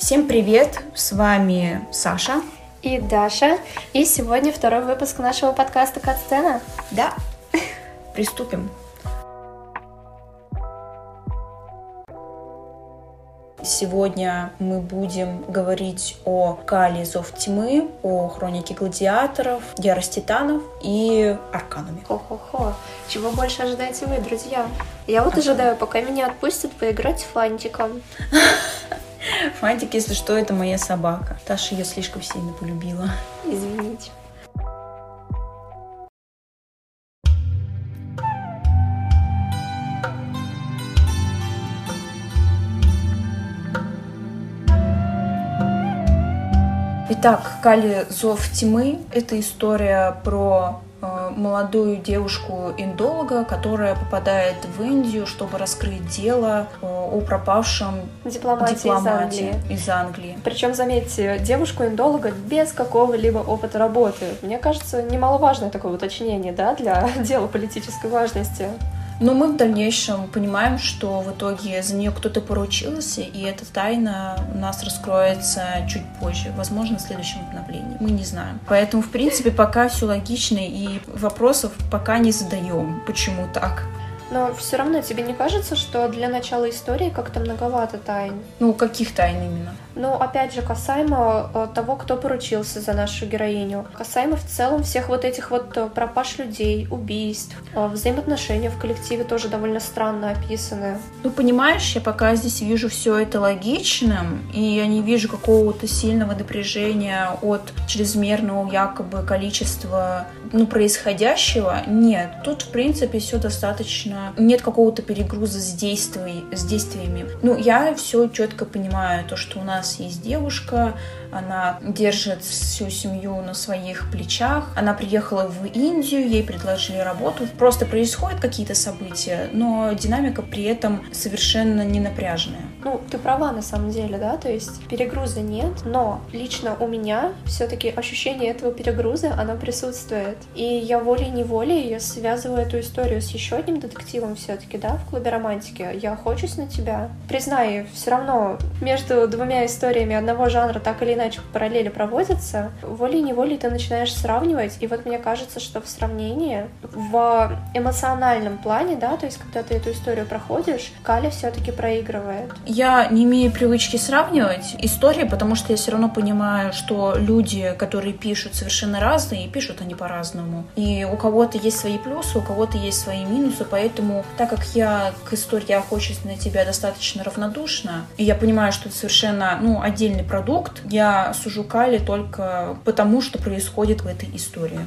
Всем привет! С вами Саша и Даша. И сегодня второй выпуск нашего подкаста «Кат-сцена». Да, приступим. Сегодня мы будем говорить о Кали Зов Тьмы, о Хронике Гладиаторов, Ярость Титанов и Арканами. Хо-хо-хо. Чего больше ожидаете вы, друзья? Я вот ожидаю, пока меня отпустят поиграть с Фантиком. Фантик, если что, это моя собака. Таша ее слишком сильно полюбила. Извините. Итак, Кали Зов Тьмы — это история про молодую девушку-индолога, которая попадает в Индию, чтобы раскрыть дело э, о пропавшем дипломате, дипломате из Англии. Из Англии. Причем, заметьте, девушку-индолога без какого-либо опыта работы. Мне кажется, немаловажное такое уточнение, да, для дела политической важности. Но мы в дальнейшем понимаем, что в итоге за нее кто-то поручился, и эта тайна у нас раскроется чуть позже, возможно, в следующем обновлении. Мы не знаем. Поэтому, в принципе, пока все логично, и вопросов пока не задаем, почему так. Но все равно тебе не кажется, что для начала истории как-то многовато тайн? Ну, каких тайн именно? Ну, опять же, касаемо э, того, кто поручился за нашу героиню. Касаемо в целом всех вот этих вот э, пропаж людей, убийств, э, взаимоотношения в коллективе тоже довольно странно описаны. Ну, понимаешь, я пока здесь вижу все это логичным, и я не вижу какого-то сильного напряжения от чрезмерного якобы количества ну, происходящего. Нет, тут, в принципе, все достаточно... Нет какого-то перегруза с, действий, с действиями. Ну, я все четко понимаю, то, что у нас нас есть девушка, она держит всю семью на своих плечах. Она приехала в Индию, ей предложили работу. Просто происходят какие-то события, но динамика при этом совершенно не напряженная. Ну, ты права на самом деле, да, то есть перегруза нет, но лично у меня все-таки ощущение этого перегруза, оно присутствует. И я волей-неволей я связываю эту историю с еще одним детективом все-таки, да, в клубе романтики. Я хочусь на тебя. Признаю, все равно между двумя историями одного жанра так или иначе параллели проводятся, волей-неволей ты начинаешь сравнивать, и вот мне кажется, что в сравнении, в эмоциональном плане, да, то есть когда ты эту историю проходишь, Кали все-таки проигрывает. Я не имею привычки сравнивать истории, потому что я все равно понимаю, что люди, которые пишут, совершенно разные, и пишут они по-разному. И у кого-то есть свои плюсы, у кого-то есть свои минусы, поэтому, так как я к истории «Охочусь на тебя» достаточно равнодушна, и я понимаю, что это совершенно, ну, отдельный продукт, я сужу Кали только потому, что происходит в этой истории.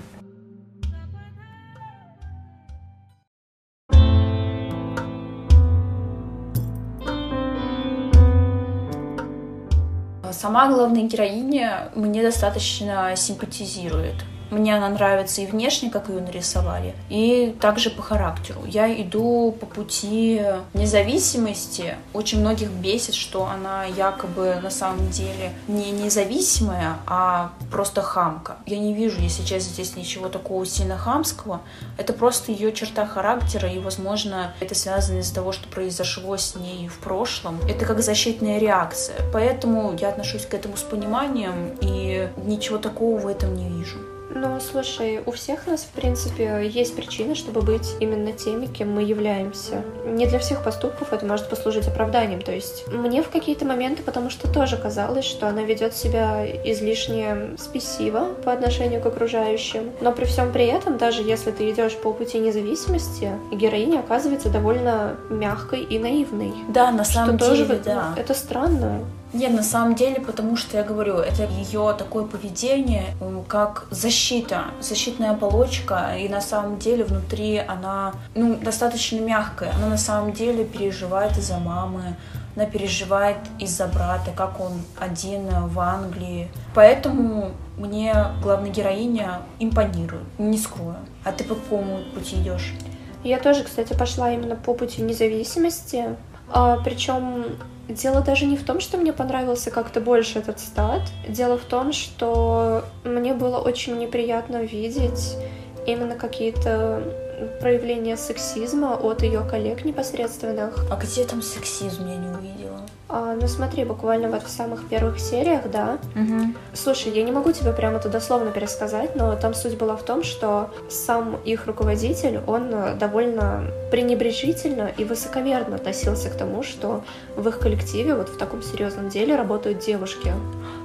Сама главная героиня мне достаточно симпатизирует. Мне она нравится и внешне, как ее нарисовали, и также по характеру. Я иду по пути независимости. Очень многих бесит, что она якобы на самом деле не независимая, а просто хамка. Я не вижу, если честно, здесь ничего такого сильно хамского. Это просто ее черта характера, и, возможно, это связано из-за того, что произошло с ней в прошлом. Это как защитная реакция. Поэтому я отношусь к этому с пониманием, и ничего такого в этом не вижу. Ну, слушай, у всех нас, в принципе, есть причины, чтобы быть именно теми, кем мы являемся. Не для всех поступков это может послужить оправданием. То есть мне в какие-то моменты, потому что тоже казалось, что она ведет себя излишне спесиво по отношению к окружающим. Но при всем при этом, даже если ты идешь по пути независимости, героиня оказывается довольно мягкой и наивной. Да, на самом что деле, тоже, да. Это странно. Нет, на самом деле, потому что я говорю, это ее такое поведение, как защита, защитная оболочка, и на самом деле внутри она ну, достаточно мягкая. Она на самом деле переживает из-за мамы, она переживает из-за брата, как он один в Англии. Поэтому мне главная героиня импонирует, не скрою. А ты по какому пути идешь? Я тоже, кстати, пошла именно по пути независимости. А, причем Дело даже не в том, что мне понравился как-то больше этот стат. Дело в том, что мне было очень неприятно видеть именно какие-то проявления сексизма от ее коллег непосредственных. А где там сексизм? Я не увидела. А, ну смотри, буквально вот в самых первых сериях, да. Угу. Слушай, я не могу тебе прямо это дословно пересказать, но там суть была в том, что сам их руководитель, он э, довольно пренебрежительно и высокомерно относился к тому, что в их коллективе вот в таком серьезном деле работают девушки.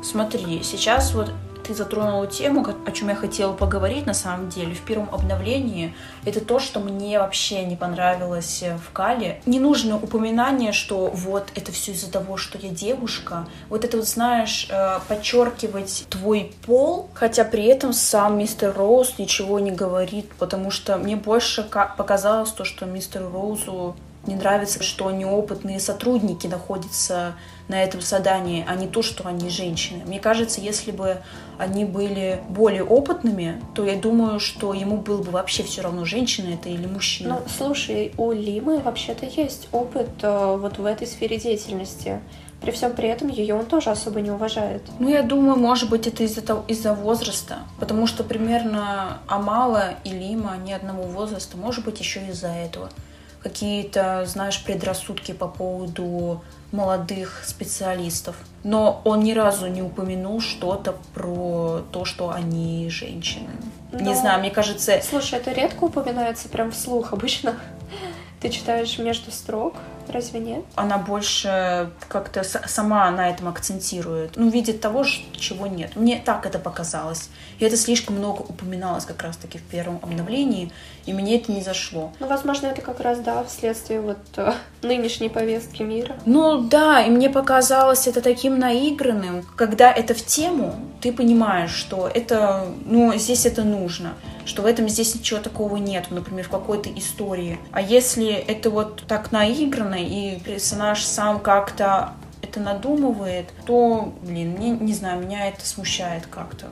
Смотри, сейчас вот ты затронула тему, о чем я хотела поговорить на самом деле в первом обновлении. Это то, что мне вообще не понравилось э, в Кале. Не нужно упоминание, что вот это все из-за того, что я девушка. Вот это вот, знаешь, э, подчеркивать твой пол, хотя при этом сам мистер Роуз ничего не говорит, потому что мне больше показалось то, что мистеру Роузу не нравится, что неопытные сотрудники находятся на этом задании, а не то, что они женщины. Мне кажется, если бы они были более опытными, то я думаю, что ему было бы вообще все равно, женщина это или мужчина. Ну, слушай, у Лимы вообще-то есть опыт э, вот в этой сфере деятельности. При всем при этом ее он тоже особо не уважает. Ну, я думаю, может быть, это из-за из-за возраста. Потому что примерно Амала и Лима они одного возраста. Может быть, еще из-за этого. Какие-то, знаешь, предрассудки по поводу молодых специалистов. Но он ни разу не упомянул что-то про то, что они женщины. Но... Не знаю, мне кажется... Слушай, это редко упоминается прям вслух. Обычно ты читаешь между строк, Разве нет? Она больше как-то сама на этом акцентирует. Ну, видит того, чего нет. Мне так это показалось. И это слишком много упоминалось как раз-таки в первом обновлении, и мне это не зашло. Ну, возможно, это как раз, да, вследствие вот э, нынешней повестки мира. Ну, да, и мне показалось это таким наигранным. Когда это в тему, ты понимаешь, что это, ну, здесь это нужно что в этом здесь ничего такого нет, например, в какой-то истории. А если это вот так наиграно, и персонаж сам как-то это надумывает, то, блин, мне, не знаю, меня это смущает как-то.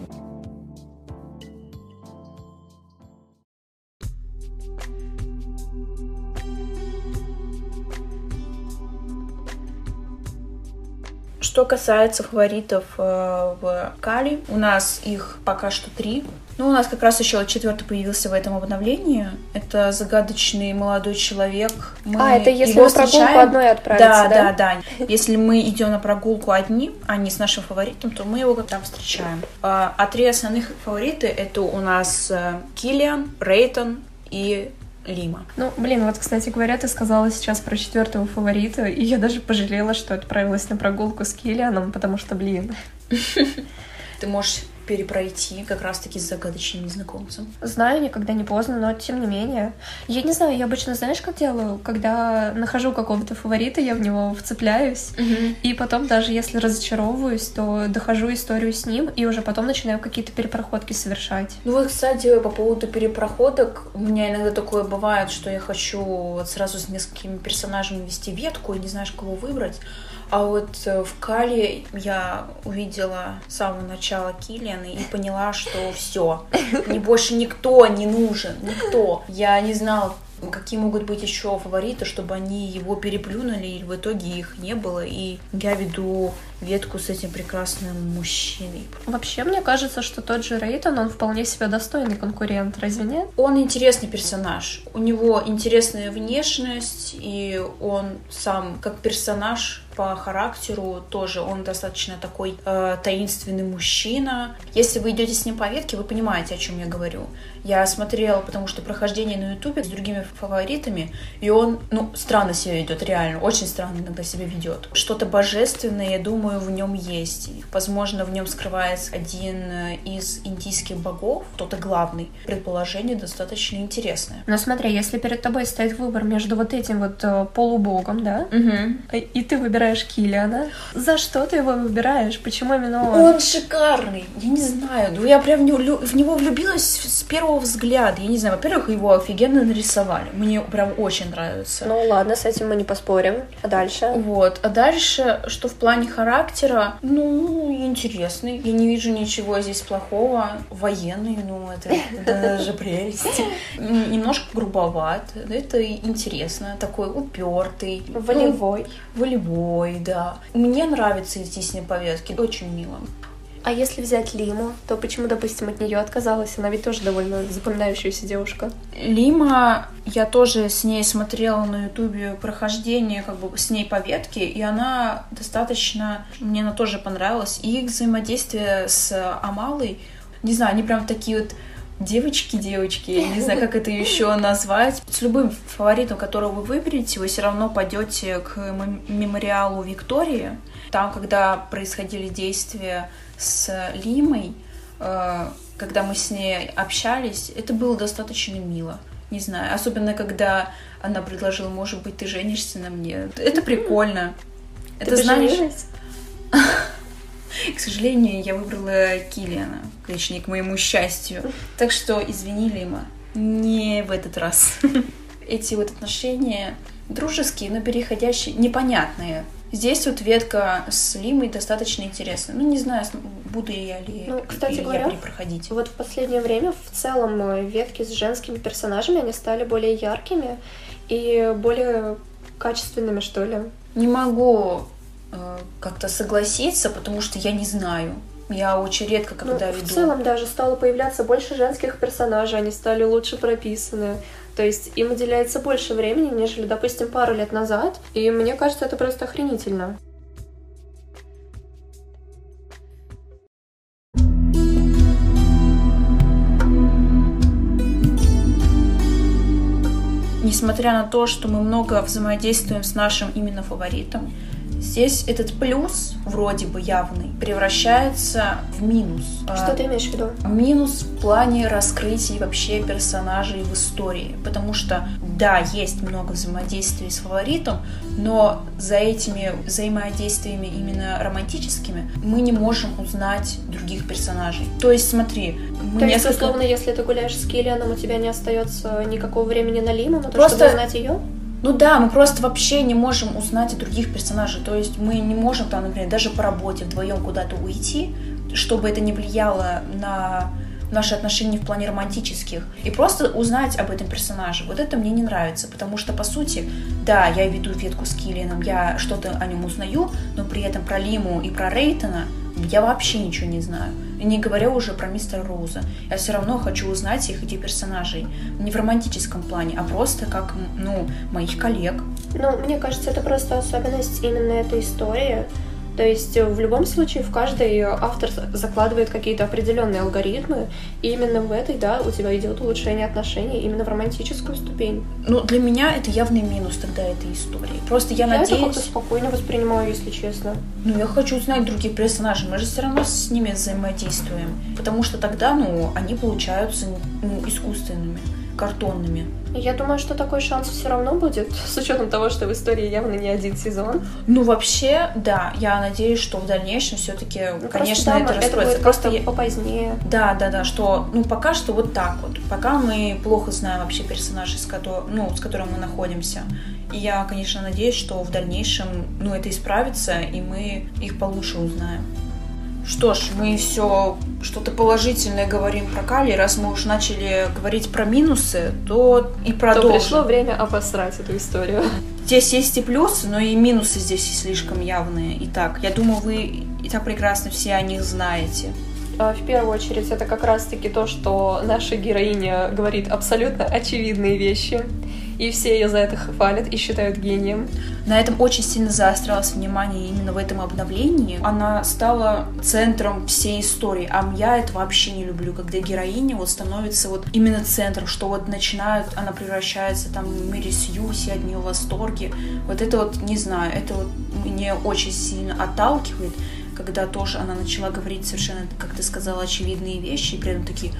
Что касается фаворитов э, в Кали, у нас их пока что три. Ну, у нас как раз еще четвертый появился в этом обновлении. Это загадочный молодой человек. Мы а, это если на прогулку одной отправиться, да? Да, да, да. Если мы идем на прогулку одни, а не с нашим фаворитом, то мы его там встречаем. А, а три основных фавориты это у нас э, Киллиан, Рейтон и Лима. Ну, блин, вот, кстати говоря, ты сказала сейчас про четвертого фаворита, и я даже пожалела, что отправилась на прогулку с Киллианом, потому что, блин... Ты можешь перепройти как раз-таки с загадочным незнакомцем? Знаю, никогда не поздно, но тем не менее. Я не знаю, я обычно, знаешь, как делаю? Когда нахожу какого-то фаворита, я в него вцепляюсь, угу. и потом даже если разочаровываюсь, то дохожу историю с ним, и уже потом начинаю какие-то перепроходки совершать. Ну вот, кстати, по поводу перепроходок, у меня иногда такое бывает, что я хочу вот сразу с несколькими персонажами вести ветку, и не знаешь, кого выбрать. А вот э, в Кале я увидела с самого начала Киллиана и поняла, что все, мне больше никто не нужен, никто. Я не знала, какие могут быть еще фавориты, чтобы они его переплюнули, или в итоге их не было, и я веду ветку с этим прекрасным мужчиной. Вообще, мне кажется, что тот же Рейтон, он вполне себе достойный конкурент, разве нет? Он интересный персонаж. У него интересная внешность, и он сам как персонаж по характеру тоже он достаточно такой э, таинственный мужчина. Если вы идете с ним по ветке, вы понимаете, о чем я говорю. Я смотрела, потому что прохождение на Ютубе с другими фаворитами, и он, ну, странно себя ведет, реально, очень странно иногда себя ведет. Что-то божественное, я думаю, в нем есть. Возможно, в нем скрывается один э, из индийских богов, кто-то главный. Предположение достаточно интересное. Но смотри, если перед тобой стоит выбор между вот этим вот э, полубогом, да, угу. и ты выбираешь Киллиана, за что ты его выбираешь? Почему именно он? Он шикарный, я не знаю, ну я прям в него влюбилась с первого первого взгляда, я не знаю, во-первых, его офигенно нарисовали. Мне прям очень нравится. Ну ладно, с этим мы не поспорим. А дальше? Вот. А дальше, что в плане характера, ну, интересный. Я не вижу ничего здесь плохого. Военный, ну, это даже прелесть. Немножко грубоват. Это интересно. Такой упертый. Волевой. Волевой, да. Мне нравится здесь на повестке. Очень мило. А если взять Лиму, то почему, допустим, от нее отказалась? Она ведь тоже довольно запоминающаяся девушка. Лима, я тоже с ней смотрела на ютубе прохождение, как бы с ней по ветке, и она достаточно, мне она тоже понравилась. И их взаимодействие с Амалой, не знаю, они прям такие вот девочки-девочки, я не знаю, как это еще назвать. С любым фаворитом, которого вы выберете, вы все равно пойдете к мемориалу Виктории. Там, когда происходили действия с Лимой, э, когда мы с ней общались, это было достаточно мило. Не знаю, особенно когда она предложила, может быть, ты женишься на мне. Это прикольно. Ты это знаешь. К сожалению, я выбрала Килиана, точнее, к моему счастью. Так что, извини, Лима, не в этот раз. Эти вот отношения дружеские, но переходящие, непонятные. Здесь вот ветка с Лимой достаточно интересна. Ну, не знаю, буду я ли, ну, кстати говоря, я проходить. Вот в последнее время в целом ветки с женскими персонажами, они стали более яркими и более качественными, что ли. Не могу как-то согласиться, потому что я не знаю. Я очень редко когда ну, веду. В целом даже стало появляться больше женских персонажей, они стали лучше прописаны. То есть им уделяется больше времени, нежели, допустим, пару лет назад. И мне кажется, это просто охренительно. Несмотря на то, что мы много взаимодействуем с нашим именно фаворитом, Здесь этот плюс, вроде бы явный, превращается в минус. Что ты имеешь в виду? Минус в плане раскрытия вообще персонажей в истории. Потому что, да, есть много взаимодействий с фаворитом, но за этими взаимодействиями именно романтическими мы не можем узнать других персонажей. То есть, смотри, мы То несколько... есть, условно, если ты гуляешь с Киллианом, у тебя не остается никакого времени на Лиму, на то, Просто... чтобы узнать ее? Ну да, мы просто вообще не можем узнать о других персонажей. То есть мы не можем там, например, даже по работе вдвоем куда-то уйти, чтобы это не влияло на наши отношения в плане романтических, и просто узнать об этом персонаже. Вот это мне не нравится, потому что, по сути, да, я веду ветку с Киллианом, я что-то о нем узнаю, но при этом про Лиму и про Рейтона я вообще ничего не знаю. И не говоря уже про мистера Роуза. Я все равно хочу узнать их, этих персонажей. Не в романтическом плане, а просто как, ну, моих коллег. Ну, мне кажется, это просто особенность именно этой истории. То есть в любом случае в каждой автор закладывает какие-то определенные алгоритмы, и именно в этой, да, у тебя идет улучшение отношений именно в романтическую ступень. Ну, для меня это явный минус тогда этой истории. Просто я, я надеюсь... Я это как-то спокойно воспринимаю, если честно. Ну, я хочу узнать других персонажей, мы же все равно с ними взаимодействуем. Потому что тогда, ну, они получаются ну, искусственными картонными. Я думаю, что такой шанс все равно будет, с учетом того, что в истории явно не один сезон. Ну, вообще, да, я надеюсь, что в дальнейшем все-таки, ну, конечно, это расстроится. Это просто я... попозднее. Да, да, да, что, ну, пока что вот так вот. Пока мы плохо знаем вообще персонажей, с, ко... ну, с которым мы находимся. И я, конечно, надеюсь, что в дальнейшем, ну, это исправится, и мы их получше узнаем. Что ж, мы все что-то положительное говорим про калий. Раз мы уж начали говорить про минусы, то и продолжим. То пришло время обосрать эту историю. Здесь есть и плюсы, но и минусы здесь слишком явные. Итак, я думаю, вы и так прекрасно все о них знаете. А, в первую очередь, это как раз-таки то, что наша героиня говорит абсолютно очевидные вещи и все ее за это хвалят и считают гением. На этом очень сильно заострялось внимание именно в этом обновлении. Она стала центром всей истории, а я это вообще не люблю, когда героиня вот становится вот именно центром, что вот начинают, она превращается там в мире Сью, все от нее в восторге. Вот это вот, не знаю, это вот мне очень сильно отталкивает, когда тоже она начала говорить совершенно, как ты сказала, очевидные вещи, и при этом такие,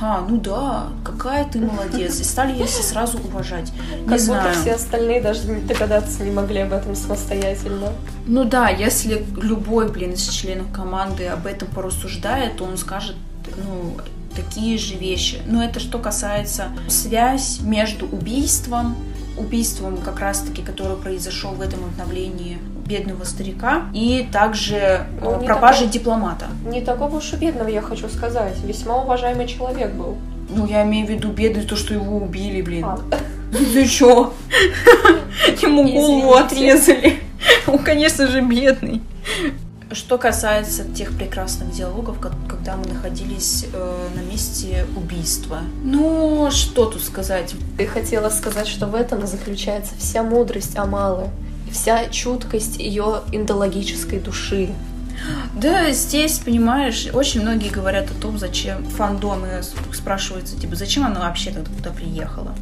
а, ну да, какая ты молодец. И стали ее все сразу уважать. Не как знаю. будто все остальные даже догадаться не могли об этом самостоятельно. Ну да, если любой, блин, из членов команды об этом порассуждает, то он скажет, ну, такие же вещи. Но это что касается связь между убийством, убийством как раз-таки, которое произошло в этом обновлении бедного старика и также ну, пропажи такого, дипломата. Не такого уж и бедного, я хочу сказать. Весьма уважаемый человек был. Ну, я имею в виду бедный, то, что его убили, блин. А. Ты чё? Ему голову отрезали. Он, конечно же, бедный. Что касается тех прекрасных диалогов, когда мы находились э, на месте убийства. Ну, что тут сказать? Ты хотела сказать, что в этом заключается вся мудрость Амалы, вся чуткость ее индологической души. Да, здесь, понимаешь, очень многие говорят о том, зачем фандомы спрашиваются, типа, зачем она вообще тогда туда приехала?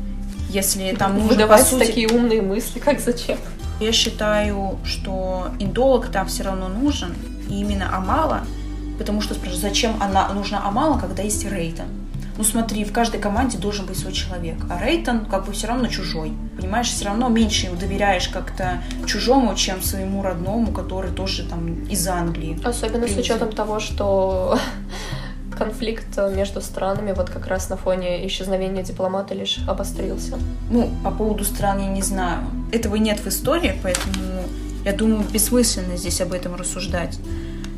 Если там нужно, Выдавать сути... такие умные мысли, как зачем? Я считаю, что индолог там все равно нужен, и именно Амала, потому что спрашивают, зачем она нужна Амала, когда есть Рейтон? Ну смотри, в каждой команде должен быть свой человек, а Рейтон как бы все равно чужой. Понимаешь, все равно меньше доверяешь как-то чужому, чем своему родному, который тоже там из Англии. Особенно с учетом того, что конфликт между странами вот как раз на фоне исчезновения дипломата лишь обострился. Ну, по поводу стран я не знаю. Этого нет в истории, поэтому я думаю, бессмысленно здесь об этом рассуждать.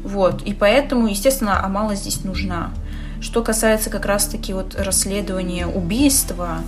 Вот, и поэтому, естественно, Амала здесь нужна. Что касается как раз-таки вот расследования убийства,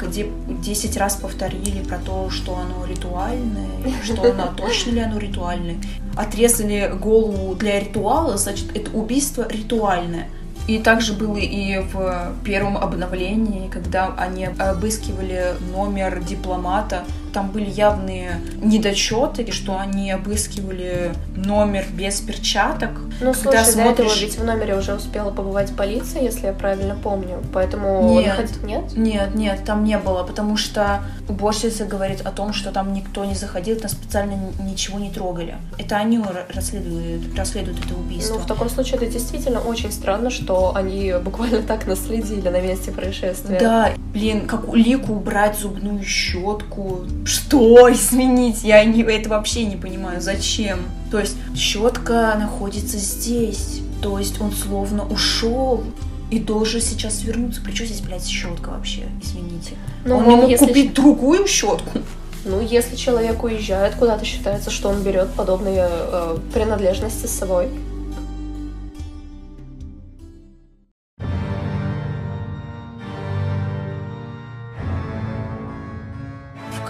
где 10 раз повторили про то, что оно ритуальное, что оно точно ли оно ритуальное. Отрезали голову для ритуала, значит, это убийство ритуальное. И также было и в первом обновлении, когда они обыскивали номер дипломата. Там были явные недочеты, что они обыскивали номер без перчаток. Ну, слушай, смотришь... до этого ведь в номере уже успела побывать полиция, если я правильно помню. Поэтому нет, он нет? Нет, нет, там не было, потому что уборщица говорит о том, что там никто не заходил, там специально ничего не трогали. Это они расследуют, расследуют это убийство. Ну, в таком случае это действительно очень странно, что они буквально так наследили на месте происшествия. Да, блин, как улику убрать зубную щетку. Что изменить? Я не, это вообще не понимаю. Зачем? То есть щетка находится здесь. То есть он словно ушел и должен сейчас вернуться. При чем здесь, блядь, щетка вообще? Извините. Ну, он, он мог если... купить другую щетку. Ну, если человек уезжает куда-то, считается, что он берет подобные э, принадлежности с собой.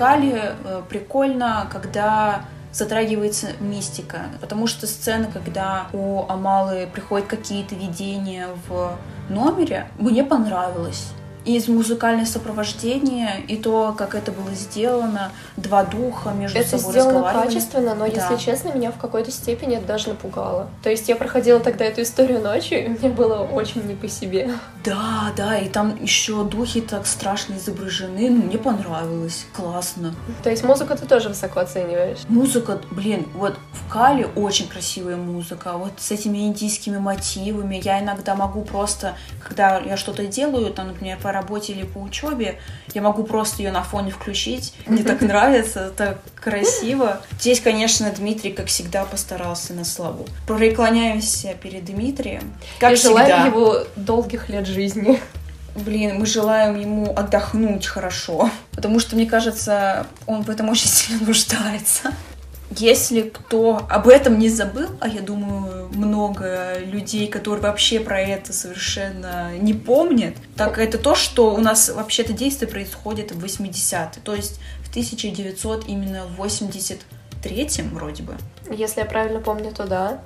Кали э, прикольно, когда затрагивается мистика, потому что сцена, когда у Амалы приходят какие-то видения в номере, мне понравилось из музыкальное сопровождение, и то, как это было сделано, два духа между это собой Это сделано качественно, но, да. если честно, меня в какой-то степени это даже напугало. То есть я проходила тогда эту историю ночью, и мне было очень не по себе. Да, да, и там еще духи так страшно изображены, ну, мне понравилось, классно. То есть музыку ты тоже высоко оцениваешь? Музыка, блин, вот в Кали очень красивая музыка, вот с этими индийскими мотивами, я иногда могу просто, когда я что-то делаю, там, например, по работе или по учебе, я могу просто ее на фоне включить. Мне так нравится, так красиво. Здесь, конечно, Дмитрий, как всегда, постарался на славу. Преклоняемся перед Дмитрием. Как И всегда. желаем его долгих лет жизни. Блин, мы желаем ему отдохнуть хорошо, потому что, мне кажется, он в этом очень сильно нуждается. Если кто об этом не забыл, а я думаю, много людей, которые вообще про это совершенно не помнят, так это то, что у нас вообще-то действие происходит в 80-е, то есть в 1900 именно в 83-м вроде бы. Если я правильно помню, то да.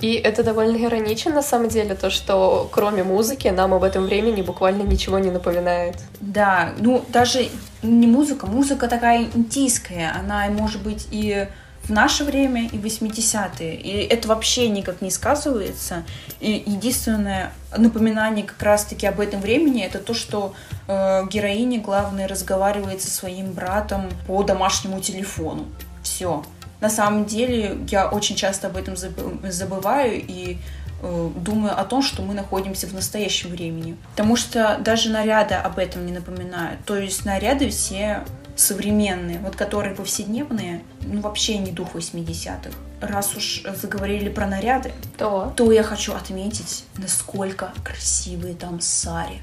И это довольно иронично, на самом деле, то, что кроме музыки нам об этом времени буквально ничего не напоминает. Да, ну даже не музыка, музыка такая индийская, она может быть и в наше время и 80-е. И это вообще никак не сказывается. И единственное напоминание как раз-таки об этом времени это то, что э, героиня главная разговаривает со своим братом по домашнему телефону. Все. На самом деле я очень часто об этом забываю и э, думаю о том, что мы находимся в настоящем времени. Потому что даже наряды об этом не напоминают. То есть наряды все современные, вот которые повседневные, ну вообще не дух 80-х. Раз уж заговорили про наряды, то, то я хочу отметить, насколько красивые там сари.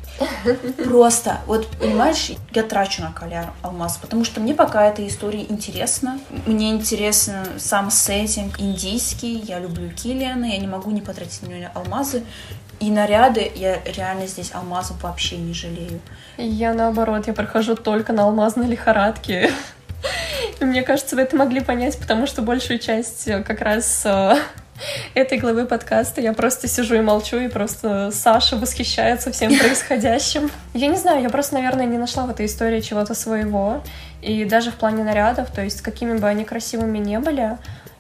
Просто, вот понимаешь, я трачу на коляр алмаз, потому что мне пока эта история интересна. Мне интересен сам сеттинг индийский, я люблю Киллиана, я не могу не потратить на него алмазы. И наряды, я реально здесь алмазов вообще не жалею. Я наоборот, я прохожу только на алмазной лихорадке. Мне кажется, вы это могли понять, потому что большую часть э, как раз э, этой главы подкаста я просто сижу и молчу, и просто Саша восхищается всем происходящим. Я не знаю, я просто, наверное, не нашла в этой истории чего-то своего. И даже в плане нарядов, то есть какими бы они красивыми не были,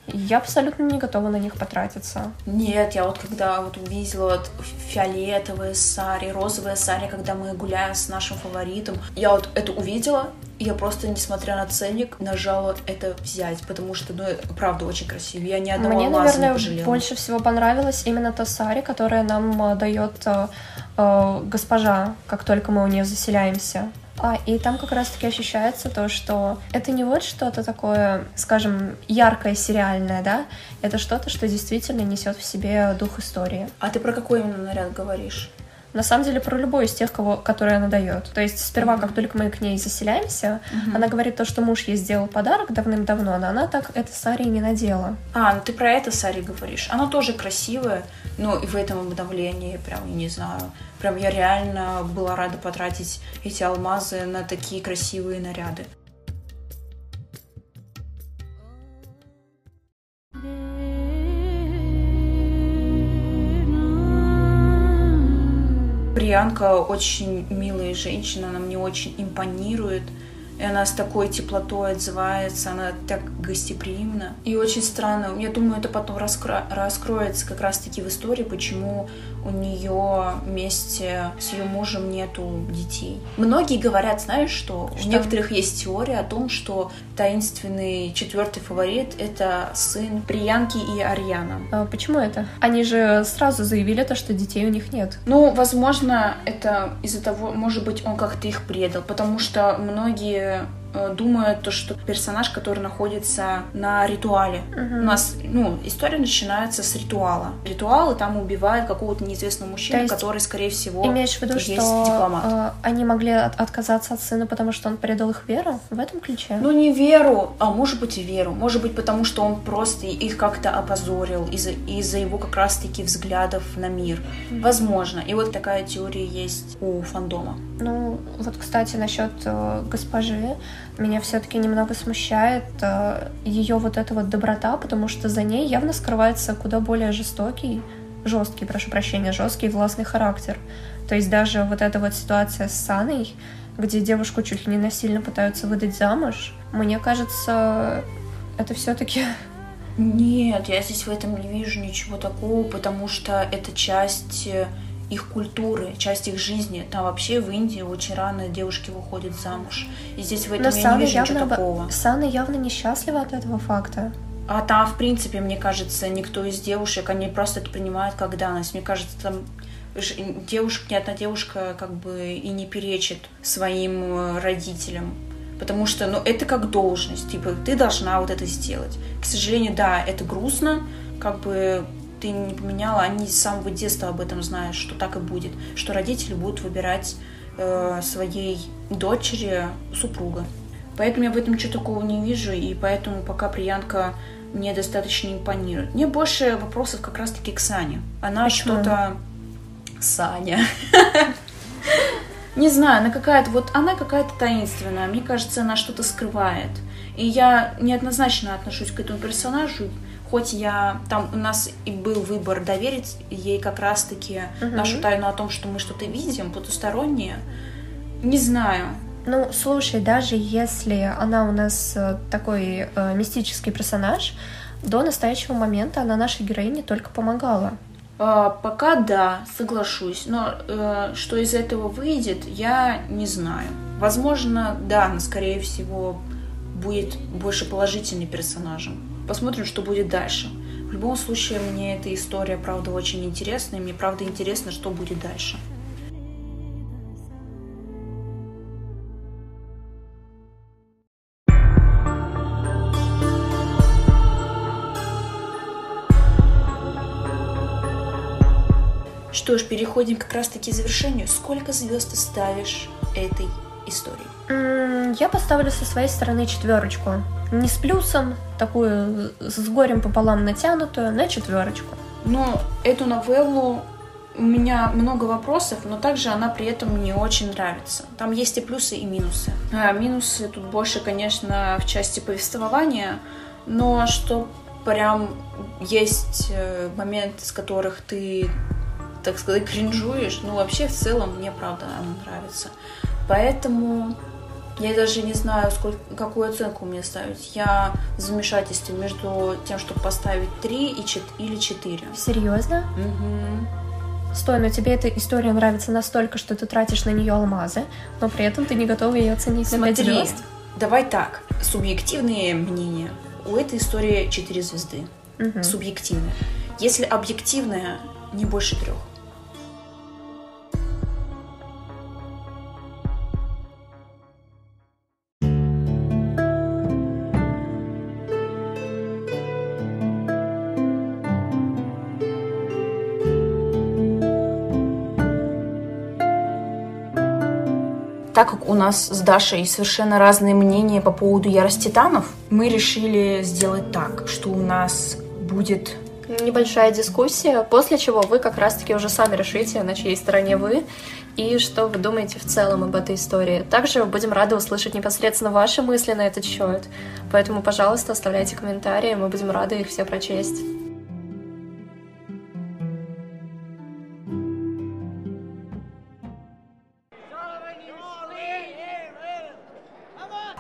я абсолютно не готова на них потратиться. Нет, я вот когда вот увидела вот фиолетовые сари, розовые сари, когда мы гуляем с нашим фаворитом, я вот это увидела, и я просто, несмотря на ценник, нажала это взять, потому что, ну, правда, очень красиво. Я ни одного Мне, наверное, не пожалела. больше всего понравилась именно та сари, которая нам э, дает э, госпожа, как только мы у нее заселяемся. А, и там как раз-таки ощущается то, что это не вот что-то такое, скажем, яркое, сериальное, да, это что-то, что действительно несет в себе дух истории. А ты про какой именно наряд говоришь? На самом деле про любой из тех, кого, которые она дает. То есть сперва, как только мы к ней заселяемся, mm-hmm. она говорит то, что муж ей сделал подарок давным-давно, но она так это сари не надела. А, ну ты про это сари говоришь. Она тоже красивая, но и в этом обновлении прям, я не знаю, прям я реально была рада потратить эти алмазы на такие красивые наряды. Брианка очень милая женщина, она мне очень импонирует. И она с такой теплотой отзывается, она так гостеприимна. И очень странно, я думаю, это потом раскро... раскроется как раз-таки в истории, почему у нее вместе с ее мужем нету детей. Многие говорят, знаешь, что, что? у некоторых есть теория о том, что таинственный четвертый фаворит — это сын Приянки и Арьяна. А почему это? Они же сразу заявили то, что детей у них нет. Ну, возможно, это из-за того, может быть, он как-то их предал, потому что многие Э, думают, то, что персонаж, который находится на ритуале. Uh-huh. У нас, ну, история начинается с ритуала. Ритуалы там убивают какого-то неизвестного мужчину, есть, который, скорее всего, имеешь в виду, есть что дипломат. Э, они могли от- отказаться от сына, потому что он предал их веру в этом ключе? Ну, не веру, а может быть и веру. Может быть, потому что он просто их как-то опозорил из-за, из-за его как раз-таки взглядов на мир. Uh-huh. Возможно. И вот такая теория есть у фандома. Ну, вот, кстати, насчет э, госпожи меня все-таки немного смущает э, ее вот эта вот доброта, потому что за ней явно скрывается куда более жестокий, жесткий, прошу прощения, жесткий властный характер. То есть даже вот эта вот ситуация с Саной, где девушку чуть ли не насильно пытаются выдать замуж, мне кажется, это все-таки нет, я здесь в этом не вижу ничего такого, потому что это часть э, их культуры, часть их жизни. Там вообще в Индии очень рано девушки выходят замуж. И здесь в этом Но я Сана не вижу явно, ничего такого. Сана явно несчастлива от этого факта. А там, в принципе, мне кажется, никто из девушек, они просто это принимают как данность. Мне кажется, там девушка, ни одна девушка как бы и не перечит своим э, родителям. Потому что, ну, это как должность. Типа, ты должна вот это сделать. К сожалению, да, это грустно. Как бы ты не поменяла, они с самого детства об этом знают, что так и будет, что родители будут выбирать э, своей дочери супруга. Поэтому я в этом ничего такого не вижу, и поэтому пока Приянка мне достаточно импонирует. Мне больше вопросов как раз-таки к Сане. Она что-то... Саня. Не знаю, она какая-то, вот она какая-то таинственная. Мне кажется, она что-то скрывает. И я неоднозначно отношусь к этому персонажу хоть я там у нас и был выбор доверить ей как раз-таки угу. нашу тайну о том, что мы что-то видим потустороннее, не знаю. Ну, слушай, даже если она у нас э, такой э, мистический персонаж, до настоящего момента она нашей героине только помогала. А, пока да, соглашусь, но э, что из этого выйдет, я не знаю. Возможно, да, но скорее всего будет больше положительным персонажем. Посмотрим, что будет дальше. В любом случае, мне эта история, правда, очень интересна, и мне, правда, интересно, что будет дальше. Что ж, переходим как раз-таки к завершению. Сколько звезд ты ставишь этой истории? Я поставлю со своей стороны четверочку не с плюсом, такую с горем пополам натянутую, на четверочку. Но эту новеллу у меня много вопросов, но также она при этом мне очень нравится. Там есть и плюсы, и минусы. А, минусы тут больше, конечно, в части повествования, но что прям есть э, моменты, с которых ты, так сказать, кринжуешь. Ну, вообще, в целом, мне, правда, она нравится. Поэтому я даже не знаю, сколько, какую оценку мне ставить. Я в замешательстве между тем, чтобы поставить 3 и 4, или 4. Серьезно? Угу. Стой, но тебе эта история нравится настолько, что ты тратишь на нее алмазы, но при этом ты не готова ее оценить на 5 Смотри, звезд. давай так. Субъективные мнения. У этой истории 4 звезды. Мгм. Субъективная. Если объективная, не больше трех. Так как у нас с Дашей совершенно разные мнения по поводу Ярость Титанов, мы решили сделать так, что у нас будет Небольшая дискуссия, после чего вы как раз-таки уже сами решите, на чьей стороне вы, и что вы думаете в целом об этой истории. Также будем рады услышать непосредственно ваши мысли на этот счет. Поэтому, пожалуйста, оставляйте комментарии, мы будем рады их все прочесть.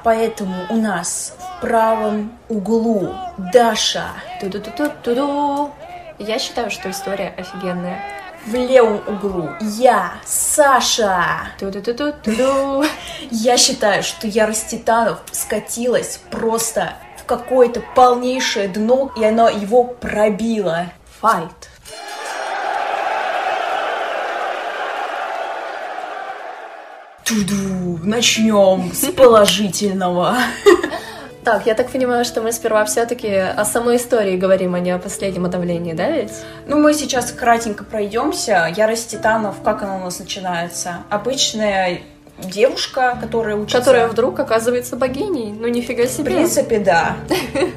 Поэтому у нас в правом углу Даша, Ту-ду-ду-ду-ду. Я считаю, что история офигенная. в левом углу я, Саша. Ту-ду-ду-ду-ду. Я считаю, что Ярость Титанов скатилась просто в какое-то полнейшее дно, и оно его пробило. Файт. Туду, начнем с положительного. Так, я так понимаю, что мы сперва все-таки о самой истории говорим, а не о последнем удавлении, да ведь? Ну, мы сейчас кратенько пройдемся. Ярость Титанов, как она у нас начинается? Обычная девушка, которая учится... Которая вдруг оказывается богиней. Ну, нифига В себе. принципе, да.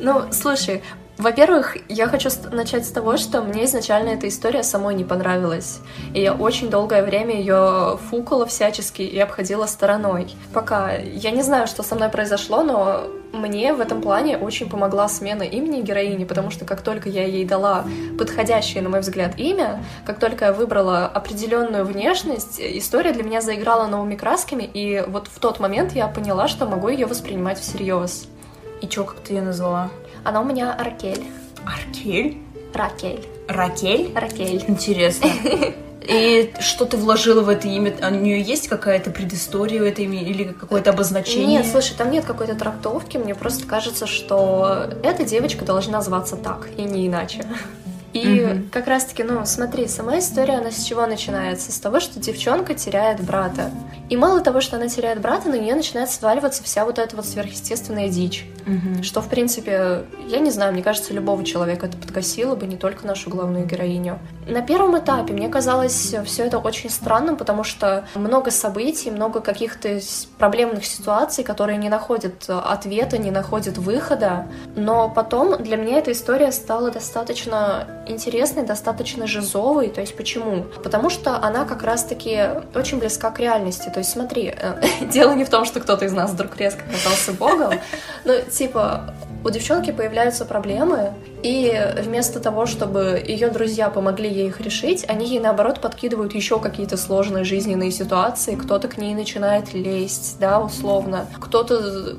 Ну, слушай, во-первых, я хочу начать с того, что мне изначально эта история самой не понравилась. И я очень долгое время ее фукала всячески и обходила стороной. Пока я не знаю, что со мной произошло, но мне в этом плане очень помогла смена имени героини, потому что как только я ей дала подходящее, на мой взгляд, имя, как только я выбрала определенную внешность, история для меня заиграла новыми красками, и вот в тот момент я поняла, что могу ее воспринимать всерьез. И чё, как ты ее назвала? Она у меня Аркель. Аркель? Ракель. Ракель? Ракель. Интересно. И что ты вложила в это имя? А У нее есть какая-то предыстория у этого имени или какое-то обозначение? Нет, слушай, там нет какой-то трактовки, мне просто кажется, что эта девочка должна зваться так, и не иначе. И Мгм. как раз-таки, ну, смотри, сама история, она с чего начинается? С того, что девчонка теряет брата. И мало того, что она теряет брата, на нее начинает сваливаться вся вот эта вот сверхъестественная дичь. Мгм. Что, в принципе, я не знаю, мне кажется, любого человека это подкосило бы, не только нашу главную героиню. На первом этапе мне казалось все это очень странным, потому что много событий, много каких-то проблемных ситуаций, которые не находят э, ответа, не находят выхода. Но потом для меня эта история стала достаточно интересной, достаточно жизовой. То есть почему? Потому что она как раз-таки очень близка к реальности. То есть смотри, э, дело не в том, что кто-то из нас вдруг резко оказался богом, но типа у девчонки появляются проблемы, и вместо того, чтобы ее друзья помогли ей их решить, они ей наоборот подкидывают еще какие-то сложные жизненные ситуации, кто-то к ней начинает лезть, да, условно, кто-то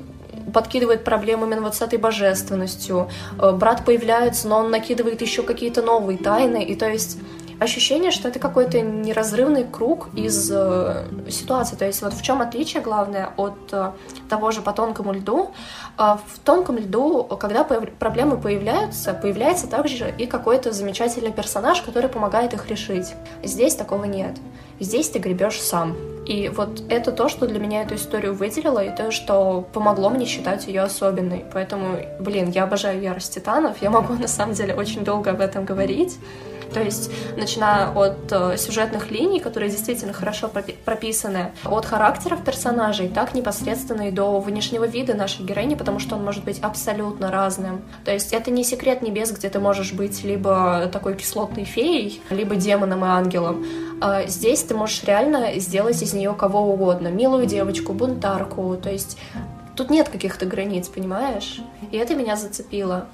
подкидывает проблемы именно вот с этой божественностью. Э, Брат появляется, но он накидывает еще какие-то новые тайны, и то есть ощущение, что это какой-то неразрывный круг из э, ситуаций. То есть вот в чем отличие главное от э, того же по тонкому льду? А в тонком льду, когда появ- проблемы появляются, появляется также и какой-то замечательный персонаж, который помогает их решить. Здесь такого нет. Здесь ты гребешь сам. И вот это то, что для меня эту историю выделило, и то, что помогло мне считать ее особенной. Поэтому, блин, я обожаю ярость титанов. Я могу на самом деле очень долго об этом говорить. То есть, начиная от э, сюжетных линий, которые действительно хорошо пропи- прописаны, от характеров персонажей, так непосредственно и до внешнего вида нашей героини, потому что он может быть абсолютно разным. То есть, это не секрет небес, где ты можешь быть либо такой кислотной феей, либо демоном и ангелом. А здесь ты можешь реально сделать из нее кого угодно. Милую девочку, бунтарку, то есть тут нет каких-то границ, понимаешь? И это меня зацепило.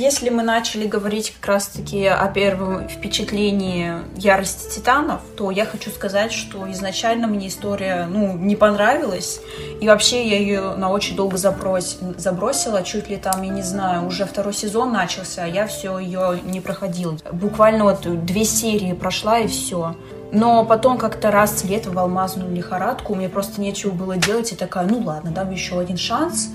Если мы начали говорить как раз-таки о первом впечатлении ярости титанов, то я хочу сказать, что изначально мне история ну, не понравилась. И вообще я ее на очень долго заброс... забросила. Чуть ли там, я не знаю, уже второй сезон начался, а я все ее не проходила. Буквально вот две серии прошла и все. Но потом как-то раз лет в алмазную лихорадку, мне просто нечего было делать, и такая, ну ладно, дам еще один шанс.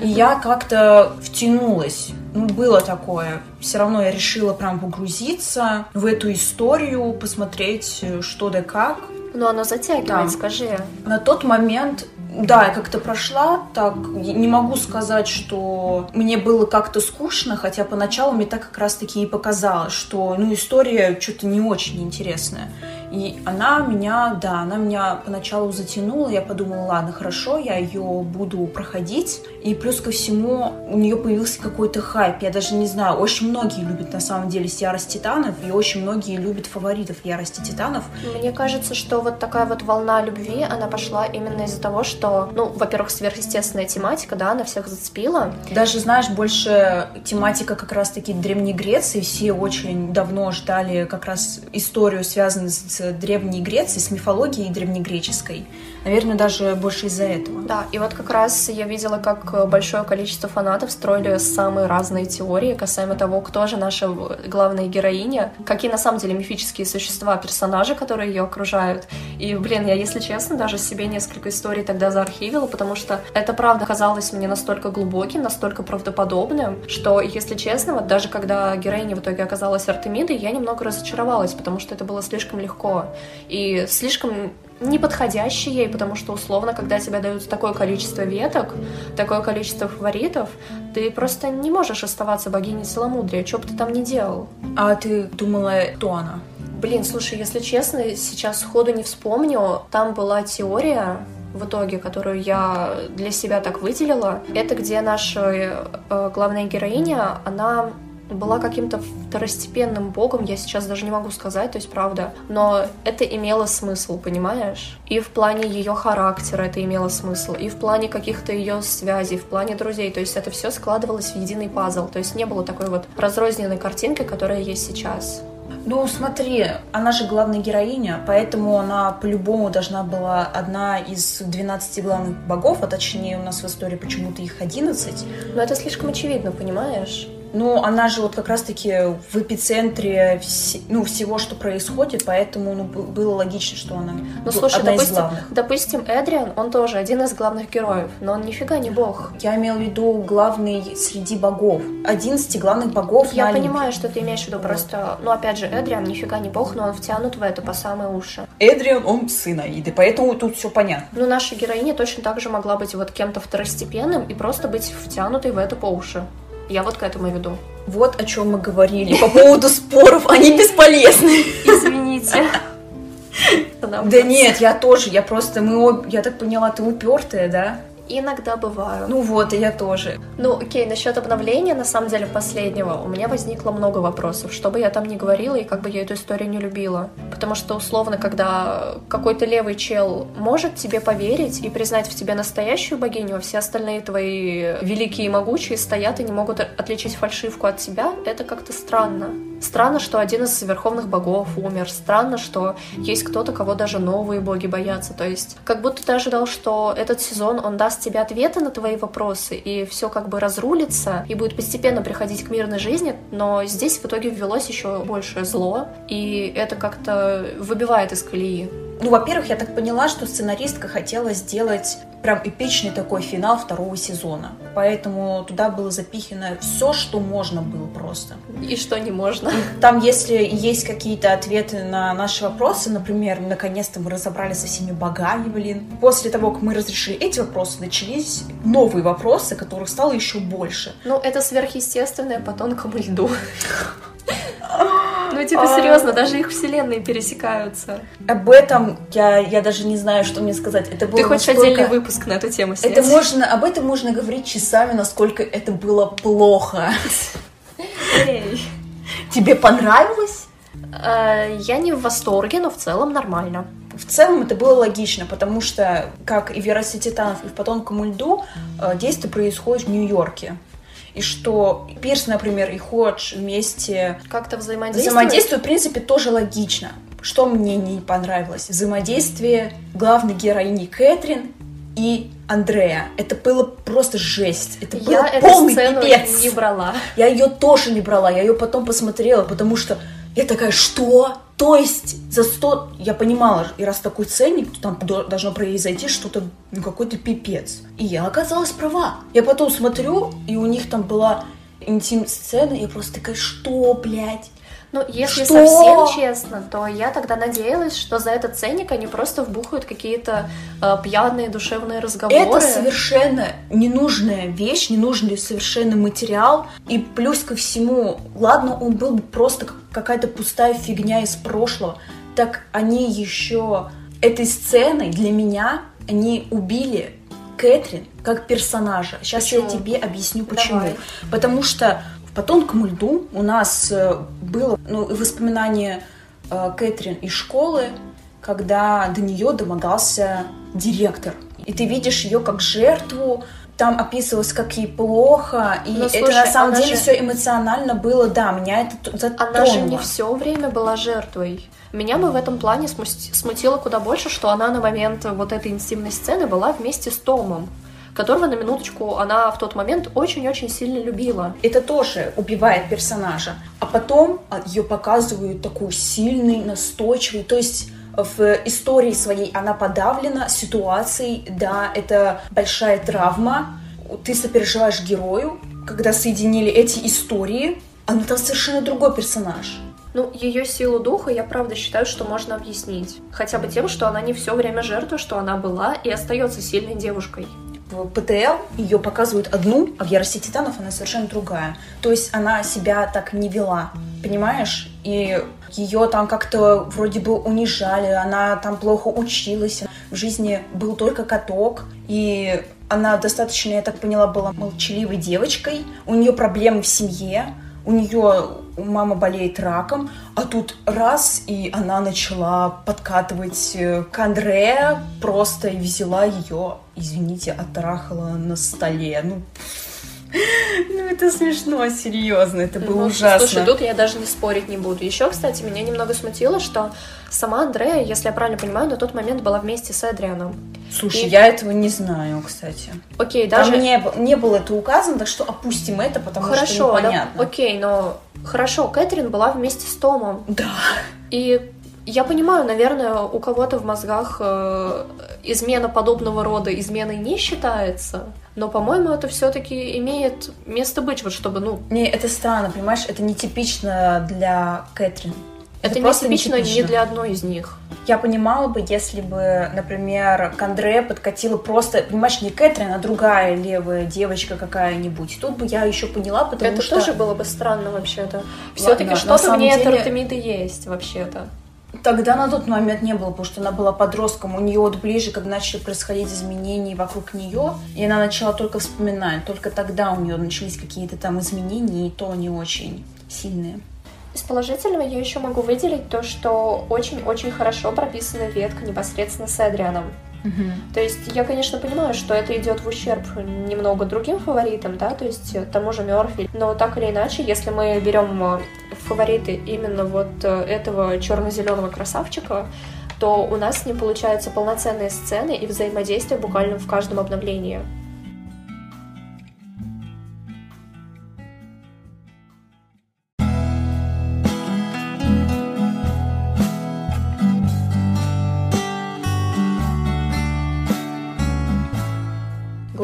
И я как-то втянулась. Ну, было такое. Все равно я решила прям погрузиться в эту историю, посмотреть, что да как. Но она затягивает, да. скажи. На тот момент да, я как-то прошла, так не могу сказать, что мне было как-то скучно, хотя поначалу мне так как раз-таки и показалось, что ну история что-то не очень интересная. И она меня, да, она меня поначалу затянула, я подумала, ладно, хорошо, я ее буду проходить. И плюс ко всему у нее появился какой-то хайп, я даже не знаю, очень многие любят на самом деле Ярость Титанов, и очень многие любят фаворитов Ярости Титанов. Мне кажется, что вот такая вот волна любви, она пошла именно из-за того, что, ну, во-первых, сверхъестественная тематика, да, она всех зацепила. Даже, знаешь, больше тематика как раз-таки Древней Греции, все очень давно ждали как раз историю, связанную с Древней Грецией, с мифологией древнегреческой. Наверное, даже больше из-за этого. Да, и вот как раз я видела, как большое количество фанатов строили самые разные теории касаемо того, кто же наша главная героиня, какие на самом деле мифические существа, персонажи, которые ее окружают. И, блин, я, если честно, даже себе несколько историй тогда заархивила, потому что это правда казалось мне настолько глубоким, настолько правдоподобным, что, если честно, вот даже когда героиня в итоге оказалась Артемидой, я немного разочаровалась, потому что это было слишком легко и слишком неподходящий ей, потому что условно, когда тебе дают такое количество веток, такое количество фаворитов, ты просто не можешь оставаться богиней целомудрия, что бы ты там ни делал. А ты думала, кто она? Блин, слушай, если честно, сейчас сходу не вспомню. Там была теория, в итоге, которую я для себя так выделила, это где наша э, главная героиня, она была каким-то второстепенным богом, я сейчас даже не могу сказать, то есть правда, но это имело смысл, понимаешь? И в плане ее характера это имело смысл, и в плане каких-то ее связей, в плане друзей, то есть это все складывалось в единый пазл, то есть не было такой вот разрозненной картинки, которая есть сейчас. Ну, смотри, она же главная героиня, поэтому она по-любому должна была одна из 12 главных богов, а точнее у нас в истории почему-то их 11. Но это слишком очевидно, понимаешь? Ну, она же вот как раз-таки в эпицентре вс- ну, всего, что происходит, поэтому ну, было логично, что она ну, слушай, одна допустим, из главных. Допустим, Эдриан, он тоже один из главных героев, но он нифига не бог. Я имела в виду главный среди богов. 11 главных богов Я понимаю, что ты имеешь в виду, просто, ну, опять же, Эдриан нифига не бог, но он втянут в это по самые уши. Эдриан, он сын Аиды, поэтому тут все понятно. Ну, наша героиня точно так же могла быть вот кем-то второстепенным и просто быть втянутой в это по уши. Я вот к этому веду. Вот о чем мы говорили по поводу споров. Они бесполезны. Извините. Да нет, я тоже, я просто, мы, я так поняла, ты упертая, да? Иногда бываю. Ну вот, и я тоже. Ну, окей, насчет обновления, на самом деле, последнего, у меня возникло много вопросов, что бы я там ни говорила и как бы я эту историю не любила. Потому что, условно, когда какой-то левый чел может тебе поверить и признать в тебе настоящую богиню, а все остальные твои великие и могучие стоят и не могут отличить фальшивку от тебя, это как-то странно. Странно, что один из верховных богов умер. Странно, что есть кто-то, кого даже новые боги боятся. То есть, как будто ты ожидал, что этот сезон, он даст тебе ответы на твои вопросы, и все как бы разрулится, и будет постепенно приходить к мирной жизни, но здесь в итоге ввелось еще большее зло, и это как-то выбивает из колеи. Ну, во-первых, я так поняла, что сценаристка хотела сделать прям эпичный такой финал второго сезона. Поэтому туда было запихано все, что можно было просто. И что не можно. Там, если есть какие-то ответы на наши вопросы, например, наконец-то мы разобрались со всеми богами, блин. После того, как мы разрешили эти вопросы, начались новые вопросы, которых стало еще больше. Ну, это сверхъестественное по тонкому льду. Ну, типа, серьезно, даже их вселенные пересекаются. Об этом я, я даже не знаю, что мне сказать. Это было Ты хочешь настолько... отдельный выпуск на эту тему снять? Это можно, об этом можно говорить часами, насколько это было плохо. Эй. Тебе понравилось? Э, я не в восторге, но в целом нормально. В целом это было логично, потому что, как и в «Ярости титанов», и в «Потонком льду», э, действие происходит в Нью-Йорке. И что Пирс, например, и Ходж вместе Как-то взаимодействуют? взаимодействуют, в принципе, тоже логично. Что мне не понравилось? Взаимодействие главной героини Кэтрин и Андрея. Это было просто жесть. Это было Я эту полный сцену пипец. не брала. Я ее тоже не брала, я ее потом посмотрела, потому что я такая, что? То есть за 100... Я понимала, и раз такой ценник, то там до- должно произойти что-то, ну, какой-то пипец. И я оказалась права. Я потом смотрю, и у них там была интим-сцена, я просто такая, что, блядь? Ну, если Что? совсем честно, то я тогда надеялась, что за этот ценник они просто вбухают какие-то э, пьяные душевные разговоры. Это совершенно ненужная вещь, ненужный совершенно материал. И плюс ко всему, ладно, он был бы просто как- какая-то пустая фигня из прошлого, так они еще этой сценой для меня, они убили Кэтрин как персонажа. Сейчас я Почему? тебе объясню почему. Давай. Потому что в «Потомком льду» у нас э, было ну, воспоминание э, Кэтрин из школы, когда до нее домогался директор. И ты видишь ее как жертву, там описывалось, как ей плохо, и Но, это слушай, на самом деле же- все эмоционально было, да, меня это затронуло. Она же не все время была жертвой. Меня бы в этом плане смутило куда больше, что она на момент вот этой интимной сцены была вместе с Томом, которого на минуточку она в тот момент очень-очень сильно любила. Это тоже убивает персонажа. А потом ее показывают такую сильной, настойчивой. То есть в истории своей она подавлена ситуацией, да, это большая травма. Ты сопереживаешь герою, когда соединили эти истории, она там совершенно другой персонаж. Ну, ее силу духа я правда считаю, что можно объяснить. Хотя бы тем, что она не все время жертва, что она была и остается сильной девушкой. В ПТЛ ее показывают одну, а в Ярости Титанов она совершенно другая. То есть она себя так не вела, понимаешь? И ее там как-то вроде бы унижали, она там плохо училась, в жизни был только каток, и она достаточно, я так поняла, была молчаливой девочкой, у нее проблемы в семье, у нее мама болеет раком, а тут раз, и она начала подкатывать э, к Андре просто и взяла ее, извините, оттрахала на столе. Ну, ну это смешно, серьезно, это было Ну, ужасно. Слушай, тут я даже не спорить не буду. Еще, кстати, меня немного смутило, что сама Андрея, если я правильно понимаю, на тот момент была вместе с Эдрианом. Слушай, И- я этого не знаю, кстати. Окей, даже... Там не, не было это указано, так что опустим это, потому что Хорошо, да, непонятно. окей, но хорошо, Кэтрин была вместе с Томом. Да. И я понимаю, наверное, у кого-то в мозгах э, измена подобного рода изменой не считается, но, по-моему, это все-таки имеет место быть, вот чтобы, ну, Не, это странно, понимаешь, это нетипично для Кэтрин. это, не просто типично нетипично. для одной из них. Я понимала бы, если бы, например, к Андре подкатила просто, понимаешь, не Кэтрин, а другая левая девочка какая-нибудь. Тут бы я еще поняла, потому это что... тоже было бы странно вообще-то. Все-таки что-то мне от деле- есть вообще-то. Тогда на тот момент не было, потому что она была подростком. У нее вот ближе, когда начали происходить изменения вокруг нее, и она начала только вспоминать. Только тогда у нее начались какие-то там изменения, и то не очень сильные. Из положительного я еще могу выделить то, что очень-очень хорошо прописана ветка непосредственно с Эдрианом. То есть я, конечно, понимаю, что это идет в ущерб немного другим фаворитам, да, то есть тому же Мерфи. Но так или иначе, если мы берем э, фавориты именно вот э, этого черно-зеленого красавчика, то у нас с ним получаются полноценные сцены и взаимодействие буквально в каждом обновлении.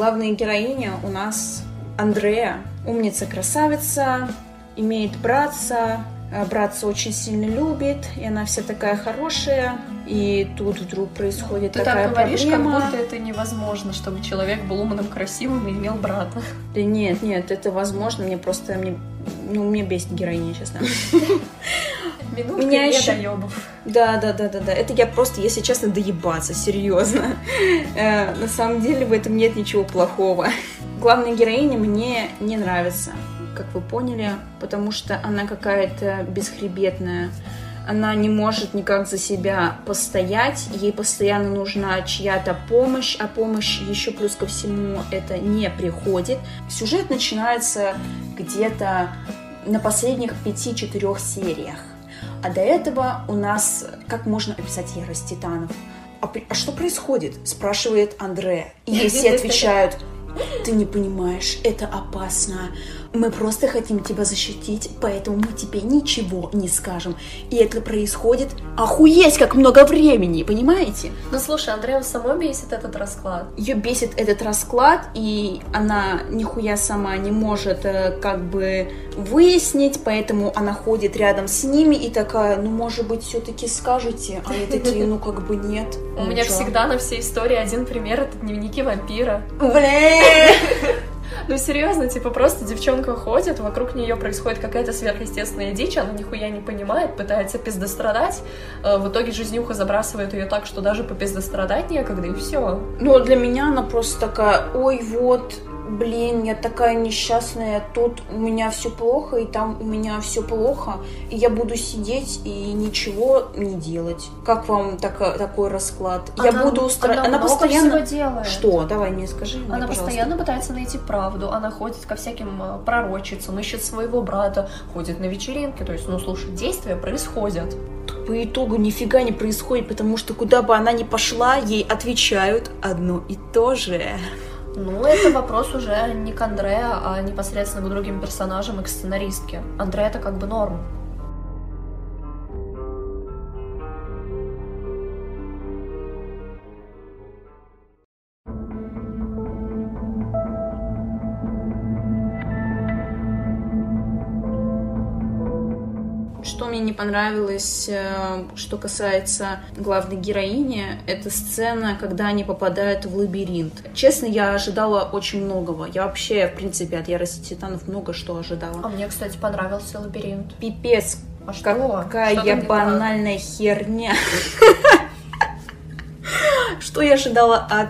Главная героиня у нас Андрея. Умница-красавица, имеет братца, а братца очень сильно любит, и она вся такая хорошая. И тут вдруг происходит такая проблема. это невозможно, чтобы человек был умным, красивым и имел брата. Да нет, нет, это возможно, мне просто, мне, ну, мне бесит героиня, честно. Минутка Меня ещё- недоёбов. Да, да, да, да, да. Это я просто, если честно, доебаться, серьезно. Э, На самом деле в этом нет ничего плохого. Главная героиня мне не нравится, как вы поняли, потому что она какая-то бесхребетная. она не может никак за себя постоять, ей постоянно нужна чья-то помощь, а помощь еще плюс ко всему это не приходит. Сюжет начинается где-то на последних пяти-четырех сериях. А до этого у нас, как можно описать ярость титанов? А, а что происходит? Спрашивает Андре. И ей все отвечают, ты не понимаешь, это опасно. Мы просто хотим тебя защитить, поэтому мы тебе ничего не скажем. И это происходит охуеть как много времени, понимаете? Ну слушай, Андрея самой бесит этот расклад. Ее бесит этот расклад, и она нихуя сама не может э, как бы выяснить, поэтому она ходит рядом с ними и такая, ну может быть все-таки скажете, а я такие, ну как бы нет. У меня всегда на всей истории один пример, это дневники вампира. Блин! Ну серьезно, типа просто девчонка ходит, вокруг нее происходит какая-то сверхъестественная дичь, она нихуя не понимает, пытается пиздострадать, э, в итоге жизнюха забрасывает ее так, что даже по пиздострадать некогда, и все. Ну, для меня она просто такая, ой, вот, блин, я такая несчастная, тут у меня все плохо, и там у меня все плохо, и я буду сидеть и ничего не делать. Как вам так, такой расклад? Она, я буду устраивать. Она, она постоянно делает. Что? Давай мне скажи. Мне, она пожалуйста. постоянно пытается найти правду. Она ходит ко всяким э, пророчицам, ищет своего брата, ходит на вечеринки. То есть, ну слушай, действия происходят. По итогу нифига не происходит, потому что куда бы она ни пошла, ей отвечают одно и то же. Ну, это вопрос уже не к Андреа, а непосредственно к другим персонажам и к сценаристке. Андре это как бы норм. Не понравилось, э, что касается главной героини, это сцена, когда они попадают в лабиринт. Честно, я ожидала очень многого. Я вообще, в принципе, от Ярости Титанов много что ожидала. А мне, кстати, понравился лабиринт. Пипец. А что? Какая что банальная херня. Что я ожидала от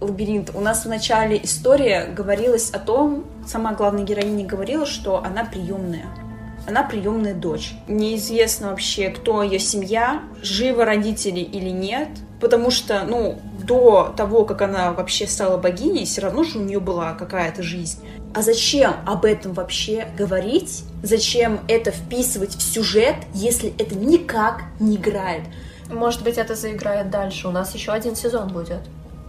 лабиринта? У нас в начале истории говорилось о том, сама главная героиня говорила, что она приемная она приемная дочь. Неизвестно вообще, кто ее семья, живы родители или нет, потому что, ну, до того, как она вообще стала богиней, все равно же у нее была какая-то жизнь. А зачем об этом вообще говорить? Зачем это вписывать в сюжет, если это никак не играет? Может быть, это заиграет дальше. У нас еще один сезон будет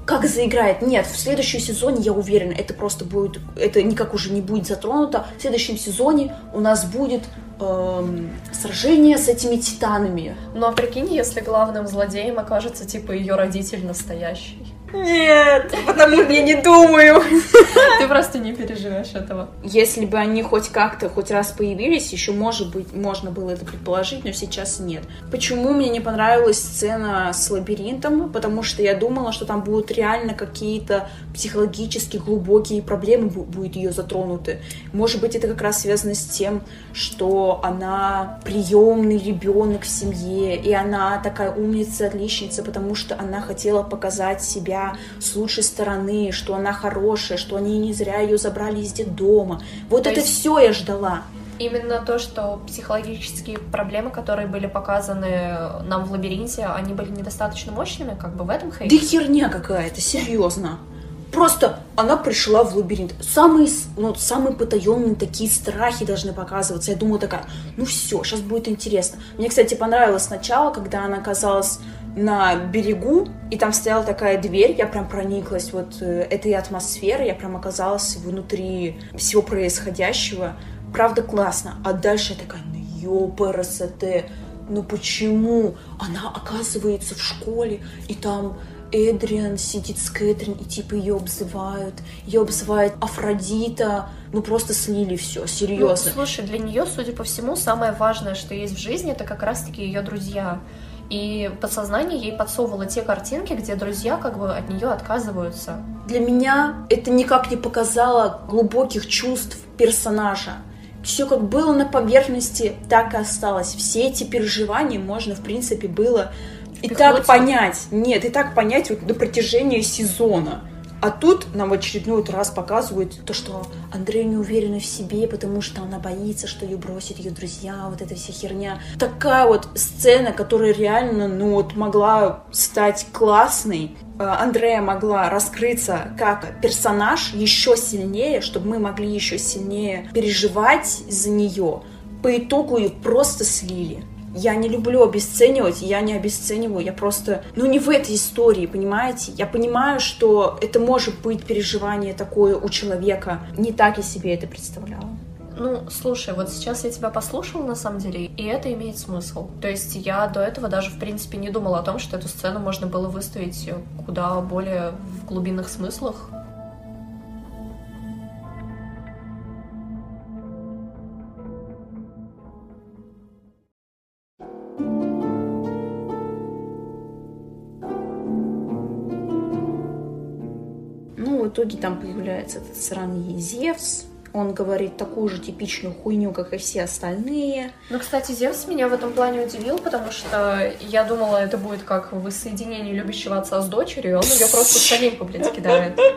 как заиграет. Нет, в следующем сезоне, я уверена, это просто будет, это никак уже не будет затронуто. В следующем сезоне у нас будет эм, сражение с этими титанами. Ну а прикинь, если главным злодеем окажется типа ее родитель настоящий. Нет, потому что я не думаю. Ты просто не переживешь этого. Если бы они хоть как-то, хоть раз появились, еще, может быть, можно было это предположить, но сейчас нет. Почему мне не понравилась сцена с лабиринтом? Потому что я думала, что там будут реально какие-то психологически глубокие проблемы будут ее затронуты. Может быть, это как раз связано с тем, что она приемный ребенок в семье, и она такая умница, отличница, потому что она хотела показать себя с лучшей стороны, что она хорошая, что они не зря ее забрали из детдома. Вот то это есть... все я ждала. Именно то, что психологические проблемы, которые были показаны нам в лабиринте, они были недостаточно мощными, как бы в этом хейт. Да херня какая-то, серьезно. Просто она пришла в лабиринт. Самые, ну, самые потаенные такие страхи должны показываться. Я думала такая, ну все, сейчас будет интересно. Мне, кстати, понравилось сначала, когда она оказалась на берегу, и там стояла такая дверь, я прям прониклась вот э, этой атмосферой, я прям оказалась внутри всего происходящего. Правда, классно. А дальше я такая, ну ёпарасоте, ну почему? Она оказывается в школе, и там Эдриан сидит с Кэтрин, и типа ее обзывают, ее обзывает Афродита, ну просто слили все, серьезно. Ну, слушай, для нее, судя по всему, самое важное, что есть в жизни, это как раз-таки ее друзья. И подсознание ей подсовывало те картинки, где друзья как бы от нее отказываются. Для меня это никак не показало глубоких чувств персонажа. Все как было на поверхности, так и осталось. Все эти переживания можно, в принципе, было и так понять. Нет, и так понять вот на протяжении сезона. А тут нам в очередной раз показывают то, что Андрея не уверена в себе, потому что она боится, что ее бросят ее друзья, вот эта вся херня. Такая вот сцена, которая реально, ну вот, могла стать классной. Э, Андрея могла раскрыться как персонаж еще сильнее, чтобы мы могли еще сильнее переживать за нее. По итогу ее просто слили. Я не люблю обесценивать, я не обесцениваю, я просто, ну не в этой истории, понимаете? Я понимаю, что это может быть переживание такое у человека. Не так я себе это представляла. Ну, слушай, вот сейчас я тебя послушала, на самом деле, и это имеет смысл. То есть я до этого даже, в принципе, не думала о том, что эту сцену можно было выставить куда более в глубинных смыслах, итоге там появляется этот сраный Зевс, он говорит такую же типичную хуйню, как и все остальные. Ну, кстати, Зевс меня в этом плане удивил, потому что я думала, это будет как воссоединение любящего отца с дочерью, он ее просто в блядь, кидает.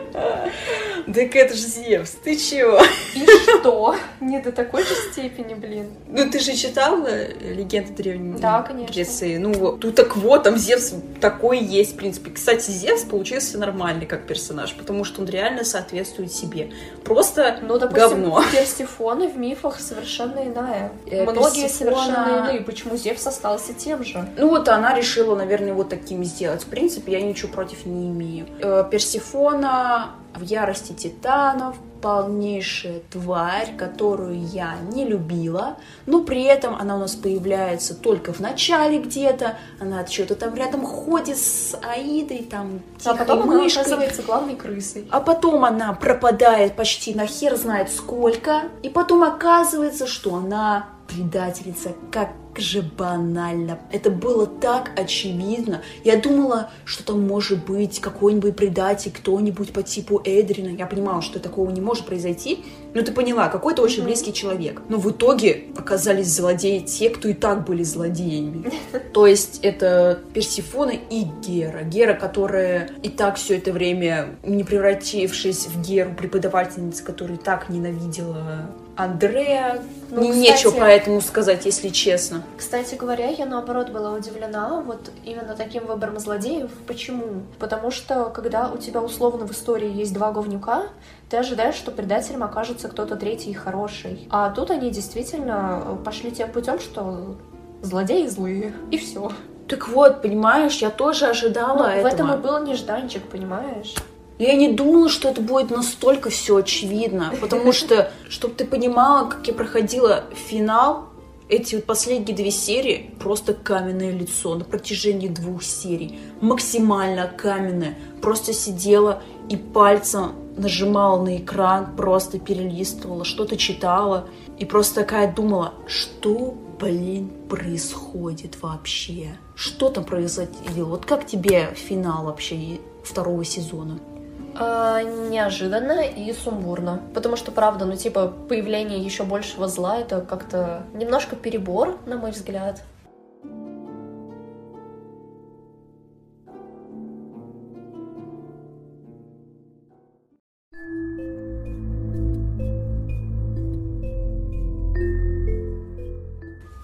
Так это же Зевс, ты чего? И что? Не до такой же степени, блин. Ну, ты же читала «Легенды древней да, конечно. Греции»? Ну, ну, так вот, там Зевс такой есть, в принципе. Кстати, Зевс получился нормальный как персонаж, потому что он реально соответствует себе. Просто ну, допустим, говно. Персифона в мифах совершенно иная. Э, Многие Персифона... совершенно иные. Почему Зевс остался тем же? Ну вот она решила, наверное, вот таким сделать. В принципе, я ничего против не имею. Э, Персифона в ярости титанов, полнейшая тварь, которую я не любила, но при этом она у нас появляется только в начале где-то, она что-то там рядом ходит с Аидой, там А потом мышкой. она оказывается главной крысой. А потом она пропадает почти на хер знает сколько, и потом оказывается, что она предательница, как же банально. Это было так очевидно. Я думала, что там может быть какой-нибудь предатель, кто-нибудь по типу Эдрина. Я понимала, что такого не может произойти. Но ты поняла, какой-то очень близкий человек. Но в итоге оказались злодеи те, кто и так были злодеями. То есть это Персифона и Гера. Гера, которая и так все это время, не превратившись в Геру, преподавательница, которая так ненавидела Андрея. Ну, не, кстати, нечего по этому сказать, если честно. Кстати говоря, я наоборот была удивлена вот именно таким выбором злодеев. Почему? Потому что когда у тебя условно в истории есть два говнюка, ты ожидаешь, что предателем окажется кто-то третий и хороший. А тут они действительно пошли тем путем, что злодеи злые, и все. Так вот, понимаешь, я тоже ожидала ну, этого. В этом и был нежданчик, понимаешь? Я не думала, что это будет настолько все очевидно, потому что, чтобы ты понимала, как я проходила финал, эти последние две серии просто каменное лицо на протяжении двух серий. Максимально каменное. Просто сидела и пальцем нажимала на экран, просто перелистывала, что-то читала. И просто такая думала, что, блин, происходит вообще? Что там произошло? Вот как тебе финал вообще второго сезона? А, неожиданно и сумбурно. Потому что, правда, ну, типа, появление еще большего зла это как-то немножко перебор, на мой взгляд.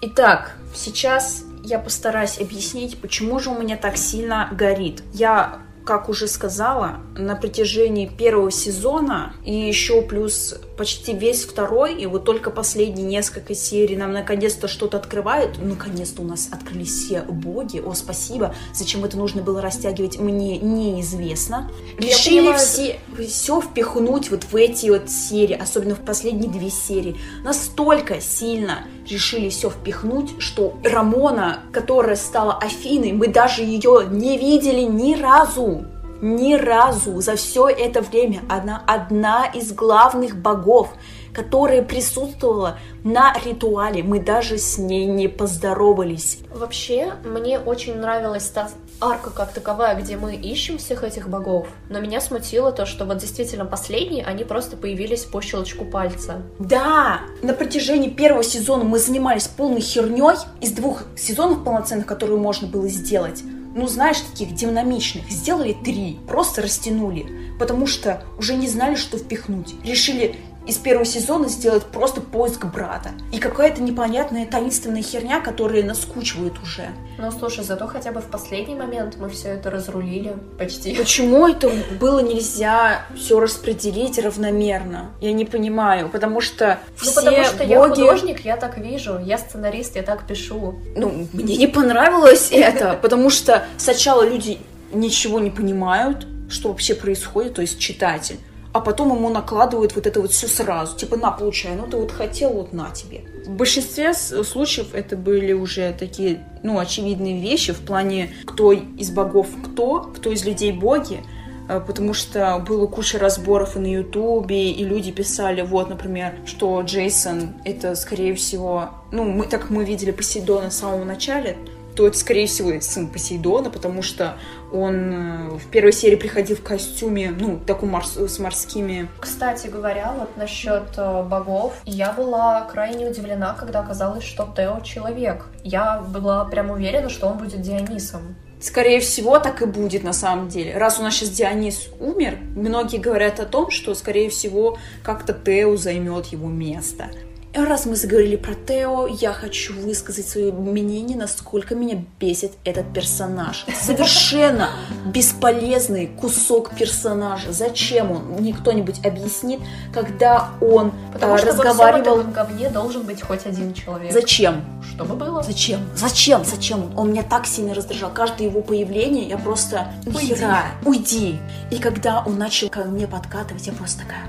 Итак, сейчас я постараюсь объяснить, почему же у меня так сильно горит. Я как уже сказала, на протяжении первого сезона и еще плюс почти весь второй, и вот только последние несколько серий нам наконец-то что-то открывают. Наконец-то у нас открылись все боги. О, спасибо. Зачем это нужно было растягивать, мне неизвестно. Решили понимаю... все, все впихнуть вот в эти вот серии, особенно в последние две серии. Настолько сильно решили все впихнуть, что Рамона, которая стала Афиной, мы даже ее не видели ни разу ни разу за все это время она одна из главных богов, которая присутствовала на ритуале. Мы даже с ней не поздоровались. Вообще, мне очень нравилась та арка как таковая, где мы ищем всех этих богов. Но меня смутило то, что вот действительно последние, они просто появились по щелчку пальца. Да, на протяжении первого сезона мы занимались полной херней из двух сезонов полноценных, которые можно было сделать ну, знаешь, таких динамичных. Сделали три, просто растянули, потому что уже не знали, что впихнуть. Решили из первого сезона сделать просто поиск брата. И какая-то непонятная таинственная херня, которая наскучивает уже. Ну, слушай, зато хотя бы в последний момент мы все это разрулили почти. Почему это было нельзя все распределить равномерно? Я не понимаю, потому что ну, все потому что боги... я художник, я так вижу, я сценарист, я так пишу. Ну, мне не понравилось это, потому что сначала люди ничего не понимают, что вообще происходит, то есть читатель а потом ему накладывают вот это вот все сразу. Типа, на, получай, ну ты вот хотел, вот на тебе. В большинстве случаев это были уже такие, ну, очевидные вещи в плане, кто из богов кто, кто из людей боги, э, потому что было куча разборов и на Ютубе, и люди писали, вот, например, что Джейсон это, скорее всего, ну, мы, так мы видели Посейдона с самого начала, то это, скорее всего, сын Посейдона, потому что он э, в первой серии приходил в костюме, ну, таком морс с морскими. Кстати говоря, вот насчет э, богов, я была крайне удивлена, когда оказалось, что Тео человек. Я была прям уверена, что он будет Дионисом. Скорее всего, так и будет на самом деле. Раз у нас сейчас Дионис умер, многие говорят о том, что, скорее всего, как-то Тео займет его место. Раз мы заговорили про Тео, я хочу высказать свое мнение, насколько меня бесит этот персонаж. Совершенно бесполезный кусок персонажа. Зачем он? Мне кто-нибудь объяснит, когда он Потому а, что разговаривал... этом говне должен быть хоть один человек. Зачем? Чтобы было. Зачем? Зачем? Зачем? Он меня так сильно раздражал. Каждое его появление, я просто... Уйди. Уйди. И когда он начал ко мне подкатывать, я просто такая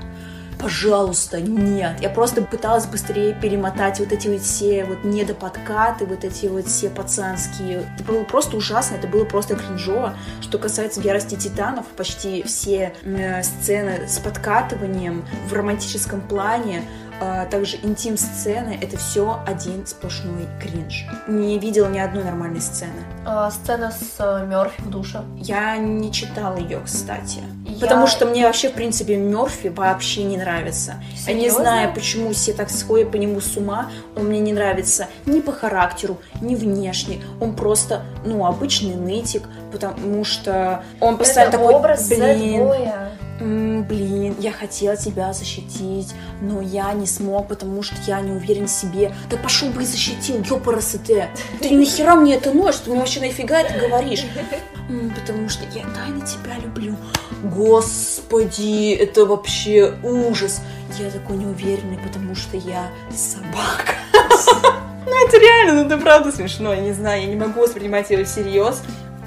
пожалуйста, нет. Я просто пыталась быстрее перемотать вот эти вот все вот недоподкаты, вот эти вот все пацанские. Это было просто ужасно, это было просто кринжово. Что касается ярости титанов, почти все э, сцены с подкатыванием в романтическом плане а, также интим-сцены, это все один сплошной кринж. Не видела ни одной нормальной сцены. А, сцена с э, Мерфи в душе. Я не читала ее, кстати. Я- Потому что мне вообще, в принципе, Мерфи вообще не нравится. Я не Серьезно? знаю, почему все так сходят по нему с ума. Он мне не нравится ни по характеру, ни внешне. Он просто, ну, обычный нытик, потому что он постоянно это такой, образ блин, сэд-боя. Блин, я хотела тебя защитить, но я не смог, потому что я не уверен в себе. Да пошел бы и защитил, ёпарасы ты. Ты нахера мне это носишь? Ты мне вообще нафига это говоришь? Потому что я тайно тебя люблю. Господи, это вообще ужас. Я такой неуверенный, потому что я собака. Ну это реально, ну это правда смешно. Я не знаю, я не могу воспринимать его всерьез.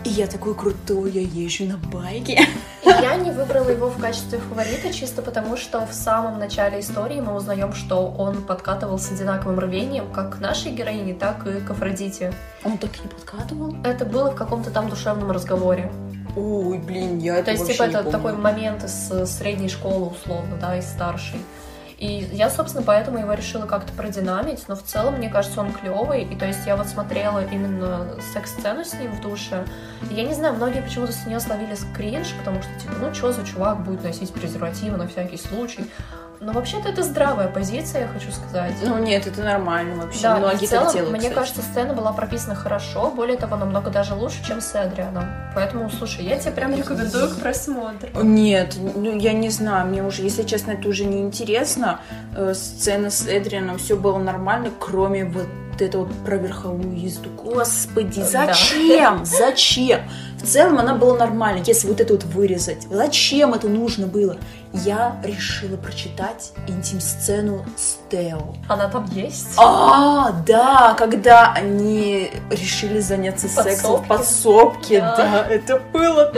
И я такой крутой, я езжу на байке. И я не выбрала его в качестве фаворита чисто потому, что в самом начале истории мы узнаем, что он подкатывал с одинаковым рвением как к нашей героине, так и к Афродите. Он так не подкатывал? Это было в каком-то там душевном разговоре. Ой, блин, я это То есть, вообще типа, это помню. такой момент из э, средней школы, условно, да, из старшей. И я, собственно, поэтому его решила как-то продинамить, но в целом, мне кажется, он клевый. И то есть я вот смотрела именно секс-сцену с ним в душе. И я не знаю, многие почему-то с нее словили кринж, потому что, типа, ну что за чувак будет носить презервативы на всякий случай. Но вообще-то это здравая позиция, я хочу сказать. Ну нет, это нормально вообще. Да, Многие в целом, так делают. мне кстати. кажется, сцена была прописана хорошо, более того, намного даже лучше, чем с Эдрианом. Поэтому, слушай, я тебе прям рекомендую к просмотру. Нет, ну я не знаю, мне уже, если честно, это уже не интересно. Э, сцена с Эдрианом, все было нормально, кроме вот этого вот про верховую езду. Господи, Да. зачем? В целом она была нормальной, если вот это вот вырезать. Зачем это нужно было? Я решила прочитать интим-сцену с Тео. Она там есть? А, да, когда они решили заняться сексом в Подсобке. подсобке, Да. да, это было.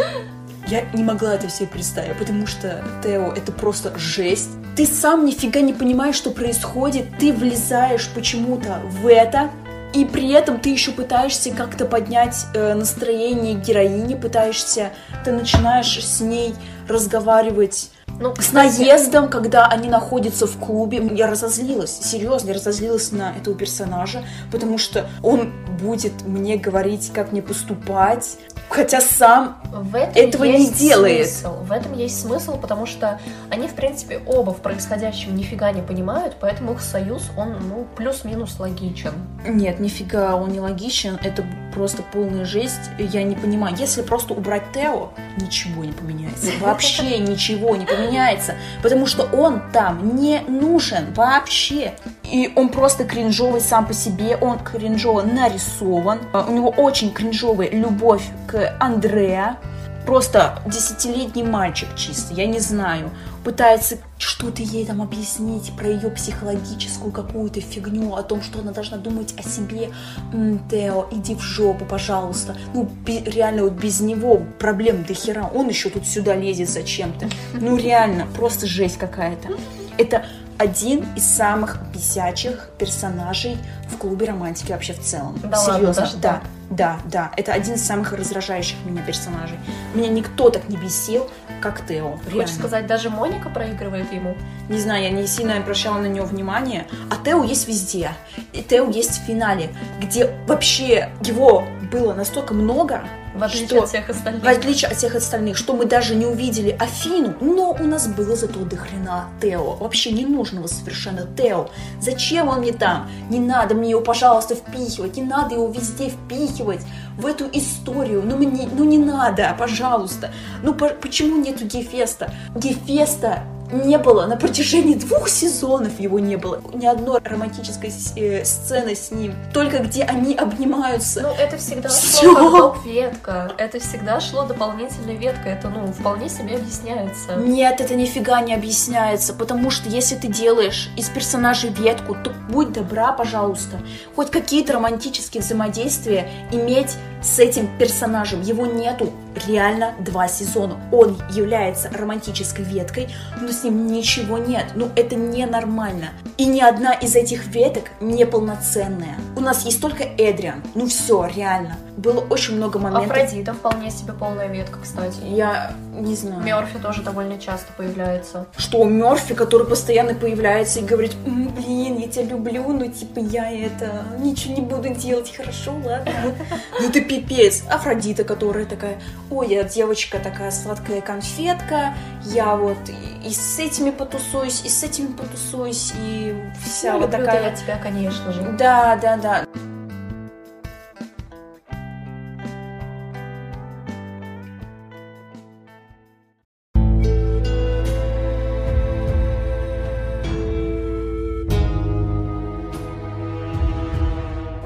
Я не могла это себе представить, потому что, Тео, это просто жесть. Ты сам нифига не понимаешь, что происходит, ты влезаешь почему-то в это, и при этом ты еще пытаешься как-то поднять э, настроение героини, пытаешься, ты начинаешь с ней разговаривать Ну, с наездом, когда они находятся в клубе, я разозлилась, серьезно, я разозлилась на этого персонажа, потому что он будет мне говорить, как мне поступать, хотя сам В этом этого не делает. Смысл. В этом есть смысл, потому что они, в принципе, оба в происходящем нифига не понимают, поэтому их союз, он, ну, плюс-минус логичен. Нет, нифига, он не логичен, это просто полная жесть. Я не понимаю, если просто убрать Тео, ничего не поменяется. Вообще ничего не поменяется, потому что он там не нужен вообще. И он просто кринжовый сам по себе, он кринжово нарисован. У него очень кринжовая любовь к Андреа. Просто десятилетний мальчик чисто, я не знаю. Пытается что-то ей там объяснить про ее психологическую какую-то фигню, о том, что она должна думать о себе. М, Тео, иди в жопу, пожалуйста. Ну, реально, вот без него проблем до хера. Он еще тут сюда лезет зачем-то. Ну, реально, просто жесть какая-то. Это один из самых бесячих персонажей в клубе романтики вообще в целом. Да ладно, Серьезно, даже да. Да, да, это один из самых раздражающих меня персонажей. Меня никто так не бесил, как Тео. Хочешь сказать, даже Моника проигрывает ему? Не знаю, я не сильно обращала на него внимание. А Тео есть везде. И Тео есть в финале, где вообще его было настолько много, В отличие что, от всех остальных. в отличие от всех остальных, что мы даже не увидели Афину, но у нас было зато до хрена Тео. Вообще не нужного совершенно Тео. Зачем он мне там? Не надо мне его, пожалуйста, впихивать. Не надо его везде впихивать в эту историю. Ну, мне, ну не надо, пожалуйста. Ну по- почему нету Гефеста? Гефеста не было на протяжении двух сезонов его не было. Ни одной романтической э, сцены с ним. Только где они обнимаются. Ну, это всегда Всё. шло как доп-ветка. Это всегда шло дополнительная ветка. Это, ну, вполне себе объясняется. Нет, это нифига не объясняется, потому что если ты делаешь из персонажей ветку, то будь добра, пожалуйста, хоть какие-то романтические взаимодействия иметь с этим персонажем. Его нету реально два сезона. Он является романтической веткой, но с ним ничего нет. Ну, это ненормально. И ни одна из этих веток не полноценная. У нас есть только Эдриан. Ну все, реально. Было очень много моментов. Афродита вполне себе полная ветка, кстати. Я не знаю. Мерфи тоже довольно часто появляется. что Мерфи, который постоянно появляется и говорит, «М, блин, я тебя люблю, но типа я это ничего не буду делать, хорошо, ладно. Ну ты пипец. Афродита, которая такая, ой, я девочка такая сладкая конфетка, я вот и, и с этими потусуюсь, и с этими потусуюсь, и вся Ну, вот такая. я тебя, конечно же. Да, да, да.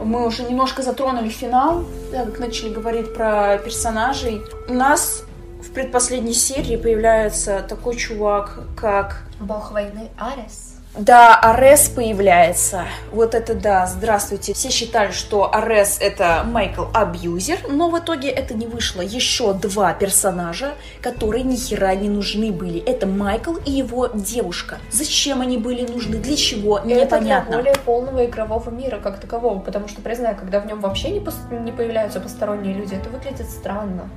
Мы уже немножко затронули финал, как начали говорить про персонажей. У нас в предпоследней серии появляется такой чувак, как Бог войны Арес. Да, Арес появляется. Вот это да, здравствуйте. Все считали, что Арес это Майкл Абьюзер, но в итоге это не вышло. Еще два персонажа, которые ни хера не нужны были. Это Майкл и его девушка. Зачем они были нужны, для чего, Это для непонятно. более полного игрового мира как такового, потому что, признаю, когда в нем вообще не, пос- не появляются посторонние люди, это выглядит странно.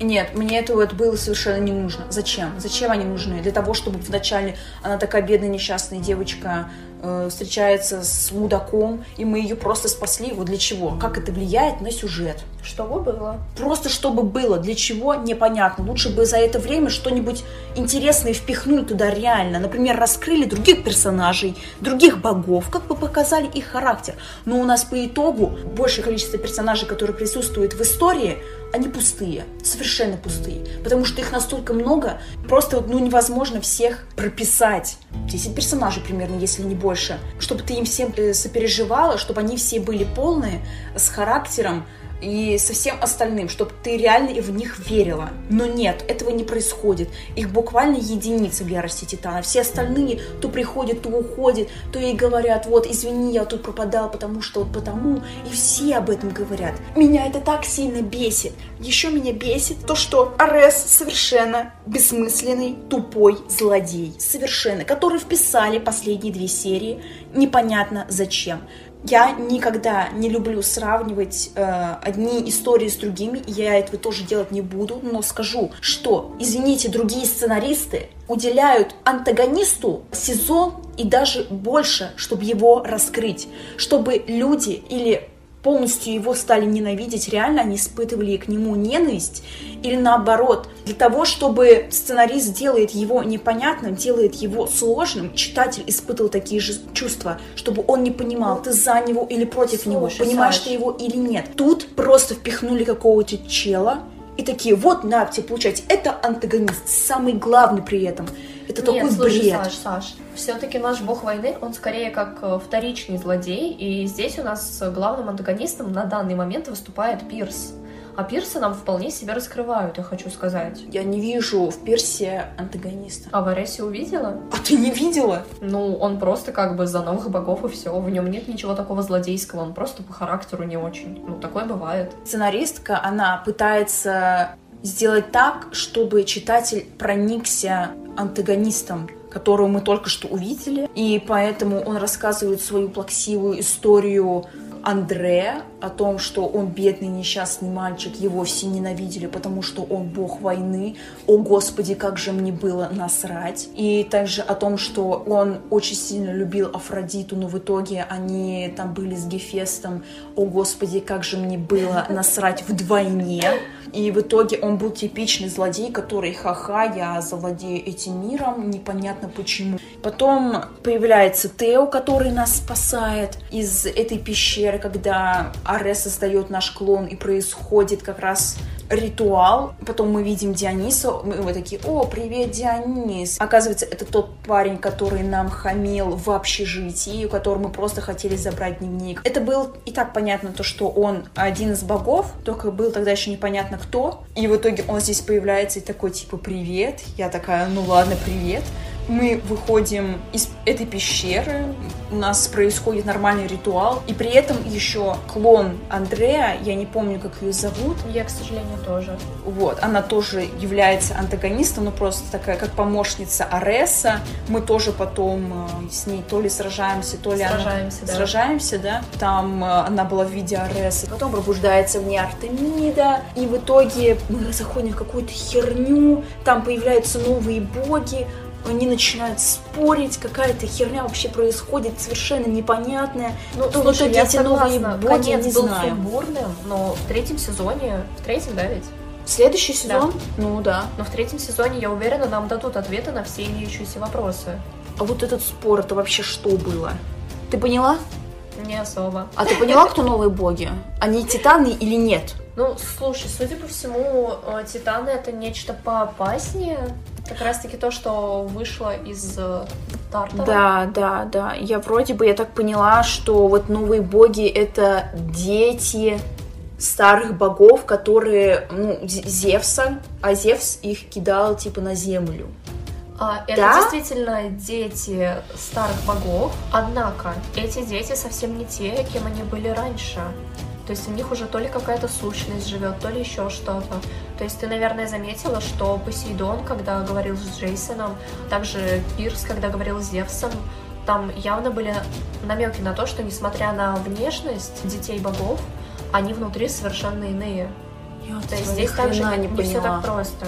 Нет, мне это вот было совершенно не нужно. Зачем? Зачем они нужны? Для того, чтобы вначале она такая бедная несчастная девочка э, встречается с мудаком, и мы ее просто спасли. Вот для чего? Как это влияет на сюжет? Что бы было? Просто чтобы было, для чего, непонятно. Лучше бы за это время что-нибудь интересное впихнули туда реально. Например, раскрыли других персонажей, других богов, как бы показали их характер. Но у нас по итогу большее количество персонажей, которые присутствуют в истории, они пустые, совершенно пустые. Потому что их настолько много, просто ну, невозможно всех прописать. 10 персонажей примерно, если не больше. Чтобы ты им всем э, сопереживала, чтобы они все были полные, с характером, и со всем остальным, чтобы ты реально в них верила. Но нет, этого не происходит. Их буквально единицы в ярости Титана. Все остальные то приходят, то уходят, то ей говорят, вот, извини, я тут пропадал, потому что вот потому. И все об этом говорят. Меня это так сильно бесит. Еще меня бесит то, что Арес совершенно бессмысленный, тупой злодей. Совершенно. Который вписали последние две серии. Непонятно зачем. Я никогда не люблю сравнивать э, одни истории с другими, я этого тоже делать не буду, но скажу, что, извините, другие сценаристы уделяют антагонисту сезон и даже больше, чтобы его раскрыть, чтобы люди или полностью его стали ненавидеть, реально они испытывали к нему ненависть, или наоборот, для того, чтобы сценарист делает его непонятным, делает его сложным, читатель испытывал такие же чувства, чтобы он не понимал, ты за него или против Слушай, него, понимаешь Саш. ты его или нет. Тут просто впихнули какого-то чела, и такие, вот, на, тебе получать. Это антагонист, самый главный при этом. Это Нет, такой слушай, бред. Саш, Саш, все-таки наш бог войны, он скорее как э, вторичный злодей, и здесь у нас главным антагонистом на данный момент выступает Пирс. А Пирса нам вполне себя раскрывают, я хочу сказать. Я не вижу в Персе антагониста. А Вареси увидела? А ты не видела? Ну, он просто как бы за новых богов и все. В нем нет ничего такого злодейского, он просто по характеру не очень. Ну, такое бывает. Сценаристка, она пытается сделать так, чтобы читатель проникся антагонистом, которого мы только что увидели, и поэтому он рассказывает свою плаксивую историю Андре о том, что он бедный несчастный мальчик, его все ненавидели, потому что он бог войны. О, Господи, как же мне было насрать. И также о том, что он очень сильно любил Афродиту, но в итоге они там были с Гефестом. О, Господи, как же мне было насрать вдвойне. И в итоге он был типичный злодей, который, ха-ха, я завладею этим миром, непонятно почему. Потом появляется Тео, который нас спасает из этой пещеры, когда Аре создает наш клон, и происходит как раз ритуал. Потом мы видим Диониса, мы мы такие, о, привет, Дионис. Оказывается, это тот парень, который нам хамил в общежитии, у которого мы просто хотели забрать дневник. Это был и так понятно, то, что он один из богов, только был тогда еще непонятно кто. И в итоге он здесь появляется и такой, типа, привет. Я такая, ну ладно, привет. Мы выходим из этой пещеры, у нас происходит нормальный ритуал, и при этом еще клон Андрея, я не помню, как ее зовут, Я, к сожалению, тоже. вот, она тоже является антагонистом, но просто такая, как помощница Ареса. Мы тоже потом э, с ней то ли сражаемся, то ли она- Сражаемся, да. сражаемся, да. Там э, она была в виде Аресы. Потом пробуждается в ней Артемида. И в итоге мы заходим в какую-то херню. Там появляются новые боги. Они начинают спорить, какая-то херня вообще происходит, совершенно непонятная. Ну, То в слушай, итоге я эти новые боги, Конец не был знаю. сумбурным, но в третьем сезоне, в третьем, да, ведь? Следующий сезон? Ну да. Но в третьем сезоне, я уверена, нам дадут ответы на все имеющиеся вопросы. А вот этот спор, это вообще что было? Ты поняла? Не особо. А ты поняла, кто новые боги? Они титаны или нет? Ну, слушай, судя по всему, э, Титаны это нечто поопаснее. Как раз таки то, что вышло из э, Тартара. Да, да, да. Я вроде бы, я так поняла, что вот новые боги это дети старых богов, которые, ну, Зе- Зевса, а Зевс их кидал типа на землю. А, это Да? действительно дети старых богов, однако эти дети совсем не те, кем они были раньше. То есть у них уже то ли какая-то сущность живет, то ли еще что-то. То есть ты, наверное, заметила, что Посейдон, когда говорил с Джейсоном, также Пирс, когда говорил с Зевсом, там явно были намеки на то, что несмотря на внешность детей богов, они внутри совершенно иные. Я То есть здесь также не, не все так просто.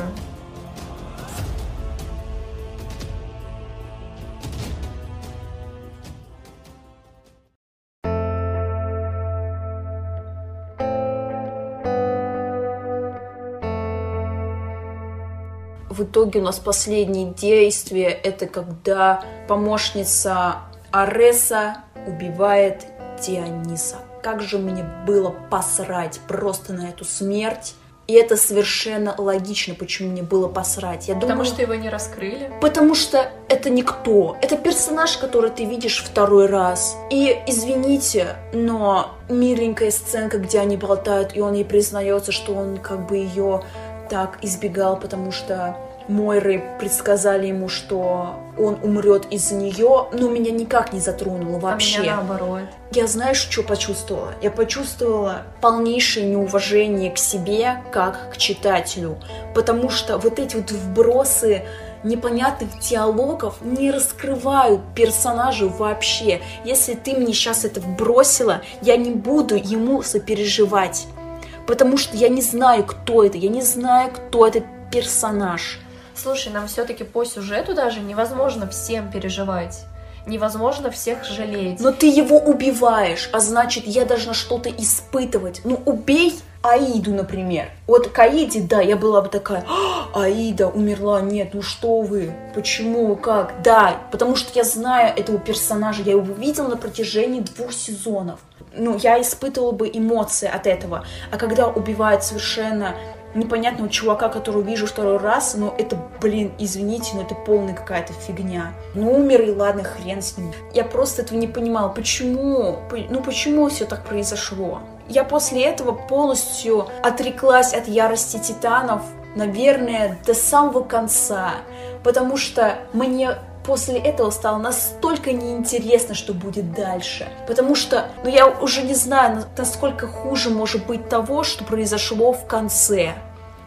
В итоге у нас последнее действие это когда помощница Ареса убивает Диониса. Как же мне было посрать просто на эту смерть. И это совершенно логично, почему мне было посрать. Я Потому думаю, что его не раскрыли. Потому что это никто. Это персонаж, который ты видишь второй раз. И извините, но миленькая сценка, где они болтают, и он ей признается, что он как бы ее так избегал, потому что Мойры предсказали ему, что он умрет из-за нее, но меня никак не затронуло вообще. А меня наоборот. Я знаешь, что почувствовала? Я почувствовала полнейшее неуважение к себе, как к читателю. Потому что вот эти вот вбросы непонятных диалогов не раскрывают персонажа вообще. Если ты мне сейчас это вбросила, я не буду ему сопереживать. Потому что я не знаю, кто это, я не знаю, кто этот персонаж. Слушай, нам все-таки по сюжету даже невозможно всем переживать. невозможно всех жалеть. Но ты его убиваешь, а значит, я должна что-то испытывать. Ну, убей Аиду, например. Вот к Аиде, да, я была бы такая, «А, Аида умерла, нет, ну что вы, почему, как? Да, потому что я знаю этого персонажа, я его видела на протяжении двух сезонов. Ну, я испытывала бы эмоции от этого. А когда убивают совершенно непонятного чувака, которого вижу второй раз, но это, блин, извините, но это полная какая-то фигня. Ну, умер и ладно, хрен с ним. Я просто этого не понимала. Почему? Ну, почему все так произошло? Я после этого полностью отреклась от ярости титанов, наверное, до самого конца, потому что мне после этого стало настолько неинтересно, что будет дальше. Потому что, ну я уже не знаю, насколько хуже может быть того, что произошло в конце.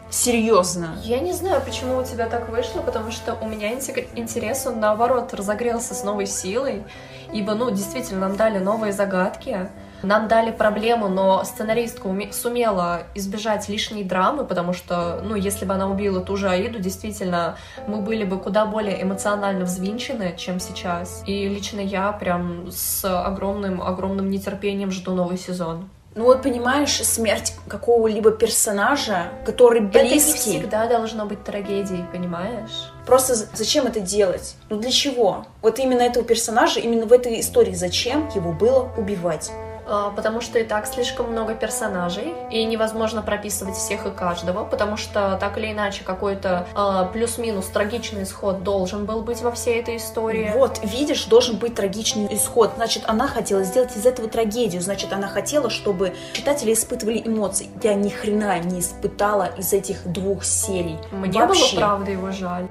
Серьезно. Я не знаю, почему у тебя так вышло, потому что у меня интерес, он наоборот разогрелся с новой силой, ибо, ну, действительно, нам дали новые загадки, нам дали проблему, но сценаристка уме- сумела избежать лишней драмы, потому что, ну, если бы она убила ту же Аиду, действительно, мы были бы куда более эмоционально взвинчены, чем сейчас. И лично я прям с огромным-огромным нетерпением жду новый сезон. Ну вот понимаешь, смерть какого-либо персонажа, который близкий. Это не всегда должно быть трагедией, понимаешь? Просто зачем это делать? Ну для чего? Вот именно этого персонажа, именно в этой истории, зачем его было убивать? А, потому что и так слишком много персонажей, и невозможно прописывать всех и каждого, потому что так или иначе какой-то э, плюс-минус трагичный исход должен был быть во всей этой истории. Вот, видишь, должен быть трагичный исход. Значит, она хотела сделать из этого трагедию, значит, она хотела, чтобы читатели испытывали эмоции. Я ни хрена не испытала из этих двух серий. Мне Вообще. было правда его жаль.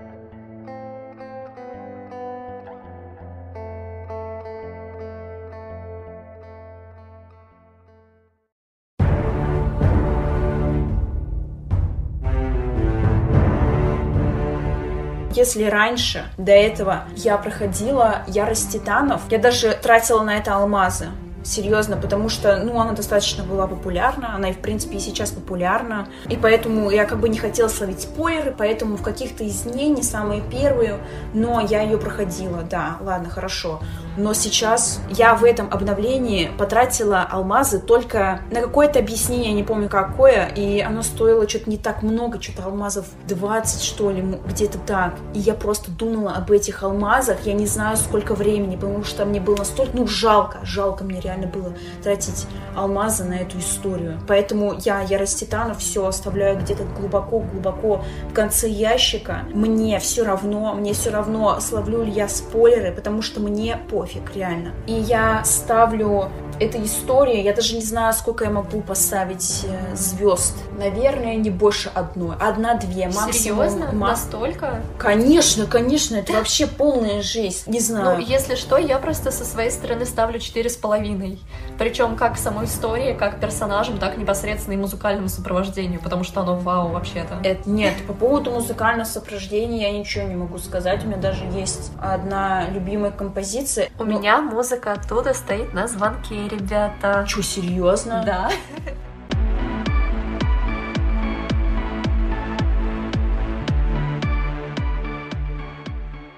Если раньше, до этого, я проходила Ярость Титанов, я даже тратила на это алмазы серьезно, потому что, ну, она достаточно была популярна, она и, в принципе, и сейчас популярна, и поэтому я как бы не хотела словить спойлеры, поэтому в каких-то из дней, не самые первые, но я ее проходила, да, ладно, хорошо. Но сейчас я в этом обновлении потратила алмазы только на какое-то объяснение, не помню какое, и оно стоило что-то не так много, что-то алмазов 20, что ли, где-то так. И я просто думала об этих алмазах, я не знаю, сколько времени, потому что мне было настолько, ну, жалко, жалко мне реально было тратить алмазы на эту историю. Поэтому я Ярость Титана все оставляю где-то глубоко-глубоко в конце ящика. Мне все равно, мне все равно, словлю ли я спойлеры, потому что мне пофиг, реально. И я ставлю эта история, я даже не знаю, сколько я могу поставить э, звезд. Наверное, не больше одной. Одна-две, максимум. Серьезно? Ма... Настолько? Конечно, конечно, это вообще полная жизнь. Не знаю. Ну, если что, я просто со своей стороны ставлю четыре с половиной. Причем как самой истории, как персонажам, так непосредственно и музыкальному сопровождению, потому что оно вау вообще-то. Это, нет, по поводу музыкального сопровождения я ничего не могу сказать. У меня даже есть одна любимая композиция. У но... меня музыка оттуда стоит на звонке ребята. Че, серьезно? Да.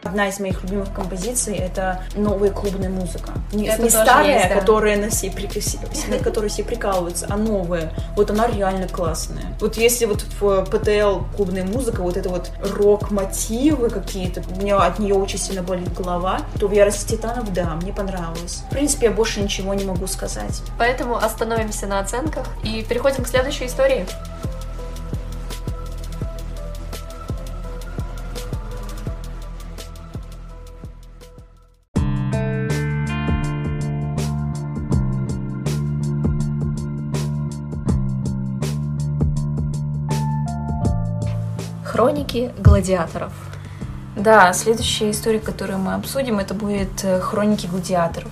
Одна из моих любимых композиций это новая клубная музыка. Не, это не старая, есть, да. которая на все, над которой все прикалываются, а новая. Вот она реально классная. Вот если вот в ПТЛ клубная музыка, вот это вот рок-мотивы какие-то, у меня от нее очень сильно болит голова, то в Ярости Титанов, да, мне понравилось. В принципе, я больше ничего не могу сказать. Поэтому остановимся на оценках и переходим к следующей истории. Хроники гладиаторов. Да, следующая история, которую мы обсудим, это будет э, Хроники гладиаторов.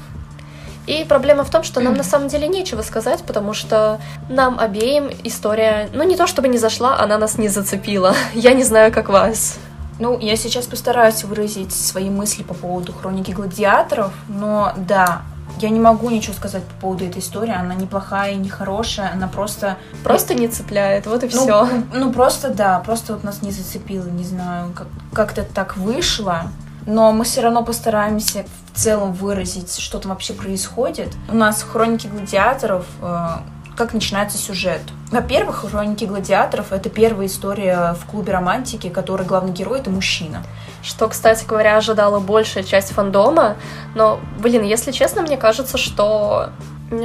И проблема в том, что нам на самом деле нечего сказать, потому что нам обеим история, ну не то чтобы не зашла, она нас не зацепила. Я не знаю, как вас. Ну, я сейчас постараюсь выразить свои мысли по поводу хроники гладиаторов, но да, я не могу ничего сказать по поводу этой истории. Она неплохая и не хорошая. Она просто... Просто не цепляет, вот и ну, все. Ну, просто да, просто вот нас не зацепило, не знаю, как- как-то так вышло. но мы все равно постараемся в целом выразить, что там вообще происходит. У нас в «Хроники гладиаторов» э, как начинается сюжет. Во-первых, «Хроники гладиаторов» — это первая история в клубе романтики, который главный герой — это мужчина. Что, кстати говоря, ожидала большая часть фандома. Но, блин, если честно, мне кажется, что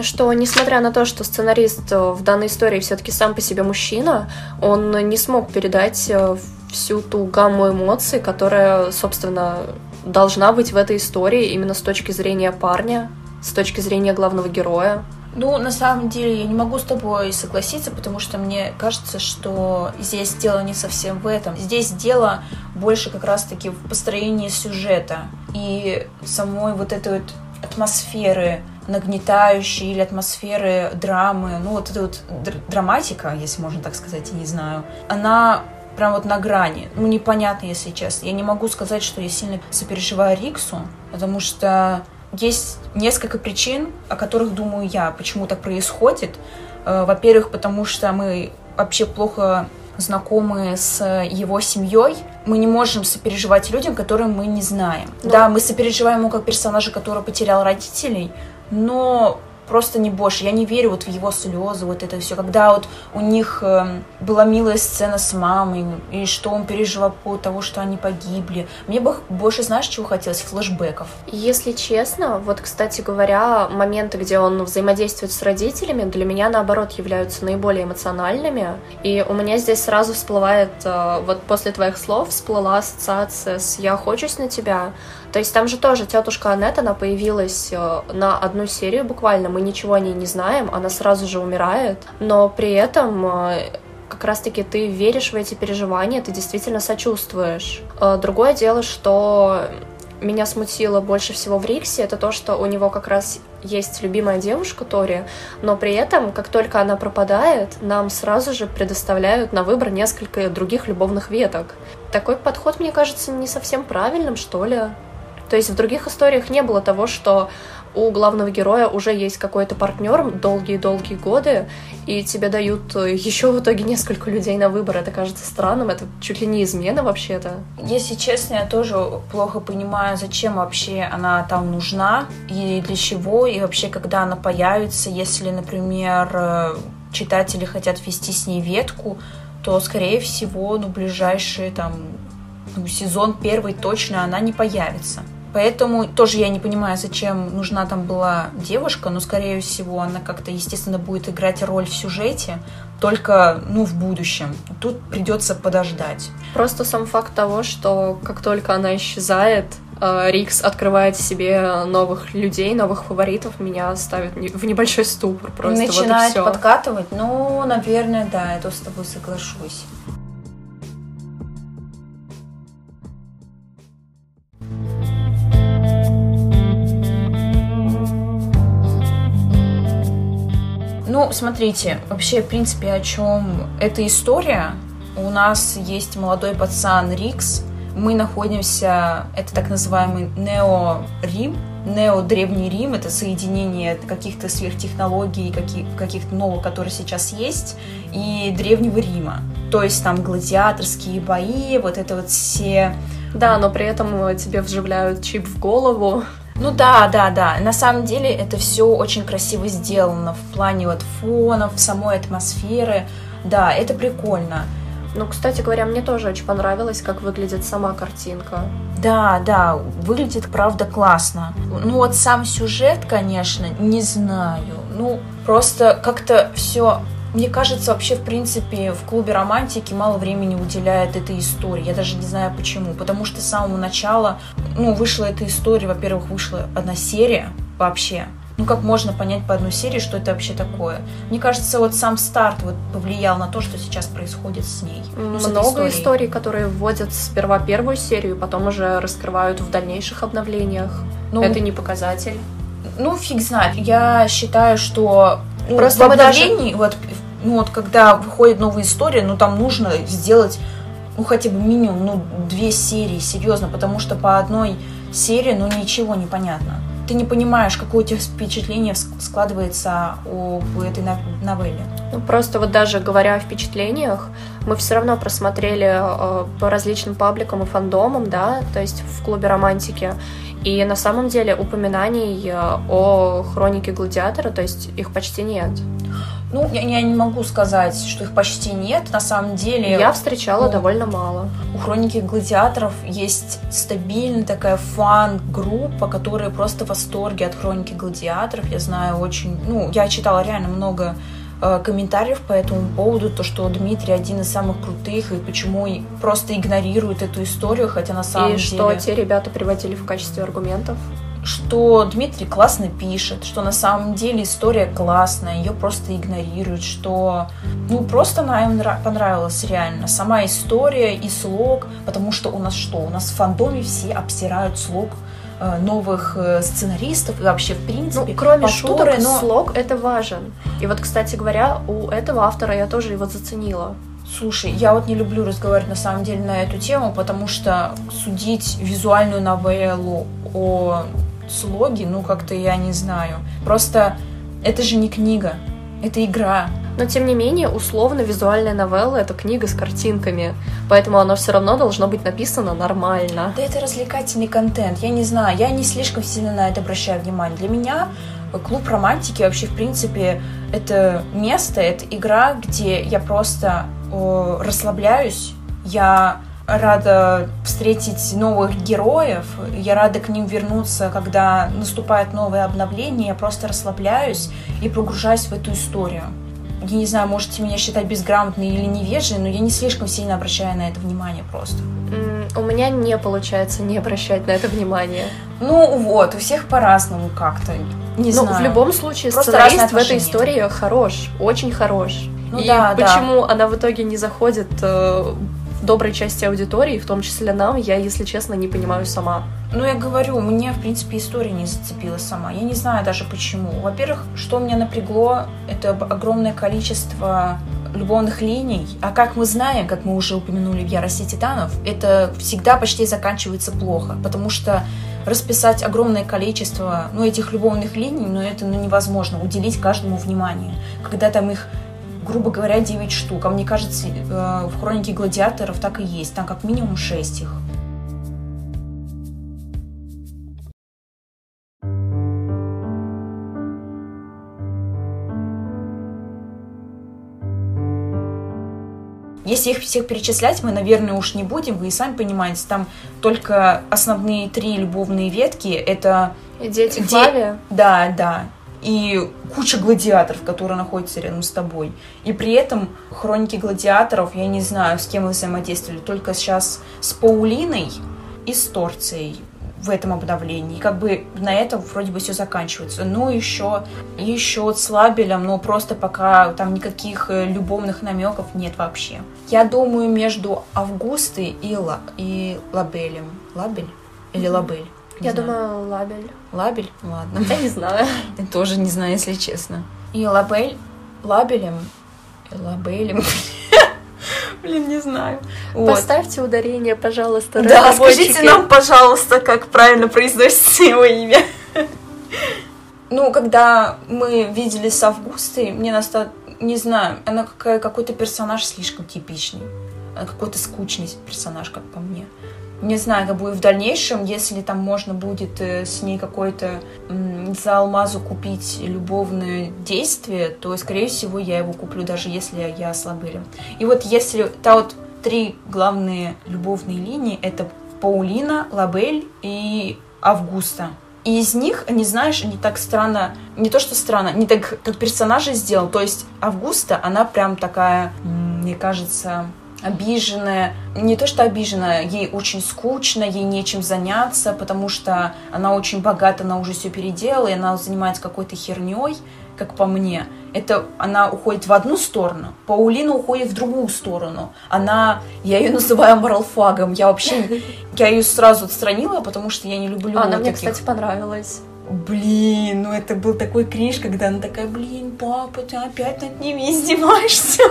что, несмотря на то, что сценарист э, в данной истории все-таки сам по себе мужчина, он не смог передать э, всю ту гамму эмоций, которая, собственно, должна быть в этой истории именно с точки зрения парня, с точки зрения главного героя. Ну, на самом деле, я не могу с тобой согласиться, потому что мне кажется, что здесь дело не совсем в этом. Здесь дело больше как раз-таки в построении сюжета и самой вот этой вот атмосферы нагнетающей или атмосферы драмы, ну вот эта вот драматика, если можно так сказать, я не знаю, она прям вот на грани. Ну, непонятно, если честно. Я не могу сказать, что я сильно сопереживаю Риксу, потому что есть несколько причин, о которых думаю я, почему так происходит. Э, во-первых, потому что мы вообще плохо знакомы с его семьей, мы не можем сопереживать людям, которым мы не знаем. Ну, да, мы сопереживаем ему как персонажа, который потерял родителей, но просто не больше. Я не верю вот в его слезы, вот это все. Когда вот у них э, была милая сцена с мамой, и что он переживал по того, что они погибли. Мне бы больше, знаешь, чего хотелось? Флэшбэков. Если честно, вот, кстати говоря, моменты, где он взаимодействует с родителями, для меня, наоборот, являются наиболее эмоциональными. И у меня здесь сразу всплывает, э, вот после твоих слов всплыла ассоциация с «я охочусь на тебя», то есть там же тоже тетушка Аннет, она появилась э, на одну серию буквально, мы ничего о ней не знаем, она сразу же умирает, но при этом э, как раз-таки ты веришь в эти переживания, ты действительно сочувствуешь. Э, другое дело, что меня смутило больше всего в Риксе, это то, что у него как раз есть любимая девушка Тори, но при этом, как только она пропадает, нам сразу же предоставляют на выбор несколько других любовных веток. Такой подход, мне кажется, не совсем правильным, что ли. То есть в других историях не было того, что у главного героя уже есть какой-то партнер долгие-долгие годы, и тебе дают э, еще в итоге несколько людей на выбор. Это кажется странным, это чуть ли не измена вообще-то. Если честно, я тоже плохо понимаю, зачем вообще она там нужна, и для чего, и вообще, когда она появится, если, например, э, читатели хотят вести с ней ветку, то, скорее всего, ну, ближайшие там ну, сезон первый точно она не появится. Поэтому тоже я не понимаю, зачем нужна там была девушка, но, скорее всего, она как-то, естественно, будет играть роль в сюжете, только, ну, в будущем. Тут придется подождать. Просто сам факт того, что как только она исчезает, э, Рикс открывает себе новых людей, новых фаворитов, меня ставит в небольшой ступор просто. Начинает вот подкатывать, ну, наверное, да, я то с тобой соглашусь. Ну, смотрите, вообще, в принципе, о чем эта история. У нас есть молодой пацан Рикс. Мы находимся, это так называемый Нео-Рим, Нео-Древний Рим, это соединение каких-то сверхтехнологий, каких- каких-то новых, которые сейчас есть, и Древнего Рима. То есть там гладиаторские бои, вот это вот все... Да, но при этом тебе вживляют чип в голову, ну да, да, да. На самом деле это все очень красиво сделано в плане вот фонов, самой атмосферы. Да, это прикольно. Ну, кстати говоря, мне тоже очень понравилось, как выглядит сама картинка. Да, да, выглядит, правда, классно. Ну, вот сам сюжет, конечно, не знаю. Ну, просто как-то все мне кажется, вообще, в принципе, в клубе романтики мало времени уделяет этой истории. Я даже не знаю почему. Потому что с самого начала, ну, вышла эта история, во-первых, вышла одна серия вообще. Ну, как можно понять по одной серии, что это вообще такое? Мне кажется, вот сам старт вот повлиял на то, что сейчас происходит с ней. Ну, Много историй, которые вводят сперва первую серию, потом уже раскрывают в дальнейших обновлениях. Ну, это не показатель. Ну, фиг знает. Я считаю, что ну, Просто в обновлении, даже... вот ну вот когда выходит новая история, ну там нужно сделать, ну хотя бы минимум, ну две серии, серьезно, потому что по одной серии, ну ничего не понятно. Ты не понимаешь, какое у тебя впечатление складывается об этой новелле. Ну, просто вот даже говоря о впечатлениях, мы все равно просмотрели э, по различным пабликам и фандомам, да, то есть в клубе романтики. И на самом деле упоминаний э, о хронике гладиатора, то есть их почти нет. Ну, я, я не могу сказать, что их почти нет. На самом деле... Я встречала ну, довольно мало. У Хроники Гладиаторов есть стабильная такая фан-группа, которая просто в восторге от Хроники Гладиаторов. Я знаю очень... Ну, я читала реально много э, комментариев по этому поводу, то, что Дмитрий один из самых крутых, и почему просто игнорирует эту историю, хотя на самом и деле... И что те ребята приводили в качестве аргументов? Что Дмитрий классно пишет, что на самом деле история классная, ее просто игнорируют, что ну просто она им понравилась реально. Сама история и слог, потому что у нас что? У нас в фандоме все обсирают слог э, новых э, сценаристов и вообще в принципе. Ну, кроме повторы, шуток, но... слог это важен. И вот, кстати говоря, у этого автора я тоже его заценила. Слушай, я вот не люблю разговаривать на самом деле на эту тему, потому что судить визуальную новеллу о слоги, ну как-то я не знаю. Просто это же не книга, это игра. Но тем не менее, условно, визуальная новелла это книга с картинками, поэтому оно все равно должно быть написано нормально. Да это развлекательный контент, я не знаю, я не слишком сильно на это обращаю внимание. Для меня клуб романтики вообще, в принципе, это место, это игра, где я просто о, расслабляюсь, я рада встретить новых героев, я рада к ним вернуться, когда наступает новое обновление, я просто расслабляюсь и погружаюсь в эту историю. Я не знаю, можете меня считать безграмотной или невежей, но я не слишком сильно обращаю на это внимание просто. у меня не получается не обращать на это внимание. Ну вот, у всех по-разному как-то. Не ну, знаю. в любом случае, Просто сценарист в этой истории хорош, очень хорош. Ну, и да, почему да. она в итоге не заходит э, доброй части аудитории, в том числе нам, я, если честно, не понимаю сама. Ну, я говорю, мне, в принципе, история не зацепила сама. Я не знаю даже почему. Во-первых, что меня напрягло, это огромное количество любовных линий. А как мы знаем, как мы уже упомянули в «Ярости титанов», это всегда почти заканчивается плохо, потому что расписать огромное количество ну, этих любовных линий, но ну, это ну, невозможно, уделить каждому внимание. Когда там их грубо говоря, 9 штук. А мне кажется, э, в хронике гладиаторов так и есть. Там как минимум 6 их. Если их всех перечислять, мы, наверное, уж не будем, вы и сами понимаете, там только основные три любовные ветки, это... Дети Флавия? Да, да и куча гладиаторов, которые находятся рядом с тобой. И при этом хроники гладиаторов, я не знаю, с кем вы взаимодействовали, только сейчас с Паулиной и с Торцией в этом обновлении. И как бы на этом вроде бы все заканчивается. Ну, еще, еще с Лабелем, но просто пока там никаких э, любовных намеков нет вообще. Я думаю, между Августой и, Ла, и Лабелем. Лабель? Или Лабель? Не Я знаю. думаю, лабель. Лабель? Ладно. Я не знаю. Я тоже не знаю, если честно. И лабель, лабелем, и лабелем. Блин, не знаю. Поставьте ударение, пожалуйста. Да, скажите нам, пожалуйста, как правильно произносится его имя. Ну, когда мы видели с Августой, мне настало, не знаю, она какая, какой-то персонаж слишком типичный. Какой-то скучный персонаж, как по мне. Не знаю, как будет в дальнейшем, если там можно будет э, с ней какой-то за алмазу купить любовное действие, то, скорее всего, я его куплю, даже если я слабырем. И вот если та вот три главные любовные линии, это Паулина, Лабель и Августа. И из них, не знаешь, не так странно, не то что странно, не так как персонажа сделал. То есть Августа, она прям такая, мне кажется, обиженная. Не то, что обиженная, ей очень скучно, ей нечем заняться, потому что она очень богата, она уже все переделала, и она занимается какой-то херней, как по мне. Это она уходит в одну сторону, Паулина уходит в другую сторону. Она, я ее называю моралфагом, я вообще, я ее сразу отстранила, потому что я не люблю Она таких... мне, кстати, понравилась. Блин, ну это был такой кринж, когда она такая, блин, папа, ты опять над ними издеваешься.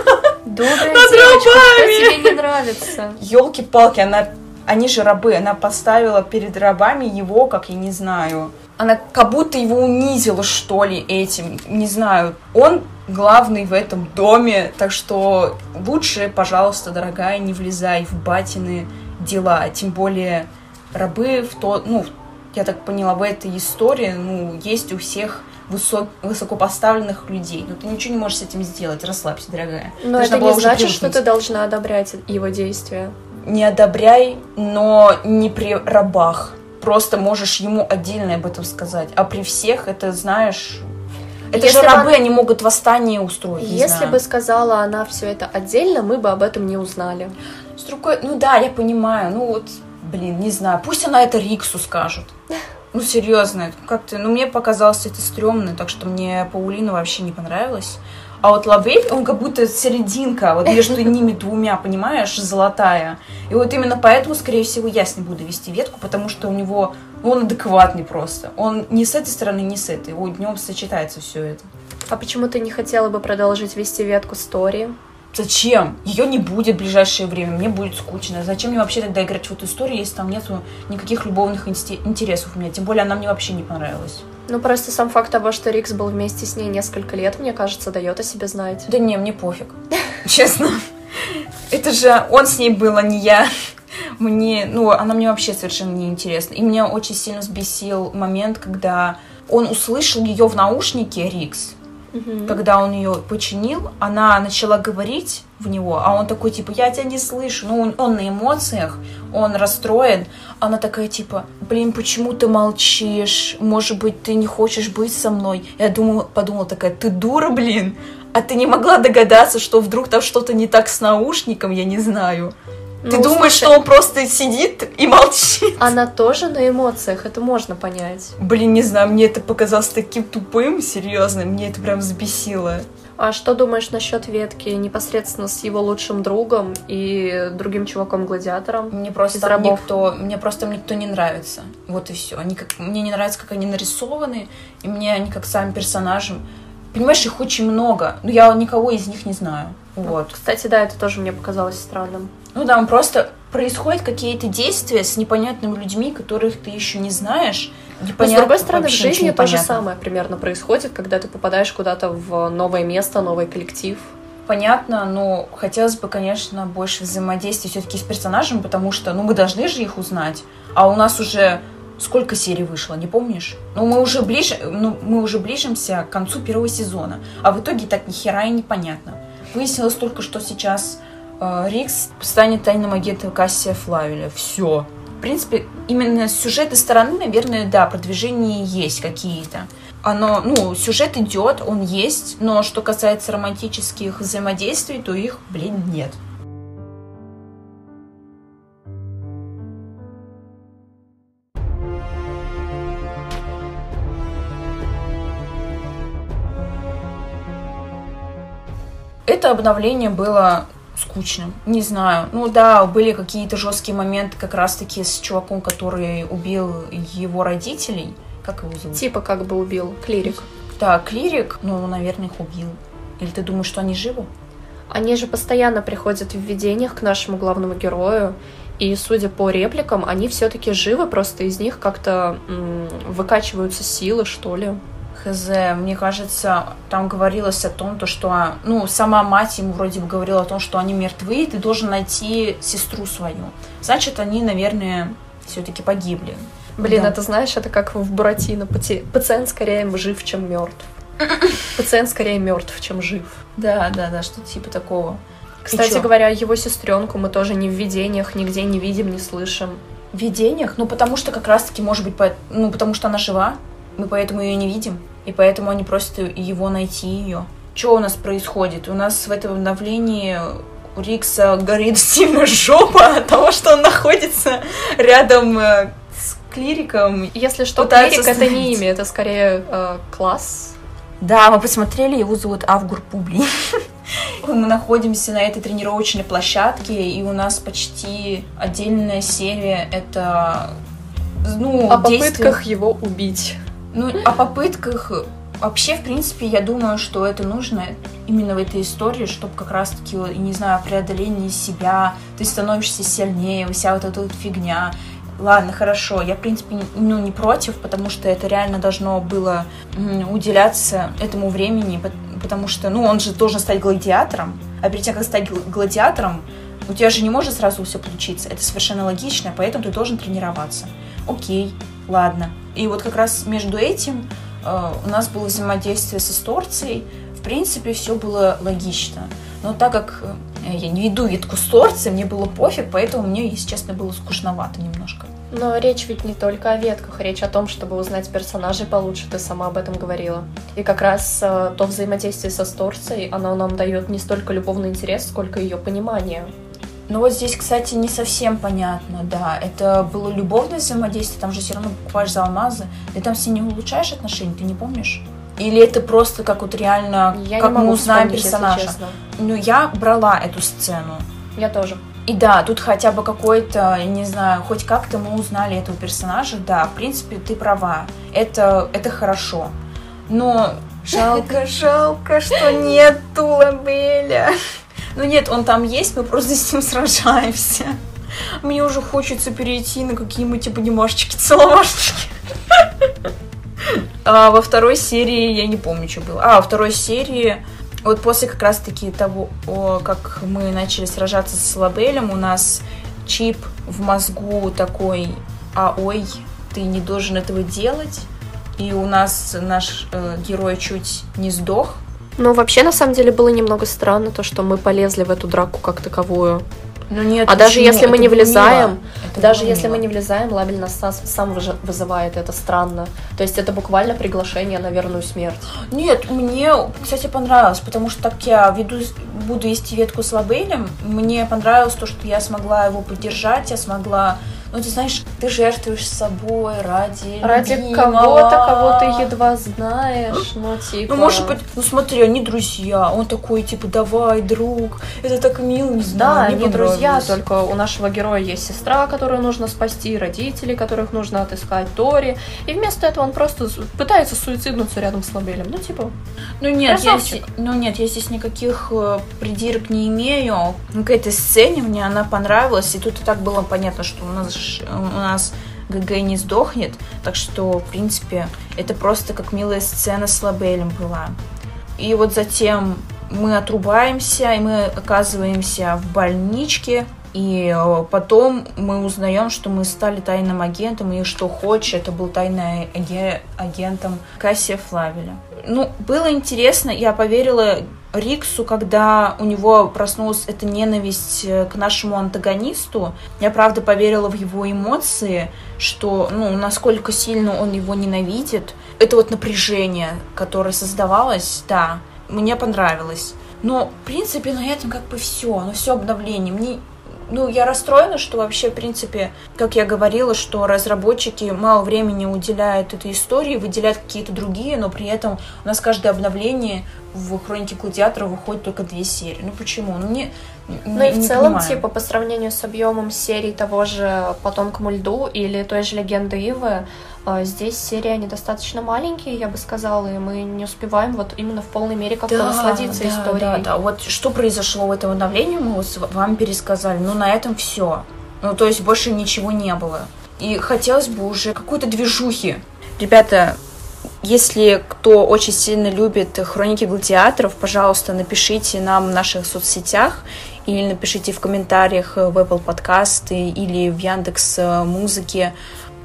Добрая над девочка, что тебе не нравится? Елки-палки, она Они же рабы. Она поставила перед рабами его, как я не знаю. Она как будто его унизила, что ли, этим. Не знаю. Он главный в этом доме, так что лучше, пожалуйста, дорогая, не влезай в батины дела. Тем более рабы в то, ну, я так поняла, в этой истории, ну, есть у всех высок, высокопоставленных людей. Но ты ничего не можешь с этим сделать. Расслабься, дорогая. Но Должна это не значит, что привыкнуть. ты должна одобрять его действия. Не одобряй, но не при рабах. Просто можешь ему отдельно об этом сказать. А при всех это, знаешь... Это Если же бы рабы, она- они могут восстание устроить. Если знаю. бы сказала она все это отдельно, мы бы об этом не узнали. С другой, ну да, я понимаю, ну вот, блин, не знаю, пусть она это Риксу скажет. Ну, серьезно, как-то, ну, мне показалось это стрёмно, так что мне Паулина вообще не понравилась. А вот Лавель, он как будто серединка, вот между ними двумя, понимаешь, золотая. И вот именно поэтому, скорее всего, я с ним буду вести ветку, потому что у него, ну, он адекватный просто. Он ни с этой стороны, ни с этой. Вот днем сочетается все это. А почему ты не хотела бы продолжить вести ветку стори? Зачем? Ее не будет в ближайшее время, мне будет скучно. Зачем мне вообще тогда играть в эту историю, если там нету никаких любовных интересов у меня? Тем более она мне вообще не понравилась. Ну, просто сам факт того, что Рикс был вместе с ней несколько лет, мне кажется, дает о себе знать. Да не, мне пофиг. Честно. Это же он с ней был, а не я. Мне, ну, она мне вообще совершенно не интересна. И меня очень сильно взбесил момент, когда он услышал ее в наушнике, Рикс, когда он ее починил, она начала говорить в него, а он такой, типа, я тебя не слышу. Ну, он, он на эмоциях, он расстроен. Она такая, типа, блин, почему ты молчишь? Может быть, ты не хочешь быть со мной? Я думала, подумала такая, ты дура, блин? А ты не могла догадаться, что вдруг там что-то не так с наушником, я не знаю. Ты Ну, думаешь, слушай, что он просто сидит и молчит? Она тоже на эмоциях, это можно понять. Блин, не знаю, мне это показалось таким тупым, серьезно, мне это прям взбесило. А что думаешь насчет ветки непосредственно с его лучшим другом и другим чуваком-гладиатором? Мне просто никто, мне просто никто не нравится. Вот и все. Они как, мне не нравится, как они нарисованы, и мне они как сами персонажи. Понимаешь, их очень много, но я никого из них не знаю. Вот. Кстати, да, это тоже мне показалось странным. Ну да, просто происходят какие-то действия с непонятными людьми, которых ты еще не знаешь. Но, с Непонятно, другой стороны, в жизни то же самое примерно происходит, когда ты попадаешь куда-то в новое место, новый коллектив. Понятно, но хотелось бы, конечно, больше взаимодействия все-таки с персонажем, потому что, ну, мы должны же их узнать. А у нас уже сколько серий вышло, не помнишь? Ну, мы уже ближе, ну, мы уже ближимся к концу первого сезона, а в итоге так ни хера и непонятно. Выяснилось только, что сейчас Рикс станет тайным агентом Кассия Флавеля. Все. В принципе, именно с сюжетной стороны, наверное, да, продвижения есть какие-то. Оно, ну, сюжет идет, он есть, но что касается романтических взаимодействий, то их, блин, нет. Это обновление было скучным. Не знаю. Ну да, были какие-то жесткие моменты как раз-таки с чуваком, который убил его родителей. Как его зовут? Типа как бы убил клирик. Да, Клирик, ну, наверное, их убил. Или ты думаешь, что они живы? Они же постоянно приходят в видениях к нашему главному герою, и, судя по репликам, они все-таки живы, просто из них как-то м, выкачиваются силы, что ли. Хз, мне кажется, там говорилось о том, то, что, ну, сама мать ему вроде бы говорила о том, что они мертвы, и ты должен найти сестру свою. Значит, они, наверное, все-таки погибли. Блин, Да. это знаешь, это как в Буратино. Пати- Пациент скорее жив, чем мертв. Пациент скорее мертв, чем жив. Да, да, да, что-то типа такого. Кстати говоря, его сестренку мы тоже ни в видениях, нигде не видим, не слышим. В видениях? Ну, потому что как раз-таки, может быть, по- ну, потому что она жива, мы поэтому ее не видим, и поэтому они просят его найти ее. Что у нас происходит? У нас в этом обновлении у Рикса горит сильно жопа от того, что он находится рядом э, с клириком. Если что, клирик это не остановить. имя, это скорее э, класс. Да, мы посмотрели, его зовут Авгур Публий. Мы находимся на этой тренировочной площадке, и у нас почти отдельная серия это ну, О действия- попытках его убить. Ну, о попытках Вообще, в принципе, я думаю, что это нужно именно в этой истории, чтобы как раз-таки, не знаю, преодоление себя, ты становишься сильнее, вся вот эта вот фигня. Ладно, хорошо, я, в принципе, ну, не против, потому что это реально должно было уделяться этому времени, потому что, ну, он же должен стать гладиатором, а перед тем, как стать гладиатором, у тебя же не может сразу все получиться. Это совершенно логично, поэтому ты должен тренироваться. Окей, ладно. И вот как раз между этим э, у нас было взаимодействие с Исторцией. В принципе, все было логично. Но так как э, я не веду ветку с Торцией, мне было пофиг, поэтому мне, если честно, было скучновато немножко. Но речь ведь не только о ветках, речь о том, чтобы узнать персонажей получше, ты сама об этом говорила. И как раз э, то взаимодействие со Сторцией, оно нам дает не столько любовный интерес, сколько ее понимание. Ну вот здесь, кстати, не совсем понятно, да. Это было любовное взаимодействие, там же все равно покупаешь за алмазы. Ты там с ней не улучшаешь отношения, ты не помнишь? Или это просто как вот реально, я как мы узнаем персонажа? Ну, я брала эту сцену. Я тоже. И да, тут хотя бы какой-то, не знаю, хоть как-то мы узнали этого персонажа. Да, в принципе, ты права. Это, это хорошо. Но жалко, жалко, что нету Лабеля. Ну нет, он там есть, мы просто с ним сражаемся. Мне уже хочется перейти на какие-нибудь типа немашечки, целовашечки. А во второй серии я не помню, что было. А, во второй серии вот после как раз-таки того, как мы начали сражаться с Лабелем, у нас чип в мозгу такой, а ой, ты не должен этого делать. И у нас наш э, герой чуть не сдох. Ну, вообще, на самом деле, было немного странно то, что мы полезли в эту драку как таковую. Ну нет, а даже если мы не влезаем, даже если мы не влезаем, Лабель нас сам вызывает, это странно. То есть это буквально приглашение на верную смерть. Нет, мне, кстати, понравилось, потому что так я веду, буду вести ветку с Лабелем, мне понравилось то, что я смогла его поддержать, я смогла ну, ты знаешь, ты жертвуешь собой ради Ради кого-то, кого ты едва знаешь, ну, типа... Ну, может быть, ну, смотри, они друзья, он такой, типа, давай, друг, это так мило, не знаю, Да, они друзья, только у нашего героя есть сестра, которую нужно спасти, родители, которых нужно отыскать, Тори, и вместо этого он просто пытается суициднуться рядом с Лабелем, ну, типа... Ну, нет, я, ну, нет, я здесь никаких э, придирок не имею, к этой сцене мне она понравилась, и тут и так было понятно, что у нас у нас ГГ не сдохнет, так что, в принципе, это просто как милая сцена с Лабелем была. И вот затем мы отрубаемся, и мы оказываемся в больничке, и э, потом мы узнаем, что мы стали тайным агентом, и что хочешь, это был тайным агентом Кассия Флавеля. Ну, было интересно, я поверила Риксу, когда у него проснулась эта ненависть э, к нашему антагонисту, я правда поверила в его эмоции, что, ну, насколько сильно он его ненавидит. Это вот напряжение, которое создавалось, да, мне понравилось. Но, в принципе, на этом как бы все, на все обновление. Мне ну, я расстроена, что вообще, в принципе, как я говорила, что разработчики мало времени уделяют этой истории, выделяют какие-то другие, но при этом у нас каждое обновление в Хронике Гладиатора выходит только две серии. Ну почему? Ну не, ну и в целом, понимаю. типа, по сравнению с объемом серии того же Потомкому льду или той же Легенды Ивы, а, здесь серия недостаточно маленькие, я бы сказала, и мы не успеваем вот именно в полной мере как-то да, насладиться да, историей. Да, да, вот что произошло в этом обновлении, мы вам пересказали. Ну, на этом все. Ну, то есть больше ничего не было. И хотелось бы уже какой-то движухи. Ребята, если кто очень сильно любит хроники гладиаторов, пожалуйста, напишите нам в наших соцсетях или напишите в комментариях в Apple подкасты или в Яндекс Музыке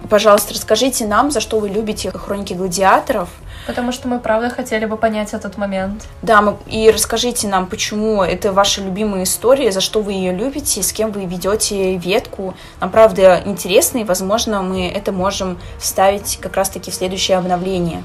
Пожалуйста, расскажите нам, за что вы любите хроники гладиаторов. Потому что мы, правда, хотели бы понять этот момент. Да, мы, и расскажите нам, почему это ваша любимая история, за что вы ее любите, с кем вы ведете ветку. Нам, правда, интересно, и, возможно, мы это можем вставить как раз-таки в следующее обновление.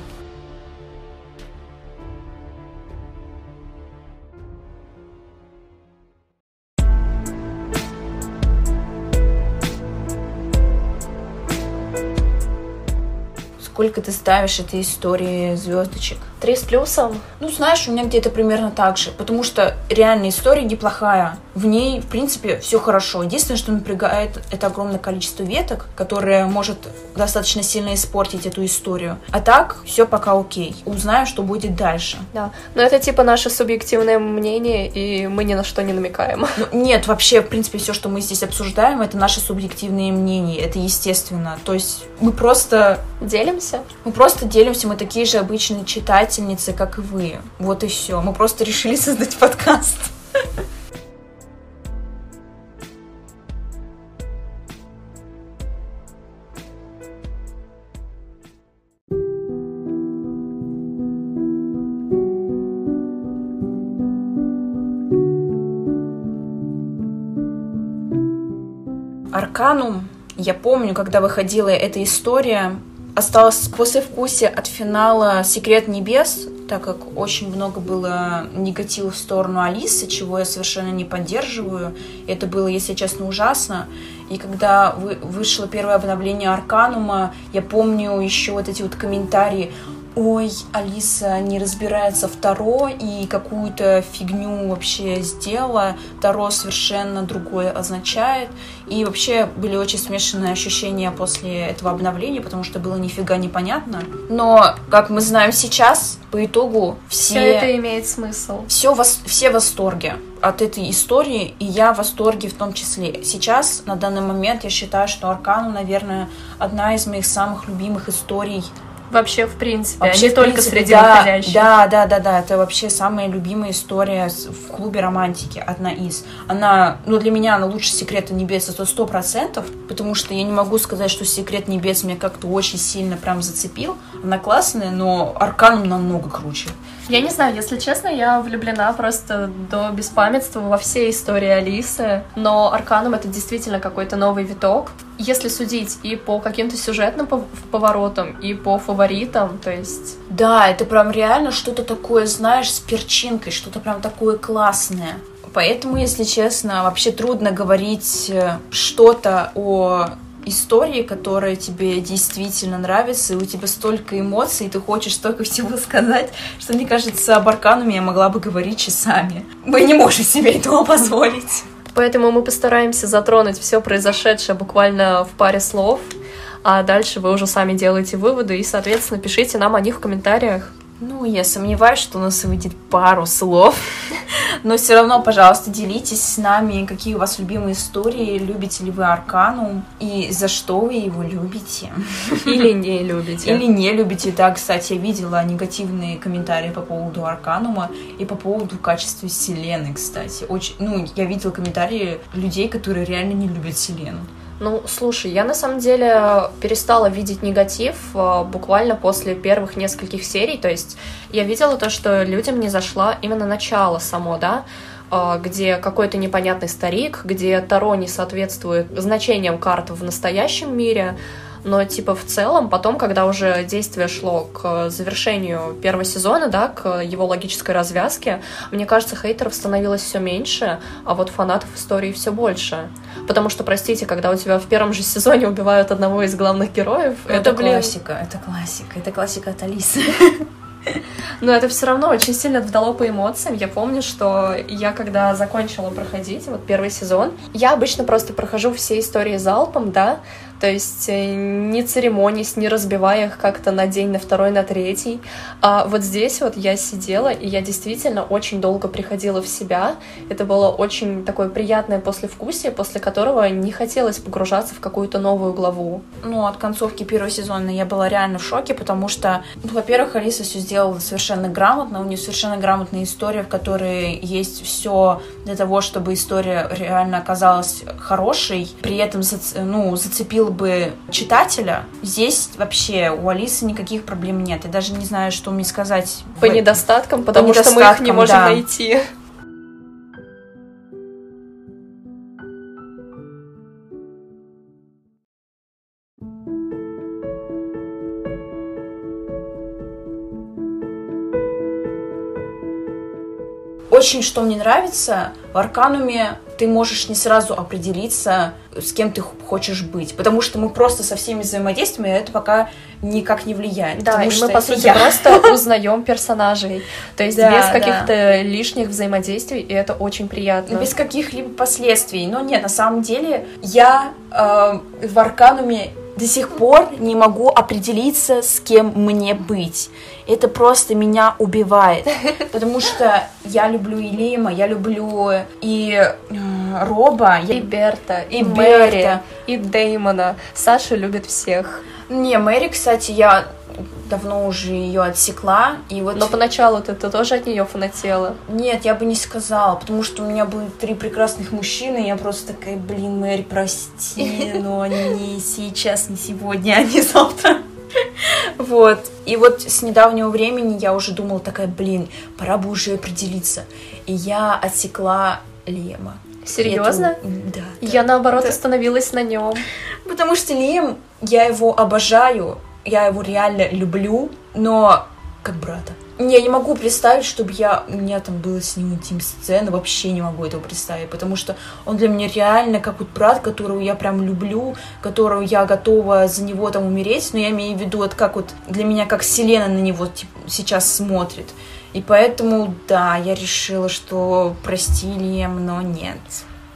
Сколько ты ставишь этой истории звездочек? Три с плюсом? Ну, знаешь, у меня где-то примерно так же, потому что реально история неплохая. В ней, в принципе, все хорошо. Единственное, что напрягает, это огромное количество веток, которое может достаточно сильно испортить эту историю. А так, все пока окей. Узнаем, что будет дальше. Да. Но это типа наше субъективное мнение, и мы ни на что не намекаем. Ну, нет, вообще, в принципе, все, что мы здесь обсуждаем, это наши субъективные мнения. Это естественно. То есть мы просто... Делимся? Мы просто делимся, мы такие же обычные читательницы, как и вы. Вот и все. Мы просто решили создать подкаст. Арканум, я помню, когда выходила эта история, осталось послевкусие от финала «Секрет небес», так как очень много было негатива в сторону Алисы, чего я совершенно не поддерживаю. Это было, если честно, ужасно. И когда вы, вышло первое обновление Арканума, я помню еще вот эти вот комментарии ой, Алиса не разбирается в Таро и какую-то фигню вообще сделала, Таро совершенно другое означает. И вообще были очень смешанные ощущения после этого обновления, потому что было нифига непонятно. Но, как мы знаем сейчас, по итогу все... Все это имеет смысл. Все, вос... все в восторге от этой истории, и я в восторге в том числе. Сейчас, на данный момент, я считаю, что Аркану, наверное, одна из моих самых любимых историй Вообще, в принципе, вообще, а не только принципе, среди да, выходящих. Да, да, да, да, это вообще самая любимая история в клубе романтики, одна из. Она, ну, для меня она лучше Секрета небес, это сто процентов, потому что я не могу сказать, что Секрет небес меня как-то очень сильно прям зацепил. Она классная, но Арканом намного круче. Я не знаю, если честно, я влюблена просто до беспамятства во все истории Алисы, но Арканум это действительно какой-то новый виток. Если судить и по каким-то сюжетным пов- поворотам, и по фаворитам, то есть Да, это прям реально что-то такое, знаешь, с перчинкой, что-то прям такое классное. Поэтому, если честно, вообще трудно говорить э, что-то о истории, которая тебе действительно нравится, и у тебя столько эмоций, и ты хочешь столько всего сказать, что, мне кажется, об Аркануме я могла бы говорить часами. Мы не можем себе этого позволить. Поэтому мы постараемся затронуть все произошедшее буквально в паре слов, а дальше вы уже сами делаете выводы и, соответственно, пишите нам о них в комментариях. Ну, я сомневаюсь, что у нас выйдет пару слов. Но все равно, пожалуйста, делитесь с нами, какие у вас любимые истории, любите ли вы Арканум и за что вы его любите. Или не любите. Или не любите. Да, кстати, я видела негативные комментарии по поводу Арканума и по поводу качества Селены, кстати. Очень, ну, я видела комментарии людей, которые реально не любят Селену. Ну, слушай, я на самом деле перестала видеть негатив э, буквально после первых нескольких серий. То есть я видела то, что людям не зашла именно начало само, да, э, где какой-то непонятный старик, где Таро не соответствует значениям карт в настоящем мире. Но, типа, в целом, потом, когда уже действие шло к завершению первого сезона, да, к его логической развязке, мне кажется, хейтеров становилось все меньше, а вот фанатов истории все больше. Потому что, простите, когда у тебя в первом же сезоне убивают одного из главных героев, Это, блин, классика, это классика, это классика от Алисы. Но это все равно очень сильно вдало по эмоциям. Я помню, что я когда закончила проходить вот первый сезон, я обычно просто прохожу все истории залпом, да, то есть э, не церемонясь, не разбивая их как-то на день, на второй, на третий. А вот здесь вот я сидела, и я действительно очень долго приходила в себя. Это было очень такое приятное послевкусие, после которого не хотелось погружаться в какую-то новую главу. Ну, от концовки первого сезона я была реально в шоке, потому что, ну, во-первых, Алиса все сделала совершенно грамотно, у нее совершенно грамотная история, в которой есть все для того, чтобы история реально оказалась хорошей, при этом ну, зацепила бы читателя. Здесь вообще у Алисы никаких проблем нет. Я даже не знаю, что мне сказать. По в- недостаткам, потому что мы их не недостаткам, можем да. найти. Очень что мне нравится, в Аркануме ты можешь не сразу определиться, с кем ты хочешь быть. Потому что мы просто со всеми взаимодействуем, и это пока никак не влияет. Да, потому и что мы, по сути, я. просто узнаем персонажей. То есть Да, без да. каких-то лишних взаимодействий, и это очень приятно. Без каких-либо последствий. Но нет, на самом деле я э, в Аркануме до сих пор не могу определиться, с кем мне быть. Это просто меня убивает. Потому что я люблю и Лима, я люблю и э, Роба, И Берта, и, И Мэри, и Дэймона. Саша любит всех. Не, Мэри, кстати, я давно уже ее отсекла, и вот... Но поначалу ты, ты тоже от нее фанатела. Нет, я бы не сказала, потому что у меня были три прекрасных мужчины, и я просто такая, блин, Мэри, прости, но они не сейчас, не сегодня, а не завтра. Вот. И вот с недавнего времени я уже думала такая, блин, пора бы уже определиться. И я отсекла Лема. Серьезно? Это- Да. да. Я наоборот Да. остановилась на нем. Потому что Лем, я его обожаю, я его реально люблю, но как брата. Я не могу представить, чтобы я, у меня там было с ним интим сцена, вообще не могу этого представить, потому что он для меня реально как вот брат, которого я прям люблю, которого я готова за него там умереть, но я имею в виду, вот как вот для меня, как Селена на него типа, сейчас смотрит. И поэтому, да, я решила, что прости, Лем, но нет.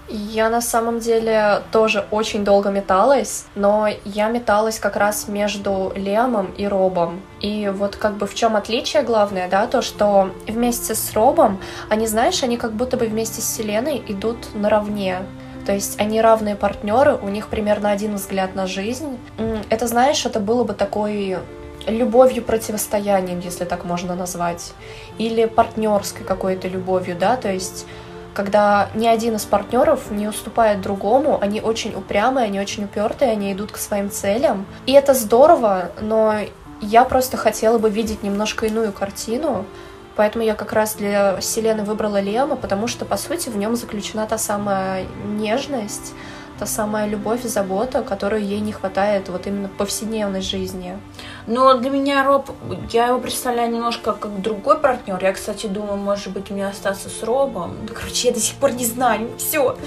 Я на самом деле тоже очень долго металась, но я металась как раз между Лемом и Робом. И вот как бы в чем отличие главное, да, то, что вместе с Робом, они, знаешь, они как будто бы вместе с Селеной идут наравне. То есть они равные партнеры, у них примерно один взгляд на жизнь. Это, знаешь, это было бы такой любовью противостоянием, если так можно назвать, или партнерской какой-то любовью, да, то есть когда ни один из партнеров не уступает другому, они очень упрямые, они очень упертые, они идут к своим целям. И это здорово, но я просто хотела бы видеть немножко иную картину, поэтому я как раз для Селены выбрала Лема, потому что, по сути, в нем заключена та самая нежность, та самая любовь и забота, которую ей не хватает вот именно в повседневной жизни. Но для меня Роб, я его представляю немножко как другой партнер. Я, кстати, думаю, может быть, мне остаться с Робом. Короче, я до сих пор не знаю. Все.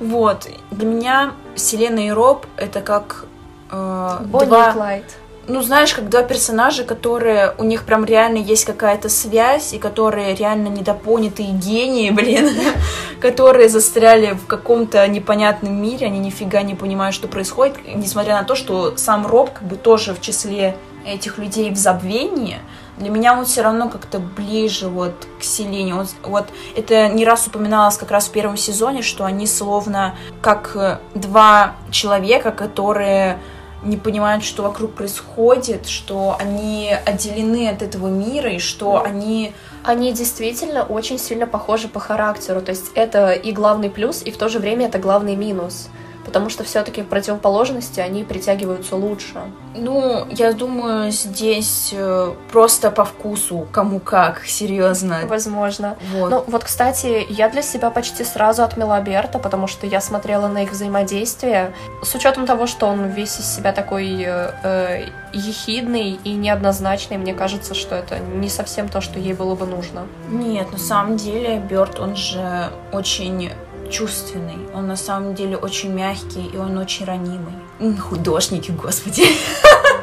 Вот. Для меня Селена и Роб это как э, Бонни два... и Клайд. Ну, знаешь, как два персонажа, которые у них прям реально есть какая-то связь, и которые реально недопонятые гении, блин, которые застряли в каком-то непонятном мире, они нифига не понимают, что происходит, несмотря на то, что сам Роб как бы тоже в числе этих людей в забвении, для меня он все равно как-то ближе вот к Селине. Он- вот это не раз упоминалось как раз в первом сезоне, что они словно как э, два человека, которые не понимают, что вокруг происходит, что они отделены от этого мира и что они Они действительно очень сильно похожи по характеру. То есть это и главный плюс, и в то же время это главный минус. Потому что все-таки противоположности, они притягиваются лучше. Ну, я думаю, здесь э, просто по вкусу, кому как, серьезно. Возможно. Вот. Ну, вот, кстати, я для себя почти сразу отмела Берта, потому что я смотрела на их взаимодействие. С учетом того, что он весь из себя такой э, э, ехидный и неоднозначный, мне кажется, что это не совсем то, что ей было бы нужно. Нет, на самом деле Бёрд, он же очень чувственный, он на самом деле очень мягкий и он очень ранимый. Художники, господи.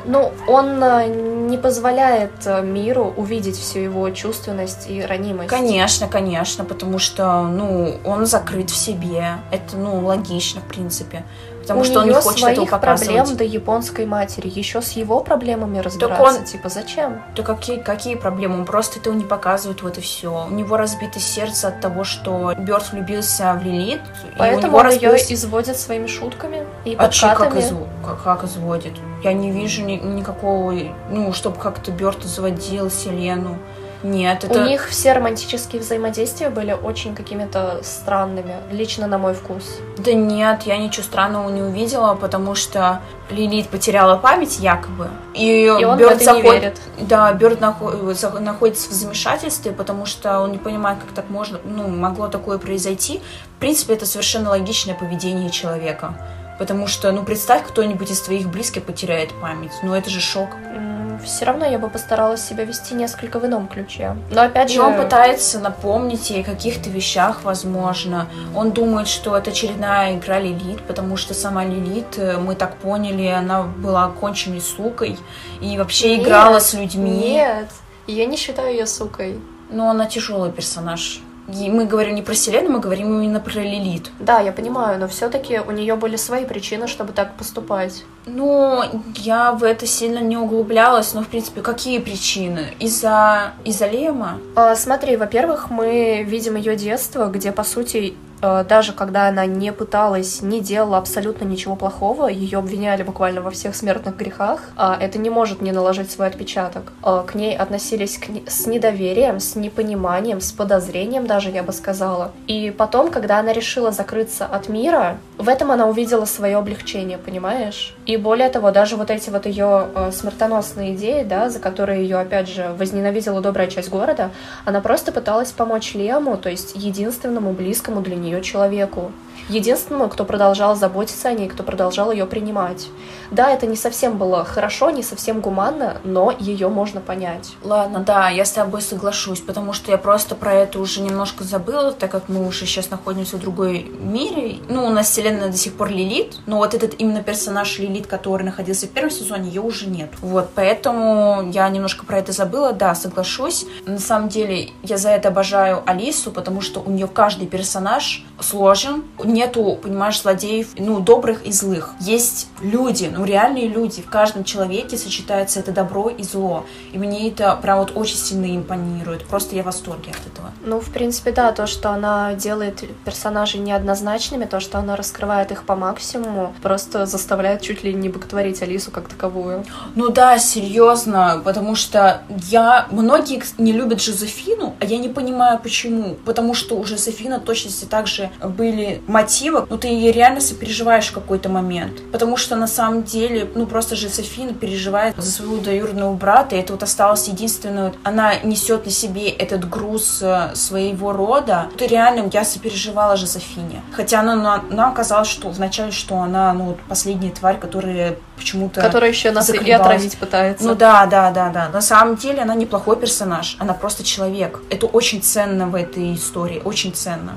Ну, он э, не позволяет э, миру увидеть всю его чувственность и ранимость. Конечно, конечно, потому что, ну, он закрыт в себе. Это, ну, логично, в принципе. Потому У что он не хочет своих этого показывать. проблем до японской матери. Еще с его проблемами разбираться. он- Типа, зачем? Да какие, какие проблемы? Он просто этого не показывает, вот и все. У него разбито сердце от того, что Бёрд влюбился в Лилит. Поэтому он ее разбилось- изводит своими шутками и А чё, как, подкатами. изв- как, как изводит? Я не вижу ни- никакого, ну, чтобы как-то Бёрд заводил Селену. Нет, это... У них все романтические взаимодействия были очень какими-то странными, лично на мой вкус. Да нет, я ничего странного не увидела, потому что Лилит потеряла память якобы. И, И он в Бёрд это не заход- верит. Да, Бёрд нахо- за- находится в замешательстве, потому что он не понимает, как так можно, ну, могло такое произойти. В принципе, это совершенно логичное поведение человека. Потому что, ну, представь, кто-нибудь из твоих близких потеряет память. Ну, это же шок. М, все равно я бы постаралась себя вести несколько в ином ключе. Но опять И же... он пытается напомнить ей о каких-то вещах, возможно. Он думает, что это очередная игра Лилит, потому что сама Лилит, э, мы так поняли, она была конченной сукой и вообще Нет, играла с людьми. Нет, я не считаю ее сукой. Но она тяжелый персонаж. И мы говорим не про Селену, мы говорим именно про Лилит. Да, я понимаю, но все-таки у нее были свои причины, чтобы так поступать. Ну, я в это сильно не углублялась, но, в принципе, какие причины? Из-за из-за Лема? А, смотри, во-первых, мы видим ее детство, где, по сути, э, даже когда она не пыталась, не делала абсолютно ничего плохого, ее обвиняли буквально во всех смертных грехах, а это не может не наложить свой отпечаток. А, К ней относились с недоверием, с непониманием, с подозрением даже, я бы сказала. И потом, когда она решила закрыться от мира, в этом она увидела свое облегчение, понимаешь? И более того, даже вот эти вот ее э, смертоносные идеи, да, за которые ее, опять же, возненавидела добрая часть города, она просто пыталась помочь Лему, то есть единственному близкому для нее человеку. Единственному, кто продолжал заботиться о ней, кто продолжал ее принимать. Да, это не совсем было хорошо, не совсем гуманно, но ее можно понять. Ладно, да, я с тобой соглашусь, потому что я просто про это уже немножко забыла, так как мы уже сейчас находимся в другой мире. Ну, у нас вселенная до сих пор Лилит, но вот этот именно персонаж Лилит, который находился в первом сезоне, ее уже нет. Вот, поэтому я немножко про это забыла, да, соглашусь. На самом деле, я за это обожаю Алису, потому что у нее каждый персонаж сложен, нету, понимаешь, злодеев, ну, добрых и злых. Есть люди, ну, реальные люди. В каждом человеке сочетается это добро и зло. И мне это прям вот очень сильно импонирует. Просто я в восторге от этого. Ну, в принципе, да, то, что она делает персонажей неоднозначными, то, что она раскрывает их по максимуму, просто заставляет чуть ли не боготворить Алису как таковую. Ну да, серьезно, потому что я... Многие не любят Жозефину, а я не понимаю, почему. Потому что у Жозефина точности также были мотивы, но ты ей реально сопереживаешь в какой-то момент. Потому что на самом деле, ну просто Жозефина переживает за своего двоюродного брата, и это вот осталось единственное, она несет на себе этот груз э, своего рода. Ты реально, я сопереживала Жозефине. Хотя она, она- нам казалось, что вначале, что она, ну, вот последняя тварь, которая почему-то... Которая еще нас и отравить пытается. Ну да, да, да, да. На самом деле она неплохой персонаж, она просто человек. Это очень ценно в этой истории, очень ценно.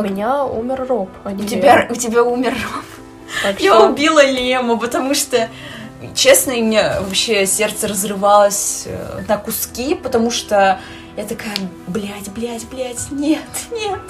У меня умер Роб, а не У тебя, у тебя умер Так Я что- убила Лему, потому что, честно, у меня вообще сердце разрывалось э, на куски, потому что я такая, блядь, блядь, блядь, нет, нет.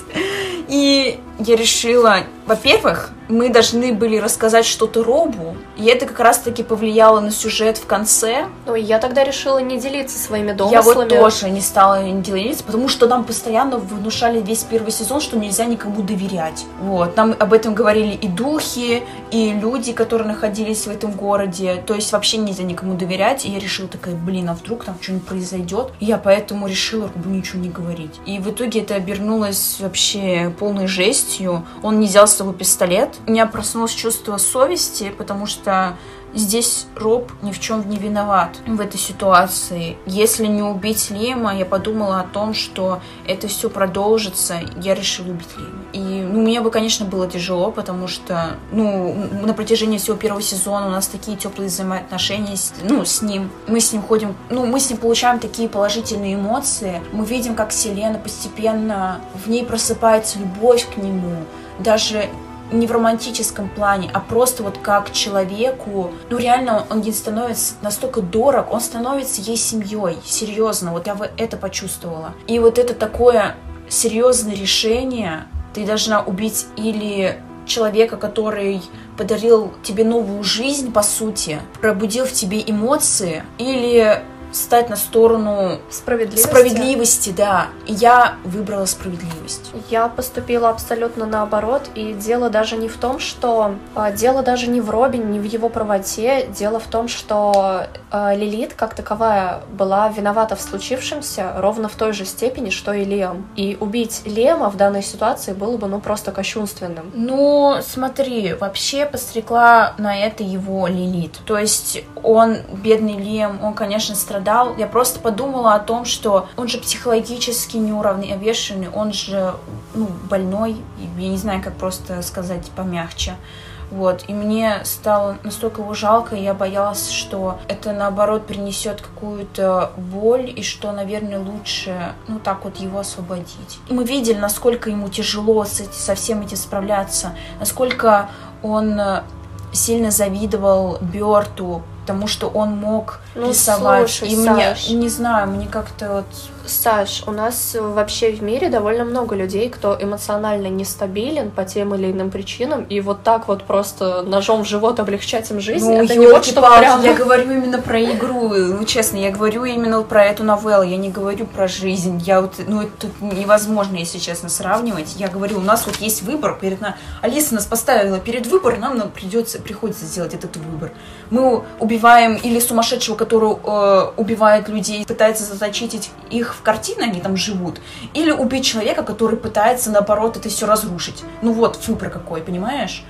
И я решила, во-первых, мы должны были рассказать что-то Робу, и это как раз-таки повлияло на сюжет в конце. Ну, я тогда решила не делиться своими Я домыслами. вот тоже не стала делиться, потому что нам постоянно внушали весь первый сезон, что нельзя никому доверять. Вот. Нам об этом говорили и духи, и люди, которые находились в этом городе. То есть вообще нельзя никому доверять. И я решила такая, блин, а вдруг там что-нибудь произойдет? И я поэтому решила Рубу ничего не говорить. И в итоге это обернулось вообще полной жестью. Он не взял собой пистолет. У меня проснулось чувство совести, потому что Здесь Роб ни в чем не виноват в этой ситуации. Если не убить Лема, я подумала о том, что это все продолжится. Я решила убить Лема. И ну, мне бы, конечно, было тяжело, потому что ну, на протяжении всего первого сезона у нас такие теплые взаимоотношения с, ну, с ним. Мы с ним ходим, ну, мы с ним получаем такие положительные эмоции. Мы видим, как Селена постепенно в ней просыпается любовь к нему. Даже не в романтическом плане, а просто вот как человеку, ну реально он ей становится настолько дорог, он становится ей семьей, серьезно, вот я это почувствовала. И вот это такое серьезное решение, ты должна убить или человека, который подарил тебе новую жизнь, по сути, пробудил в тебе эмоции, или стать на сторону Справедливости. справедливости, да. И я выбрала справедливость. Я поступила абсолютно наоборот, и дело даже не в том, что... а, Дело даже не в Робине, не в его правоте. Дело в том, что а, Лилит, как таковая, была виновата в случившемся ровно в той же степени, что и Лем. И убить Лема в данной ситуации было бы, ну, просто кощунственным. Ну, смотри, вообще пострекла на это его Лилит. То есть он, бедный Лем, он, конечно, страдает пострадал. Я просто подумала о том, что он же психологически неуравновешенный, он же ну, больной, я не знаю, как просто сказать помягче. Вот. И мне стало настолько его жалко, и я боялась, что это, наоборот, принесет какую-то боль, и что, наверное, лучше, ну, так вот его освободить. Мы видели, насколько ему тяжело с со всем этим справляться, насколько он э, сильно завидовал Берту, потому что он мог ну, рисовать. Слушай, и Саш, мне, не знаю, мне как-то вот Саш, у нас вообще в мире довольно много людей, кто эмоционально нестабилен по тем или иным причинам, и вот так вот просто ножом в живот облегчать им жизнь, ну, это не вот что прям... Я говорю именно про игру, ну, честно, я говорю именно про эту новеллу, я не говорю про жизнь, я вот, ну, это невозможно, если честно, сравнивать. Я говорю, у нас вот есть выбор, перед на... Алиса нас поставила перед выбором, нам, нам придется, приходится сделать этот выбор. Мы убиваем или сумасшедшего, который э, убивает людей, пытается заточить их в картины, они там живут, или убить человека, который пытается, наоборот, это все разрушить. Ну вот, выбор какой, понимаешь?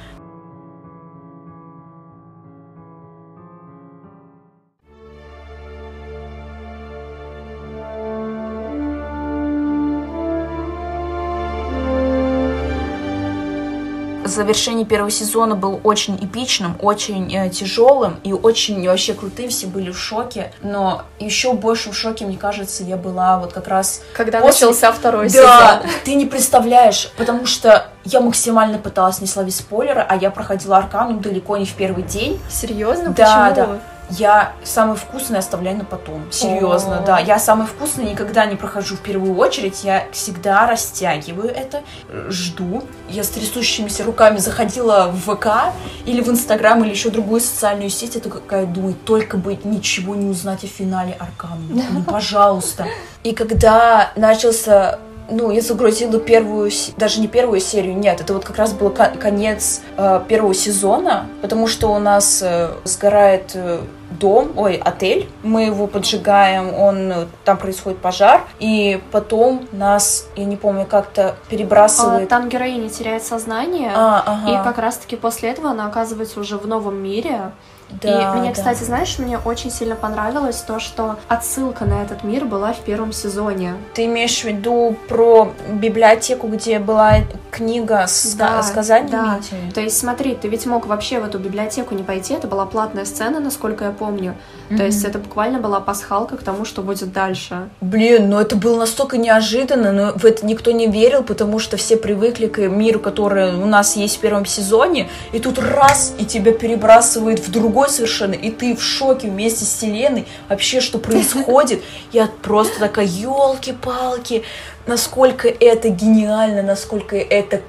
Завершение первого сезона был очень эпичным, очень э, тяжелым и очень вообще крутым. Все были в шоке. Но еще больше в шоке, мне кажется, я была вот как раз... Когда после... начался второй да, сезон. Да, ты не представляешь, потому что я максимально пыталась не словить спойлеры, а я проходила Аркану далеко не в первый день. Серьезно? Да, Почему? да. Я самый вкусный оставляю на потом. Серьезно, О-о-о. да. Я самый вкусный никогда не прохожу в первую очередь. Я всегда растягиваю это, жду. Я с трясущимися руками заходила в ВК или в Инстаграм или еще другую социальную сеть. Я такая думаю, только бы ничего не узнать о финале Аркана. Ну, пожалуйста. И когда начался ну, я загрузила первую, даже не первую серию, нет, это вот как раз был конец э, первого сезона, потому что у нас э, сгорает э, дом, ой, отель, мы его поджигаем, он, там происходит пожар, и потом нас, я не помню, как-то перебрасывает. А, там героиня теряет сознание, а, ага. и как раз-таки после этого она оказывается уже в новом мире, да, и мне, да. кстати, знаешь, мне очень сильно понравилось то, что отсылка на этот мир была в первом сезоне. Ты имеешь в виду про библиотеку, где была книга с да, сказаниями? Да. То есть смотри, ты ведь мог вообще в эту библиотеку не пойти, это была платная сцена, насколько я помню. Mm-hmm. То есть это буквально была пасхалка к тому, что будет дальше. Блин, ну это было настолько неожиданно, но в это никто не верил, потому что все привыкли к миру, который у нас есть в первом сезоне, и тут раз, и тебя перебрасывает в другой другой совершенно, и ты в шоке вместе с Вселенной, вообще, что происходит. Я просто такая, елки-палки, насколько это гениально, насколько это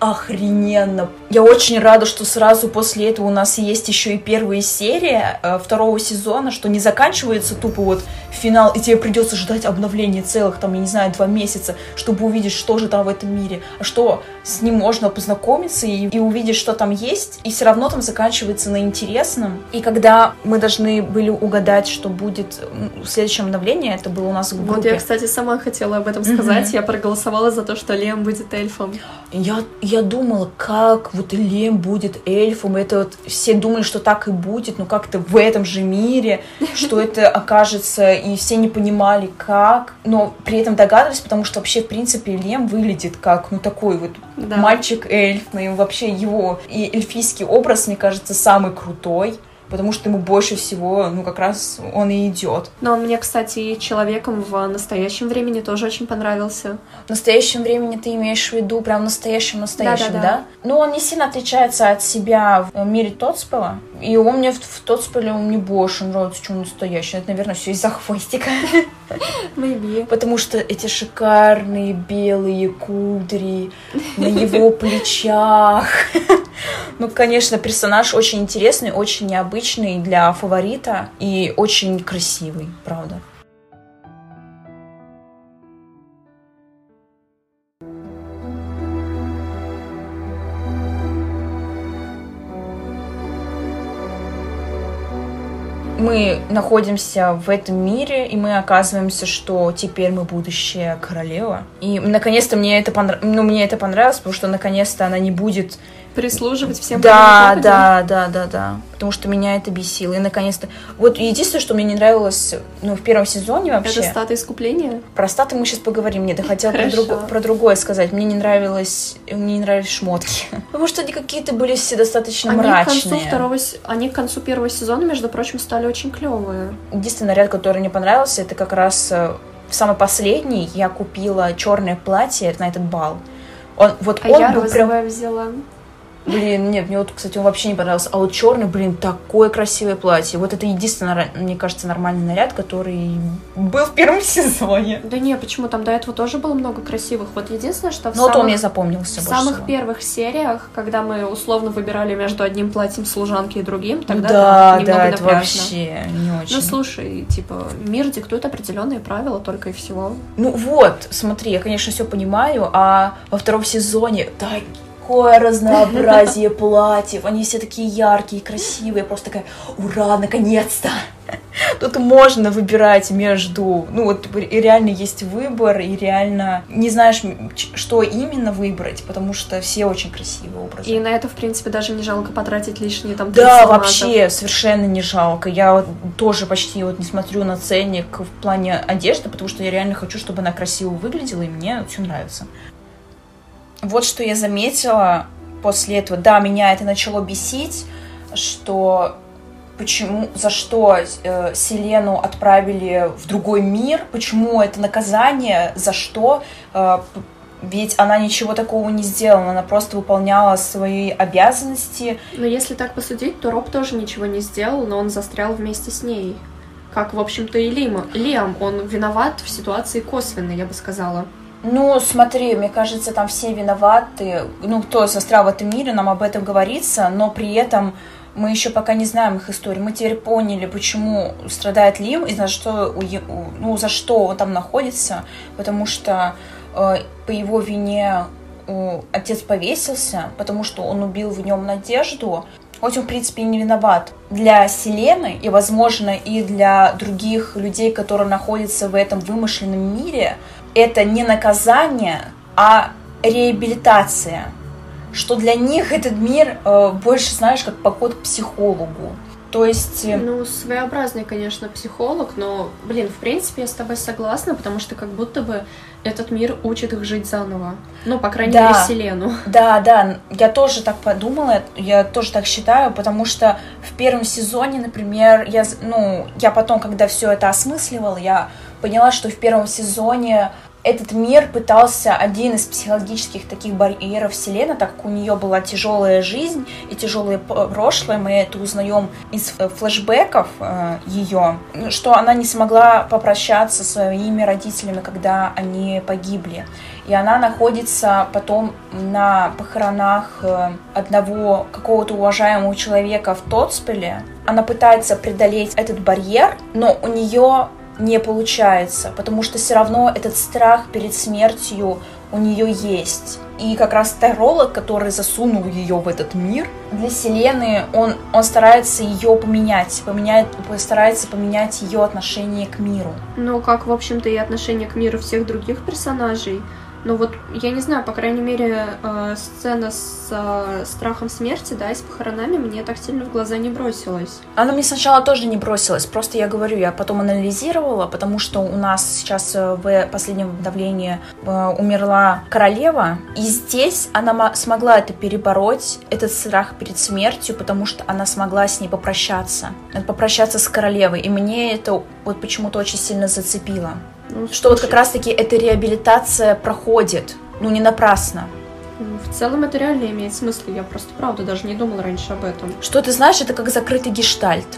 охрененно. Я очень рада, что сразу после этого у нас есть еще и первая серия э, второго сезона, что не заканчивается тупо вот финал, и тебе придется ждать обновления целых, там, я не знаю, два месяца, чтобы увидеть, что же там в этом мире, а что с ним можно познакомиться и, и увидеть, что там есть, и все равно там заканчивается на интересном. И когда мы должны были угадать, что будет в следующем обновлении, это было у нас в группе. Вот я, кстати, сама хотела об этом сказать, mm-hmm. я проголосовала за то, что Лем будет эльфом. Я, я думала, как вот Лем будет эльфом, это вот все думали, что так и будет, но как-то в этом же мире, что это окажется, и все не понимали, как, но при этом догадывались, потому что вообще, в принципе, Лем выглядит как, ну, такой вот да. мальчик-эльф, ну, и вообще его и эльфийский образ, мне кажется, самый крутой потому что ему больше всего, ну, как раз он и идет. Но он мне, кстати, человеком в настоящем времени тоже очень понравился. В настоящем времени ты имеешь в виду прям настоящем-настоящем, да, да, да? Ну, он не сильно отличается от себя в мире Тотспела, и он мне в, в Тотспеле он мне больше нравится, чем настоящий. Это, наверное, все из-за хвостика. Maybe. Потому что эти шикарные белые кудри на его плечах. Ну, конечно, персонаж очень интересный, очень необычный для фаворита и очень красивый, правда. мы находимся в этом мире, и мы оказываемся, что теперь мы будущая королева. И наконец-то мне это, понрав... ну, мне это понравилось, потому что наконец-то она не будет прислуживать всем. Да, да, да, да, да. Потому что меня это бесило. И наконец-то... Вот единственное, что мне не нравилось, ну, в первом сезоне вообще... Это статы искупления? Про статы мы сейчас поговорим. Нет, я хотела про, друг... про другое сказать. Мне не нравилось... Мне не нравились шмотки. Потому что они какие-то были все достаточно они мрачные. К концу второго... Они к концу первого сезона, между прочим, стали очень клевые. Единственный наряд, который мне понравился, это как раз э, самый последний. Я купила черное платье на этот бал. Он, вот а он я был розовое прям... взяла. Блин, нет, мне вот, кстати, он вообще не понравился. А вот черный, блин, такое красивое платье. Вот это единственный, мне кажется, нормальный наряд, который был в первом сезоне. Да не, почему? Там до этого тоже было много красивых. Вот единственное, что в Ну, самых, то мне запомнился в самых всего. первых сериях, когда мы условно выбирали между одним платьем служанки и другим, тогда да, немного да, это напряжно. вообще не очень. Ну, слушай, типа, мир диктует определенные правила только и всего. Ну вот, смотри, я, конечно, все понимаю, а во втором сезоне такое разнообразие платьев, они все такие яркие, красивые, я просто такая, ура, наконец-то! Тут можно выбирать между, ну вот и реально есть выбор, и реально не знаешь, что именно выбрать, потому что все очень красивые образы. И на это, в принципе, даже не жалко потратить лишние там 30 Да, вообще совершенно не жалко. Я вот тоже почти вот не смотрю на ценник в плане одежды, потому что я реально хочу, чтобы она красиво выглядела, и мне все нравится. Вот что я заметила после этого. Да, меня это начало бесить, что почему, за что э, Селену отправили в другой мир, почему это наказание, за что, э, ведь она ничего такого не сделала, она просто выполняла свои обязанности, Но если так посудить, то Роб тоже ничего не сделал, но он застрял вместе с ней. Как, в общем-то, и Лима. Лиам, он виноват в ситуации косвенно, я бы сказала. Ну, смотри, мне кажется, там все виноваты. Ну, кто в этом мире, нам об этом говорится, но при этом мы еще пока не знаем их историю. Мы теперь поняли, почему страдает Лим и за что, ну, за что он там находится, потому что э, по его вине э, отец повесился, потому что он убил в нем надежду. Хоть он, в принципе, и не виноват. Для Селены и, возможно, и для других людей, которые находятся в этом вымышленном мире, это не наказание, а реабилитация. Что для них этот мир э, больше, знаешь, как поход к психологу. То есть... э, Ну, своеобразный, конечно, психолог, но, блин, в принципе, я с тобой согласна, потому что как будто бы этот мир учит их жить заново. Ну, по крайней Да. мере, Селену. Да, да, я тоже так подумала, я тоже так считаю, потому что в первом сезоне, например, я, ну, я потом, когда все это осмысливала, я поняла, что в первом сезоне этот мир пытался один из психологических таких барьеров Вселенной, так как у нее была тяжелая жизнь и тяжелое прошлое, мы это узнаем из э, флешбеков ее, что она не смогла попрощаться со своими родителями, когда они погибли. И она находится потом на похоронах э, одного какого-то уважаемого человека в Тотспеле. Она пытается преодолеть этот барьер, но у нее не получается, потому что все равно этот страх перед смертью у нее есть. И как раз таролог, который засунул ее в этот мир, для Селены он, он старается ее поменять, поменять, старается поменять ее отношение к миру. Ну, как, в общем-то, и отношение к миру всех других персонажей. Но вот, я не знаю, по крайней мере, э, сцена с э, страхом смерти, да, и с похоронами мне так сильно в глаза не бросилась. Она мне сначала тоже не бросилась, просто я говорю, я потом анализировала, потому что у нас сейчас э, в последнем давлении э, умерла королева, и здесь она мо- смогла это перебороть, этот страх перед смертью, потому что она смогла с ней попрощаться, э, попрощаться с королевой, и мне это вот почему-то очень сильно зацепило. Ну, Что вот как раз-таки эта реабилитация проходит, ну не напрасно. м, В целом это реально имеет смысл. Я просто, правда, даже не думала раньше об этом. Что ты знаешь, это как закрытый гештальт.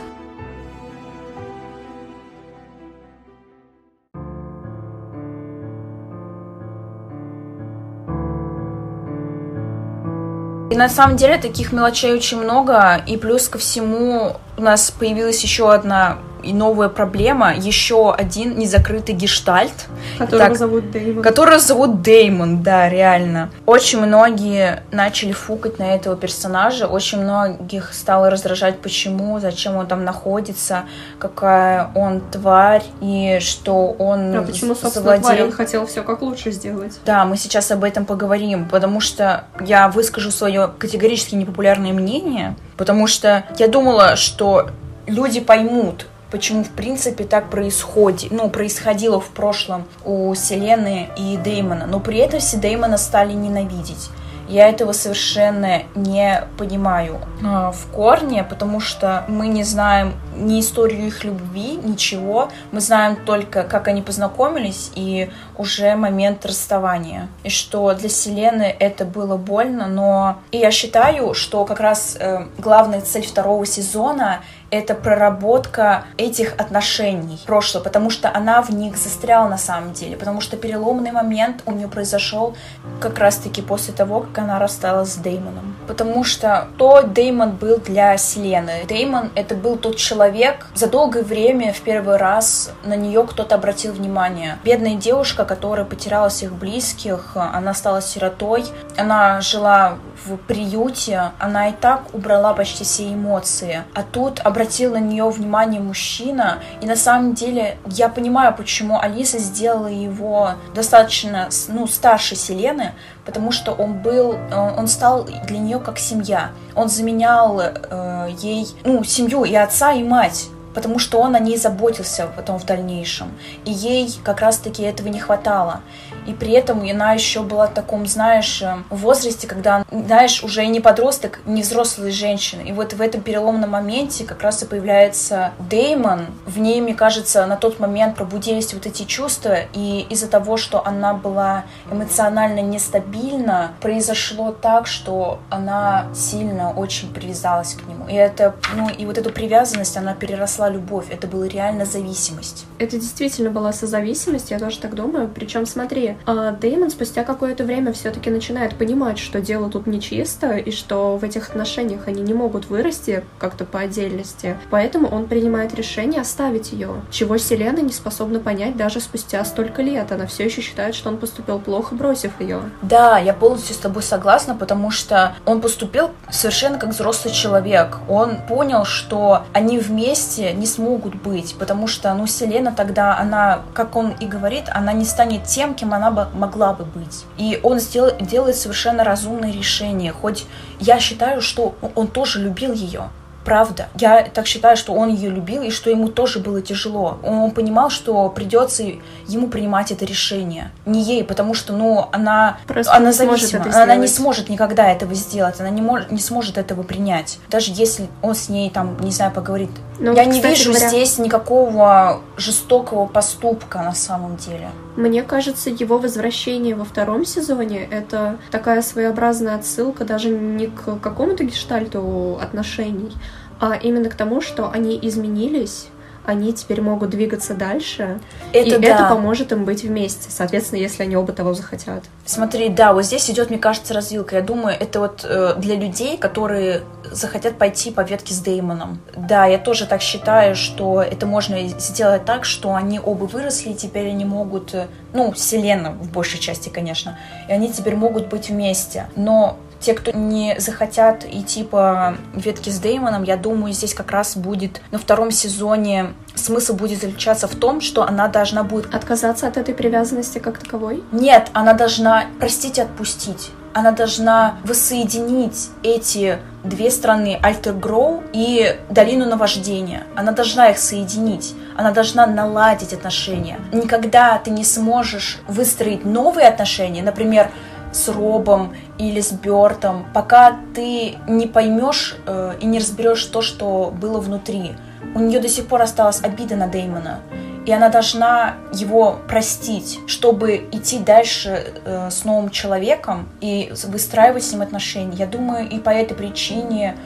И на самом деле таких мелочей очень много, и плюс ко всему у нас появилась еще одна и новая проблема, еще один незакрытый гештальт. Которого так, зовут Деймон. Которого зовут Деймон, да, реально. Очень многие начали фукать на этого персонажа, очень многих стало раздражать, почему, зачем он там находится, какая он тварь, и что он А почему, собственно, завладел... тварь? Он хотел все как лучше сделать. Да, мы сейчас об этом поговорим, потому что я выскажу свое категорически непопулярное мнение, потому что я думала, что люди поймут, почему в принципе так происходит, ну, происходило в прошлом у Селены и Деймона, но при этом все Деймона стали ненавидеть. Я этого совершенно не понимаю э, в корне, потому что мы не знаем ни историю их любви, ничего. Мы знаем только, как они познакомились и уже момент расставания. И что для Селены это было больно, но... И я считаю, что как раз э, главная цель второго сезона это проработка этих отношений прошлого, потому что она в них застряла на самом деле, потому что переломный момент у нее произошел как раз-таки после того, как она рассталась с Деймоном. Потому что то Деймон был для Селены. Деймон — это был тот человек, за долгое время в первый раз на нее кто-то обратил внимание. Бедная девушка, которая потеряла всех близких, она стала сиротой, она жила в приюте, она и так убрала почти все эмоции. А тут обратил на нее внимание мужчина, и на самом деле я понимаю, почему Алиса сделала его достаточно, ну, старше Селены, потому что он был, он стал для нее как семья. Он заменял э, ей, ну, семью и отца, и мать потому что он о ней заботился потом в дальнейшем. И ей как раз-таки этого не хватало и при этом она еще была в таком, знаешь, э, возрасте, когда, знаешь, уже не подросток, не взрослая женщина. И вот в этом переломном моменте как раз и появляется Деймон. В ней, мне кажется, на тот момент пробудились вот эти чувства, и из-за того, что она была эмоционально нестабильна, произошло так, что она сильно очень привязалась к нему. И это, ну, и вот эту привязанность, она переросла любовь. Это была реально зависимость. Это действительно была созависимость, я тоже так думаю. Причем, смотри, а Дэймон спустя какое-то время все-таки начинает понимать, что дело тут нечисто, и что в этих отношениях они не могут вырасти как-то по отдельности. Поэтому он принимает решение оставить ее, чего Селена не способна понять даже спустя столько лет. Она все еще считает, что он поступил плохо, бросив ее. Да, я полностью с тобой согласна, потому что он поступил совершенно как взрослый человек. Он понял, что они вместе не смогут быть, потому что, ну, Селена тогда, она, как он и говорит, она не станет тем, кем она бы могла бы быть. И он сдел, делает совершенно разумное решение, хоть я считаю, что он тоже любил ее правда. Я так считаю, что он ее любил и что ему тоже было тяжело. Он понимал, что придется ему принимать это решение. Не ей, потому что, ну, она, Просто она зависима. Она не сможет никогда этого сделать. Она не, может, не сможет этого принять. Даже если он с ней, там, не знаю, поговорит. Ну, Я не вижу говоря... здесь никакого жестокого поступка на самом деле. Мне кажется, его возвращение во втором сезоне — это такая своеобразная отсылка даже не к какому-то гештальту отношений, а именно к тому, что они изменились, они теперь могут двигаться дальше, это и да. это поможет им быть вместе, соответственно, если они оба того захотят. Смотри, да, вот здесь идет, мне кажется, развилка. Я думаю, это вот э, для людей, которые захотят пойти по ветке с Деймоном. Да, я тоже так считаю, что это можно сделать так, что они оба выросли, и теперь они могут, э, ну, Селена в большей части, конечно, и они теперь могут быть вместе. Но те, кто не захотят идти по ветке с Деймоном, я думаю, здесь как раз будет на втором сезоне смысл будет заключаться в том, что она должна будет... Отказаться от этой привязанности как таковой? Нет, она должна простить и отпустить. Она должна воссоединить эти две страны, Альтергроу и Долину Наваждения. Она должна их соединить. Она должна наладить отношения. Никогда ты не сможешь выстроить новые отношения, например, с Робом или с Бертом, пока ты не поймешь э, и не разберешь то, что было внутри. У нее до сих пор осталась обида на Деймона, и она должна его простить, чтобы идти дальше э, с новым человеком и выстраивать с ним отношения. Я думаю, и по этой причине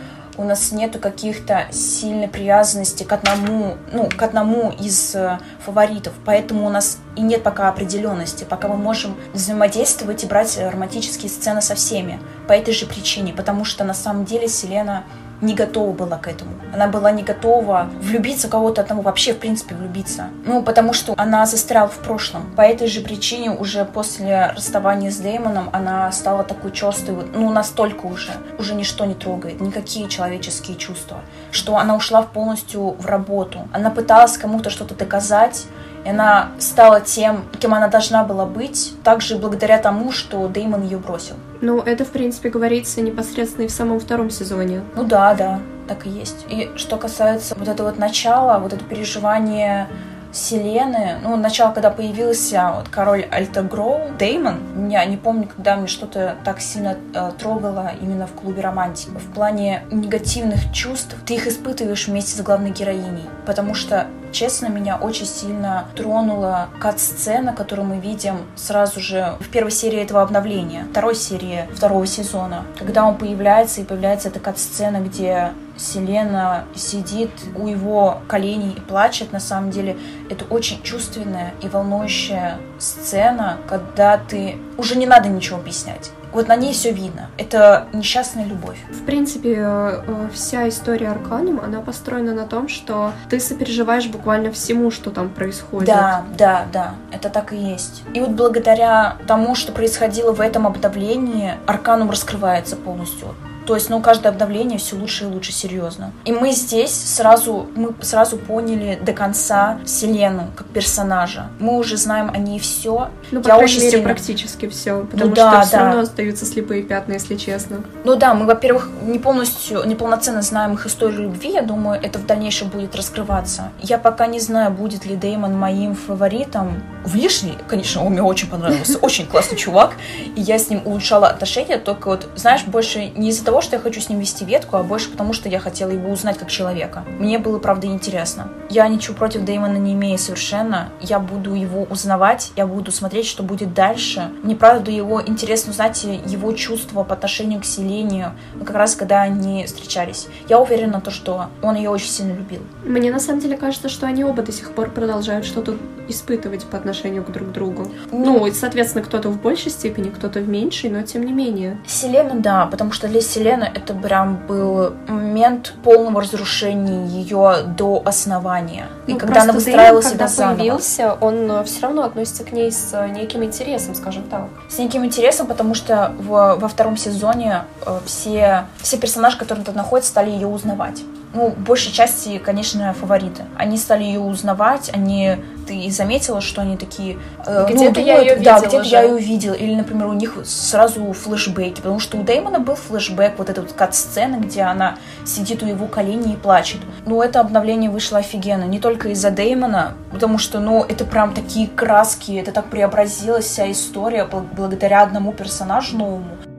у нас нету каких-то сильной привязанности к одному, ну, к одному из э, фаворитов, поэтому у нас и нет пока определенности, пока мы можем взаимодействовать и брать романтические сцены со всеми. По этой же причине, потому что на самом деле Селена не готова была к этому. Она была не готова влюбиться кого-то одного, вообще, в принципе, влюбиться. Ну, потому что она застряла в прошлом. По этой же причине уже после расставания с Дэймоном она стала такой черствой, ну, настолько уже, уже ничто не трогает, никакие человеческие чувства, что она ушла полностью в работу. Она пыталась кому-то что-то доказать, и она стала тем, кем она должна была быть, также благодаря тому, что Деймон ее бросил. Ну, это, в принципе, говорится непосредственно и в самом втором сезоне. Ну да, да, так и есть. И что касается вот этого вот начала, вот это переживание Селены, ну, начало, когда появился вот король Альтагроу, Деймон, я не помню, когда мне что-то так сильно э, трогало именно в клубе романтики. В плане негативных чувств ты их испытываешь вместе с главной героиней, потому что Честно, меня очень сильно тронула кат-сцена, которую мы видим сразу же в первой серии этого обновления, второй серии второго сезона, когда он появляется, и появляется эта кат-сцена, где Селена сидит у его коленей и плачет. На самом деле это очень чувственная и волнующая сцена, когда ты уже не надо ничего объяснять. Вот на ней все видно. Это несчастная любовь. В принципе, э, э, вся история Арканум, она построена на том, что ты сопереживаешь буквально всему, что там происходит. Да, да, да, это так и есть. И вот благодаря тому, что происходило в этом обновлении, Арканум раскрывается полностью. То есть, ну, каждое обновление все лучше и лучше, серьезно. И мы здесь сразу, мы сразу поняли до конца Селену как персонажа. Мы уже знаем о ней все. Ну, по Я крайней мере, сильно... практически все. Потому ну, что да, все да. равно остаются слепые пятна, если честно. Ну да, мы, во-первых, не полностью, неполноценно знаем их историю любви. Я думаю, это в дальнейшем будет раскрываться. Я пока не знаю, будет ли Деймон моим фаворитом. Внешне, конечно, он мне очень понравился. Очень классный чувак. И я с ним улучшала отношения. Только вот, знаешь, больше не из-за того, что я хочу с ним вести ветку, а больше потому, что я хотела его узнать как человека. Мне было, правда, интересно. Я ничего против Дэймона не имею совершенно. Я буду его узнавать, я буду смотреть, что будет дальше. Мне, правда, его интересно узнать его чувства по отношению к Селению, как раз когда они встречались. Я уверена, то, что он ее очень сильно любил. Мне на самом деле кажется, что они оба до сих пор продолжают что-то испытывать по отношению к друг другу. Ну, ну и, соответственно, кто-то в большей степени, кто-то в меньшей, но тем не менее. Селена, да, потому что для Селены Селена это прям был момент полного разрушения ее до основания. И ну, когда она выстраивала себя когда заново. появился, он э, все равно относится к ней с э, неким интересом, скажем так. С неким интересом, потому что в, во втором сезоне э, все, все персонажи, которые тут находятся, стали ее узнавать ну, большей части, конечно, фавориты. Они стали ее узнавать, они, ты заметила, что они такие... Э, где-то ну, я ее видела. Да, где-то я ее увидела. Или, например, у них сразу флешбеки, потому что у Дэймона был флешбэк, вот эта вот кат-сцена, где она сидит у его колени и плачет. Ну, это обновление вышло офигенно. Не только из-за Дэймона, потому что, ну, это прям такие краски, это так преобразилась вся история благодаря одному персонажу новому.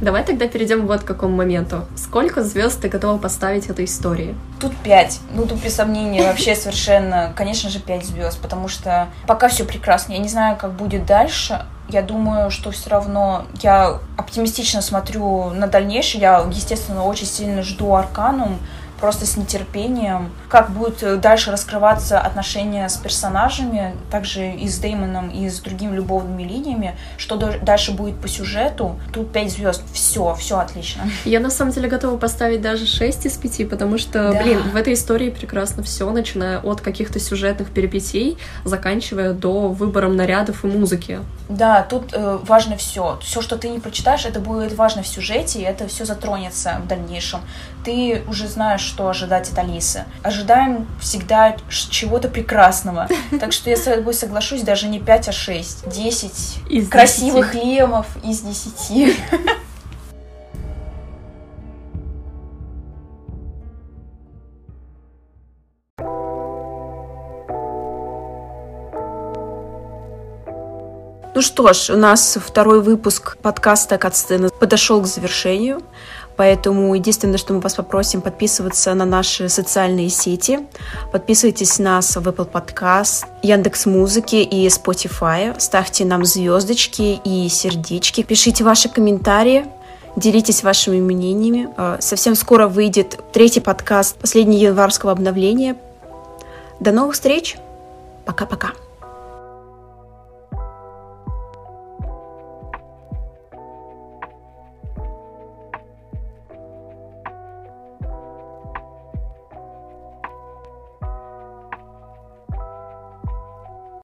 Давай тогда перейдем вот к какому моменту. Сколько звезд ты готова поставить этой истории? Тут пять. Ну, тут без сомнения вообще совершенно, конечно же, пять звезд, потому что пока все прекрасно. Я не знаю, как будет дальше. Я думаю, что все равно я оптимистично смотрю на дальнейшее. Я, естественно, очень сильно жду Арканум просто с нетерпением, как будут дальше раскрываться отношения с персонажами, также и с Деймоном, и с другими любовными линиями, что дальше будет по сюжету. Тут 5 звезд, все, все отлично. Я на самом деле готова поставить даже 6 из 5, потому что, да. блин, в этой истории прекрасно все, начиная от каких-то сюжетных перипетий, заканчивая до выбором нарядов и музыки. Да, тут э, важно все. Все, что ты не прочитаешь, это будет важно в сюжете, и это все затронется в дальнейшем. Ты уже знаешь, что ожидать от Алисы. Ожидаем всегда чего-то прекрасного. Так что я с тобой соглашусь, даже не 5, а 6. 10 из красивых 10. лемов из 10. Ну что ж, у нас второй выпуск подкаста «Катсцена» подошел к завершению. Поэтому единственное, что мы вас попросим, подписываться на наши социальные сети. Подписывайтесь на нас в Apple Podcast, Яндекс Музыки и Spotify. Ставьте нам звездочки и сердечки. Пишите ваши комментарии. делитесь вашими мнениями. Э, совсем скоро выйдет третий подкаст последнего январского обновления. До новых встреч. Пока-пока.